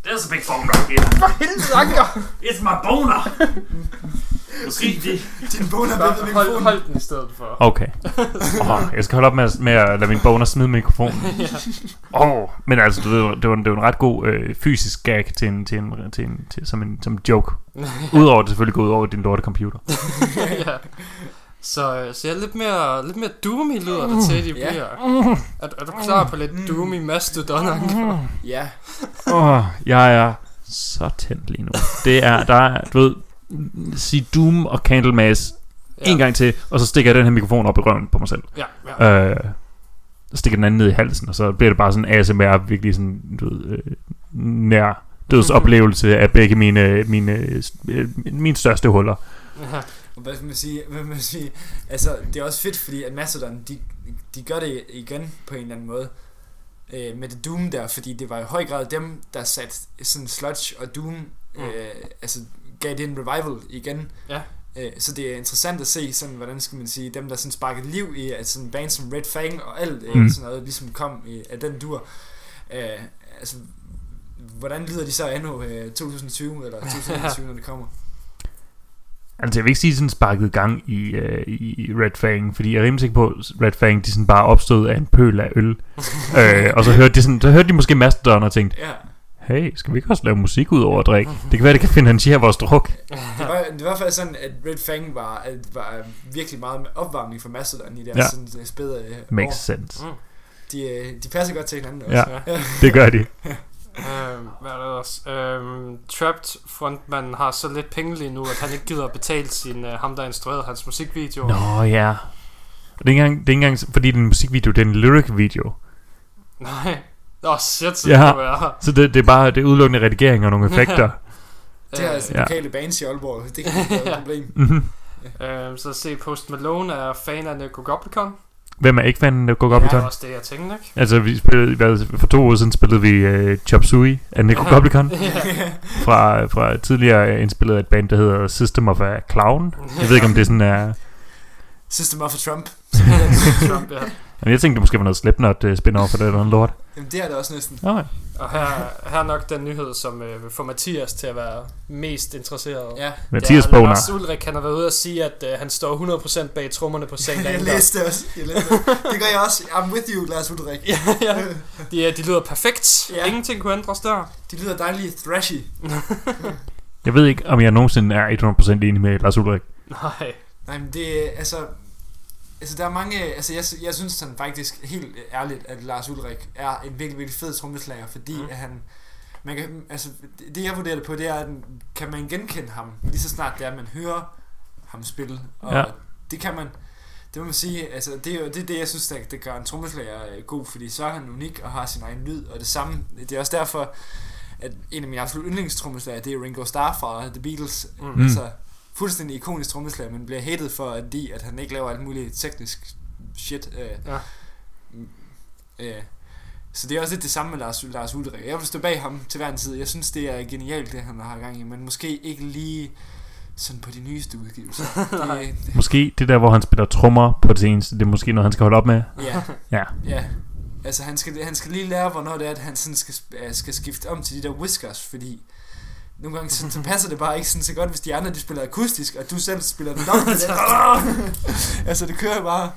Speaker 1: There's a big phone dog here.
Speaker 3: For helvede, Anker!
Speaker 1: It's my boner. (laughs) Måske det.
Speaker 3: Din boner er blevet
Speaker 2: Hold,
Speaker 3: mikrofonen.
Speaker 2: hold den i stedet for.
Speaker 1: Okay. Oh, jeg skal holde op med at, med at lade min boner smide mikrofonen. (laughs) Åh, oh, men altså, du ved, det var, det var en ret god øh, fysisk gag til en, til en, til en, til, som en, som en joke. (laughs) Udover at det selvfølgelig går ud over din lorte computer. (laughs)
Speaker 2: ja. Så, øh, så jeg er lidt mere, lidt mere doomy lyder det til, de
Speaker 3: Ja.
Speaker 2: bliver. Er, er du klar på lidt doomy mastodon, Anker?
Speaker 3: Ja.
Speaker 1: Åh, oh, jeg er så tændt lige nu. Det er, der er, du ved, sige Doom og Candlemass
Speaker 2: Ja.
Speaker 1: en gang til, og så stikker jeg den her mikrofon op i røven på mig selv.
Speaker 2: Ja, ja.
Speaker 1: Øh, så stikker den anden ned i halsen, og så bliver det bare sådan ASMR, virkelig sådan, du ved, øh, nær dødsoplevelse af begge mine, mine, øh, mine største huller.
Speaker 2: Ja.
Speaker 3: Og hvad skal man sige? Hvad man sige? Altså, det er også fedt, fordi at Mastodon, de, de gør det igen på en eller anden måde. Øh, med det Doom der, fordi det var i høj grad dem, der satte sådan Sludge og Doom,
Speaker 2: Mm.
Speaker 3: øh, altså gav det en revival igen.
Speaker 2: Ja.
Speaker 3: Øh, så det er interessant at se, sådan, hvordan skal man sige, dem der sådan sparkede liv i, at sådan band som Red Fang og alt øh,
Speaker 1: Mm.
Speaker 3: sådan noget, ligesom kom i, af den dur. Øh, altså, hvordan lyder de så endnu øh, 2020 eller 2021, når det kommer?
Speaker 1: Altså jeg vil ikke sige sådan sparket gang i, øh, i Red Fang, fordi jeg er rimelig sikker på, at Red Fang de sådan bare opstod af en pøl af øl. (laughs) øh, og så hørte de sådan, så hørte de måske Mastodon og tænkte,
Speaker 3: Ja.
Speaker 1: Hey, skal vi ikke også lave musik ud over at drikke? Det kan være, det kan finansiere vores druk.
Speaker 3: Det var, det var i hvert fald sådan, at Red Fang var, at var virkelig meget med opvarmning for Mastodon i deres
Speaker 1: Ja.
Speaker 3: ja. sådan, øh, spæde øh,
Speaker 1: Makes
Speaker 3: år.
Speaker 1: sense.
Speaker 2: Mm.
Speaker 3: De, øh, de passer godt til hinanden
Speaker 1: Ja,
Speaker 3: også. (laughs)
Speaker 1: det gør de.
Speaker 2: Øhm, hvad er det ellers? Øhm, Trapped frontmanden har så lidt penge lige nu, at han ikke gider at betale sin, uh, ham der instruerede hans musikvideo.
Speaker 1: Nå ja. Og det er ikke engang, det er ikke engang fordi det er en musikvideo, det er en lyric video.
Speaker 2: Nej. Åh, oh, shit, så
Speaker 1: Ja.
Speaker 2: det være.
Speaker 1: Så det, det er bare det er udelukkende redigering og nogle (laughs) effekter.
Speaker 3: Det er altså
Speaker 1: Ja.
Speaker 3: lokale bands i Aalborg. Det kan ikke være et problem.
Speaker 1: Mhm. (laughs)
Speaker 2: Øhm, så se Post Malone er fan af Nico Goblicon.
Speaker 1: Hvem er ikke fan af Go
Speaker 2: Det er også det, jeg tænkte, ikke?
Speaker 1: Altså, vi spillede, hvad, for to uger siden spillede vi uh, Chop Suey af Nico Goblicon. (laughs) fra, fra tidligere indspillet af et band, der hedder System of a Clown. Jeg ved ikke, om det sådan er...
Speaker 3: System of a Trump.
Speaker 2: Trump, ja.
Speaker 1: Men jeg tænkte, det måske var noget Slipknot uh, spin-off for det eller noget lort.
Speaker 3: Jamen, det er det også næsten.
Speaker 1: Okay.
Speaker 2: Og her, her er nok den nyhed, som øh, vil få Mathias til at være mest interesseret.
Speaker 3: Ja.
Speaker 1: Mathias
Speaker 2: er,
Speaker 1: Boner.
Speaker 2: Lars Ulrik, han har været ude at sige, at øh, han står 100% bag trommerne på St. (laughs)
Speaker 3: Jeg læste det også. Jeg læste det. det gør jeg også. I'm with you, Lars Ulrik. (laughs)
Speaker 2: ja, ja. (laughs) De, øh, de lyder perfekt.
Speaker 3: Ja.
Speaker 2: Ja. Ingenting kunne ændres der.
Speaker 3: De lyder dejligt thrashy.
Speaker 1: Jeg ved ikke, om jeg nogensinde er 100% enig med Lars Ulrik.
Speaker 2: Nej.
Speaker 3: Nej, men det er, altså... Altså, der er mange... Altså, jeg, jeg synes sådan faktisk helt ærligt, at Lars Ulrik er en virkelig, virkelig fed trommeslager, fordi mm. at han... Man kan, altså, det, det jeg vurderer det på, det er, at kan man genkende ham, lige så snart det er, at man hører ham spille. Og
Speaker 1: Ja.
Speaker 3: det kan man... Det må man sige, altså det er jo det, er det jeg synes, der, der gør en trommeslager øh, god, fordi så er han unik og har sin egen lyd, og det samme, det er også derfor, at en af mine absolut yndlingstrommeslager, det er Ringo Starr fra The Beatles.
Speaker 2: Mm.
Speaker 3: Altså, fuldstændig ikonisk trommeslager, men bliver hated for, at, de, at han ikke laver alt muligt teknisk shit. Øh,
Speaker 2: Ja.
Speaker 3: øh, så det er også lidt det samme med Lars, Lars Ulrik. Jeg vil stå bag ham til hver en tid. Jeg synes, det er genialt, det han har gang i, men måske ikke lige sådan på de nyeste udgivelser. (laughs) det, det,
Speaker 1: Måske det der, hvor han spiller trommer på det seneste, det er måske noget, han skal holde op med.
Speaker 3: ja,
Speaker 1: Ja.
Speaker 3: ja. Altså, han skal, han skal lige lære, hvornår det er, at han sådan skal, øh, skal skifte om til de der whiskers, fordi nogle gange så, så passer det bare ikke sådan så godt, hvis de andre de spiller akustisk, og du selv spiller den op. (laughs) altså, det kører bare.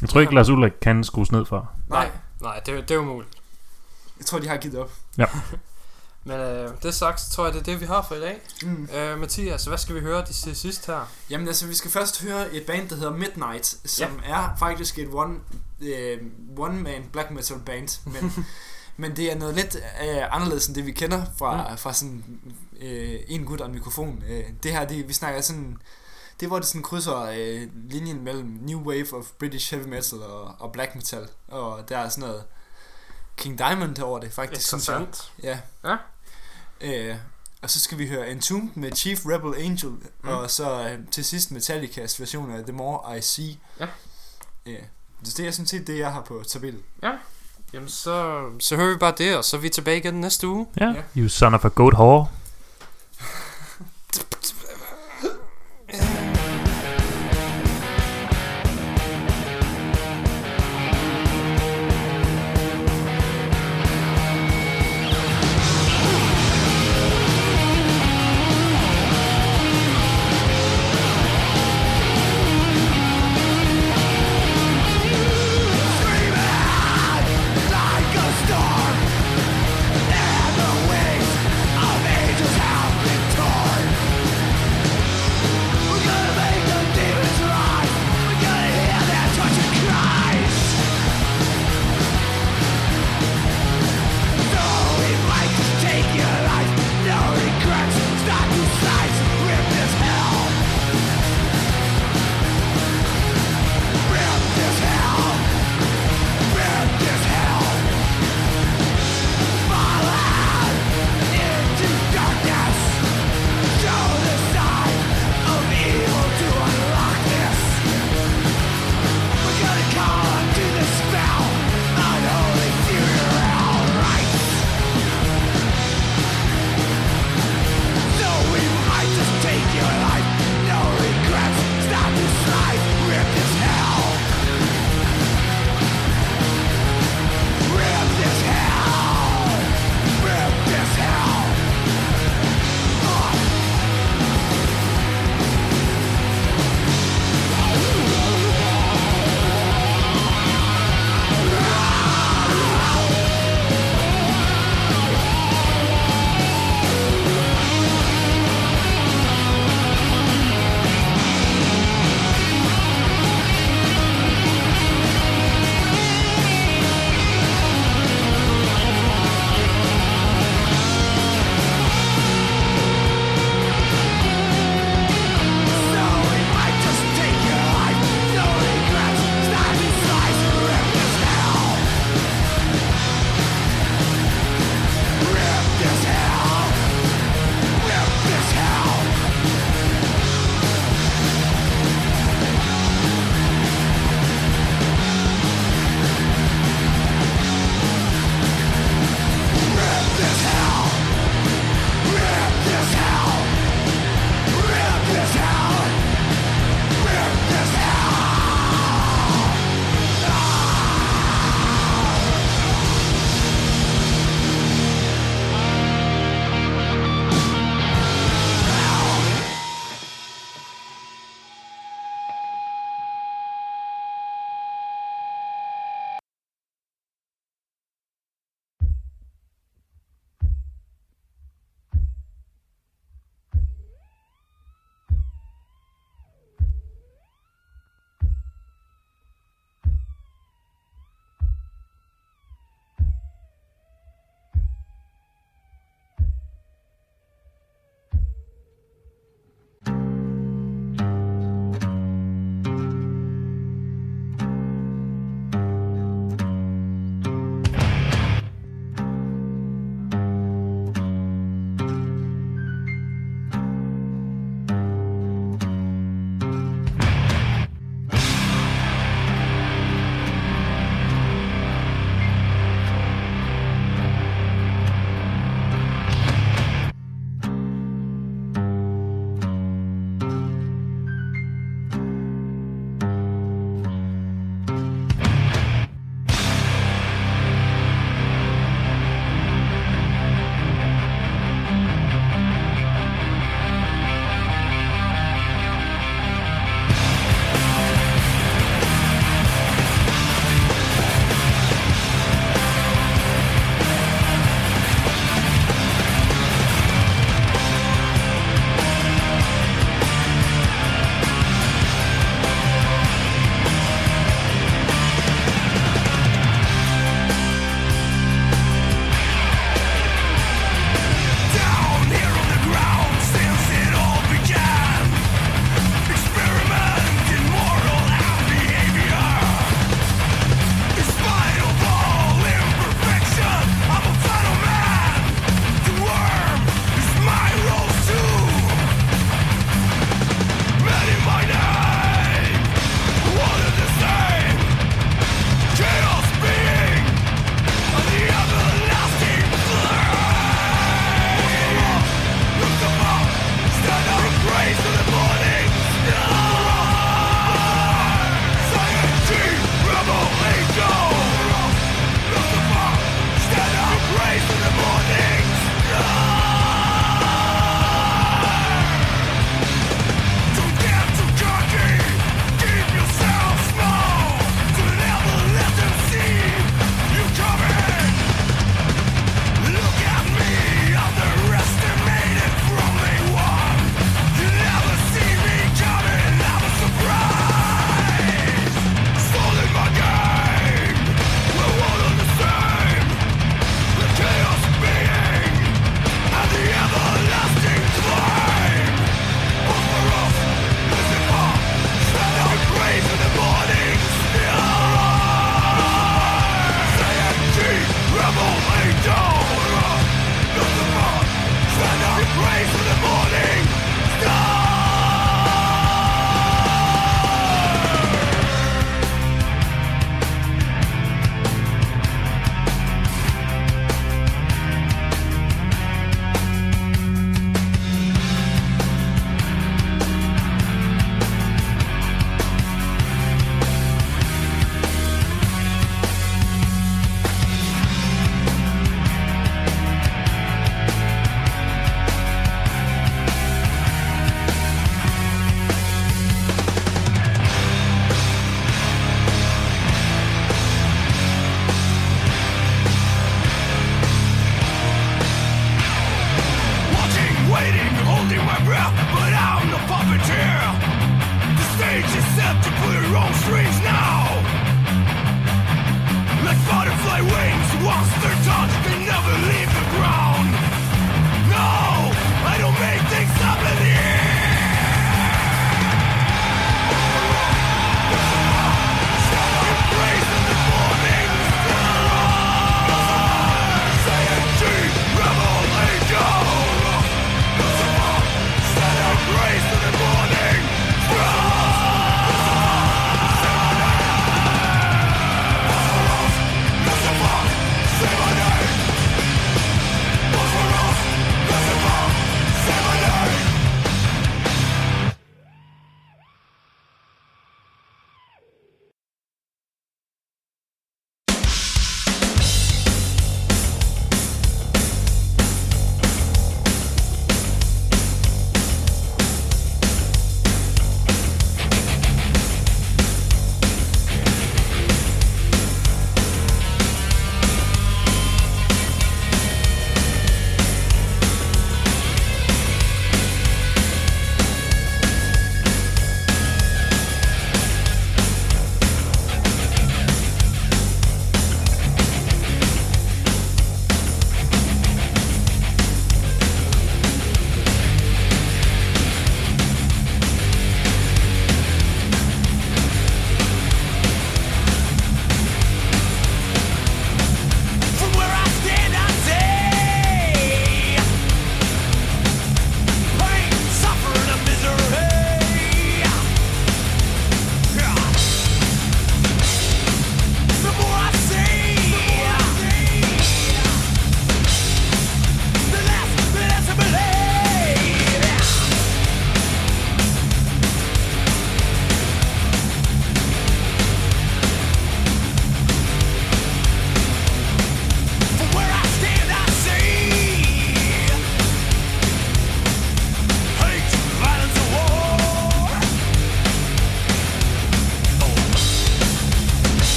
Speaker 1: Jeg tror ikke, Lars Ulrik kan skrues ned for.
Speaker 3: Nej,
Speaker 2: Nej, det, er- det er umuligt.
Speaker 3: jeg tror, de har givet op. (laughs)
Speaker 2: Men øh, det sagt, så tror jeg, det er det, vi har for i dag.
Speaker 3: Mm.
Speaker 2: Øh, Mathias, hvad skal vi høre de til sidst her?
Speaker 3: Jamen altså, vi skal først høre et band, der hedder Midnight, som ja. er faktisk et one, øh, one-man black metal band, men, (laughs) men det er noget lidt øh, anderledes end det, vi kender fra, mm. fra sådan øh, en gut og en mikrofon. Øh, det her, det, vi snakker sådan, det er hvor det sådan krydser øh, linjen mellem New Wave of British Heavy Metal og, og Black Metal, og der er sådan noget King Diamond over det, faktisk.
Speaker 2: Interessant.
Speaker 3: Ja.
Speaker 2: Ja.
Speaker 3: Øh, og så skal vi høre Entombed med Chief Rebel Angel, mm. og så øh, til sidst Metallicas version af The More I See.
Speaker 2: Ja.
Speaker 3: Øh, så det er sådan set det, jeg har på tabelet.
Speaker 2: Jamen, så, så hører vi bare det, og så er vi tilbage igen næste uge.
Speaker 1: Ja.
Speaker 3: Ja.
Speaker 1: You son of a goat whore. (laughs)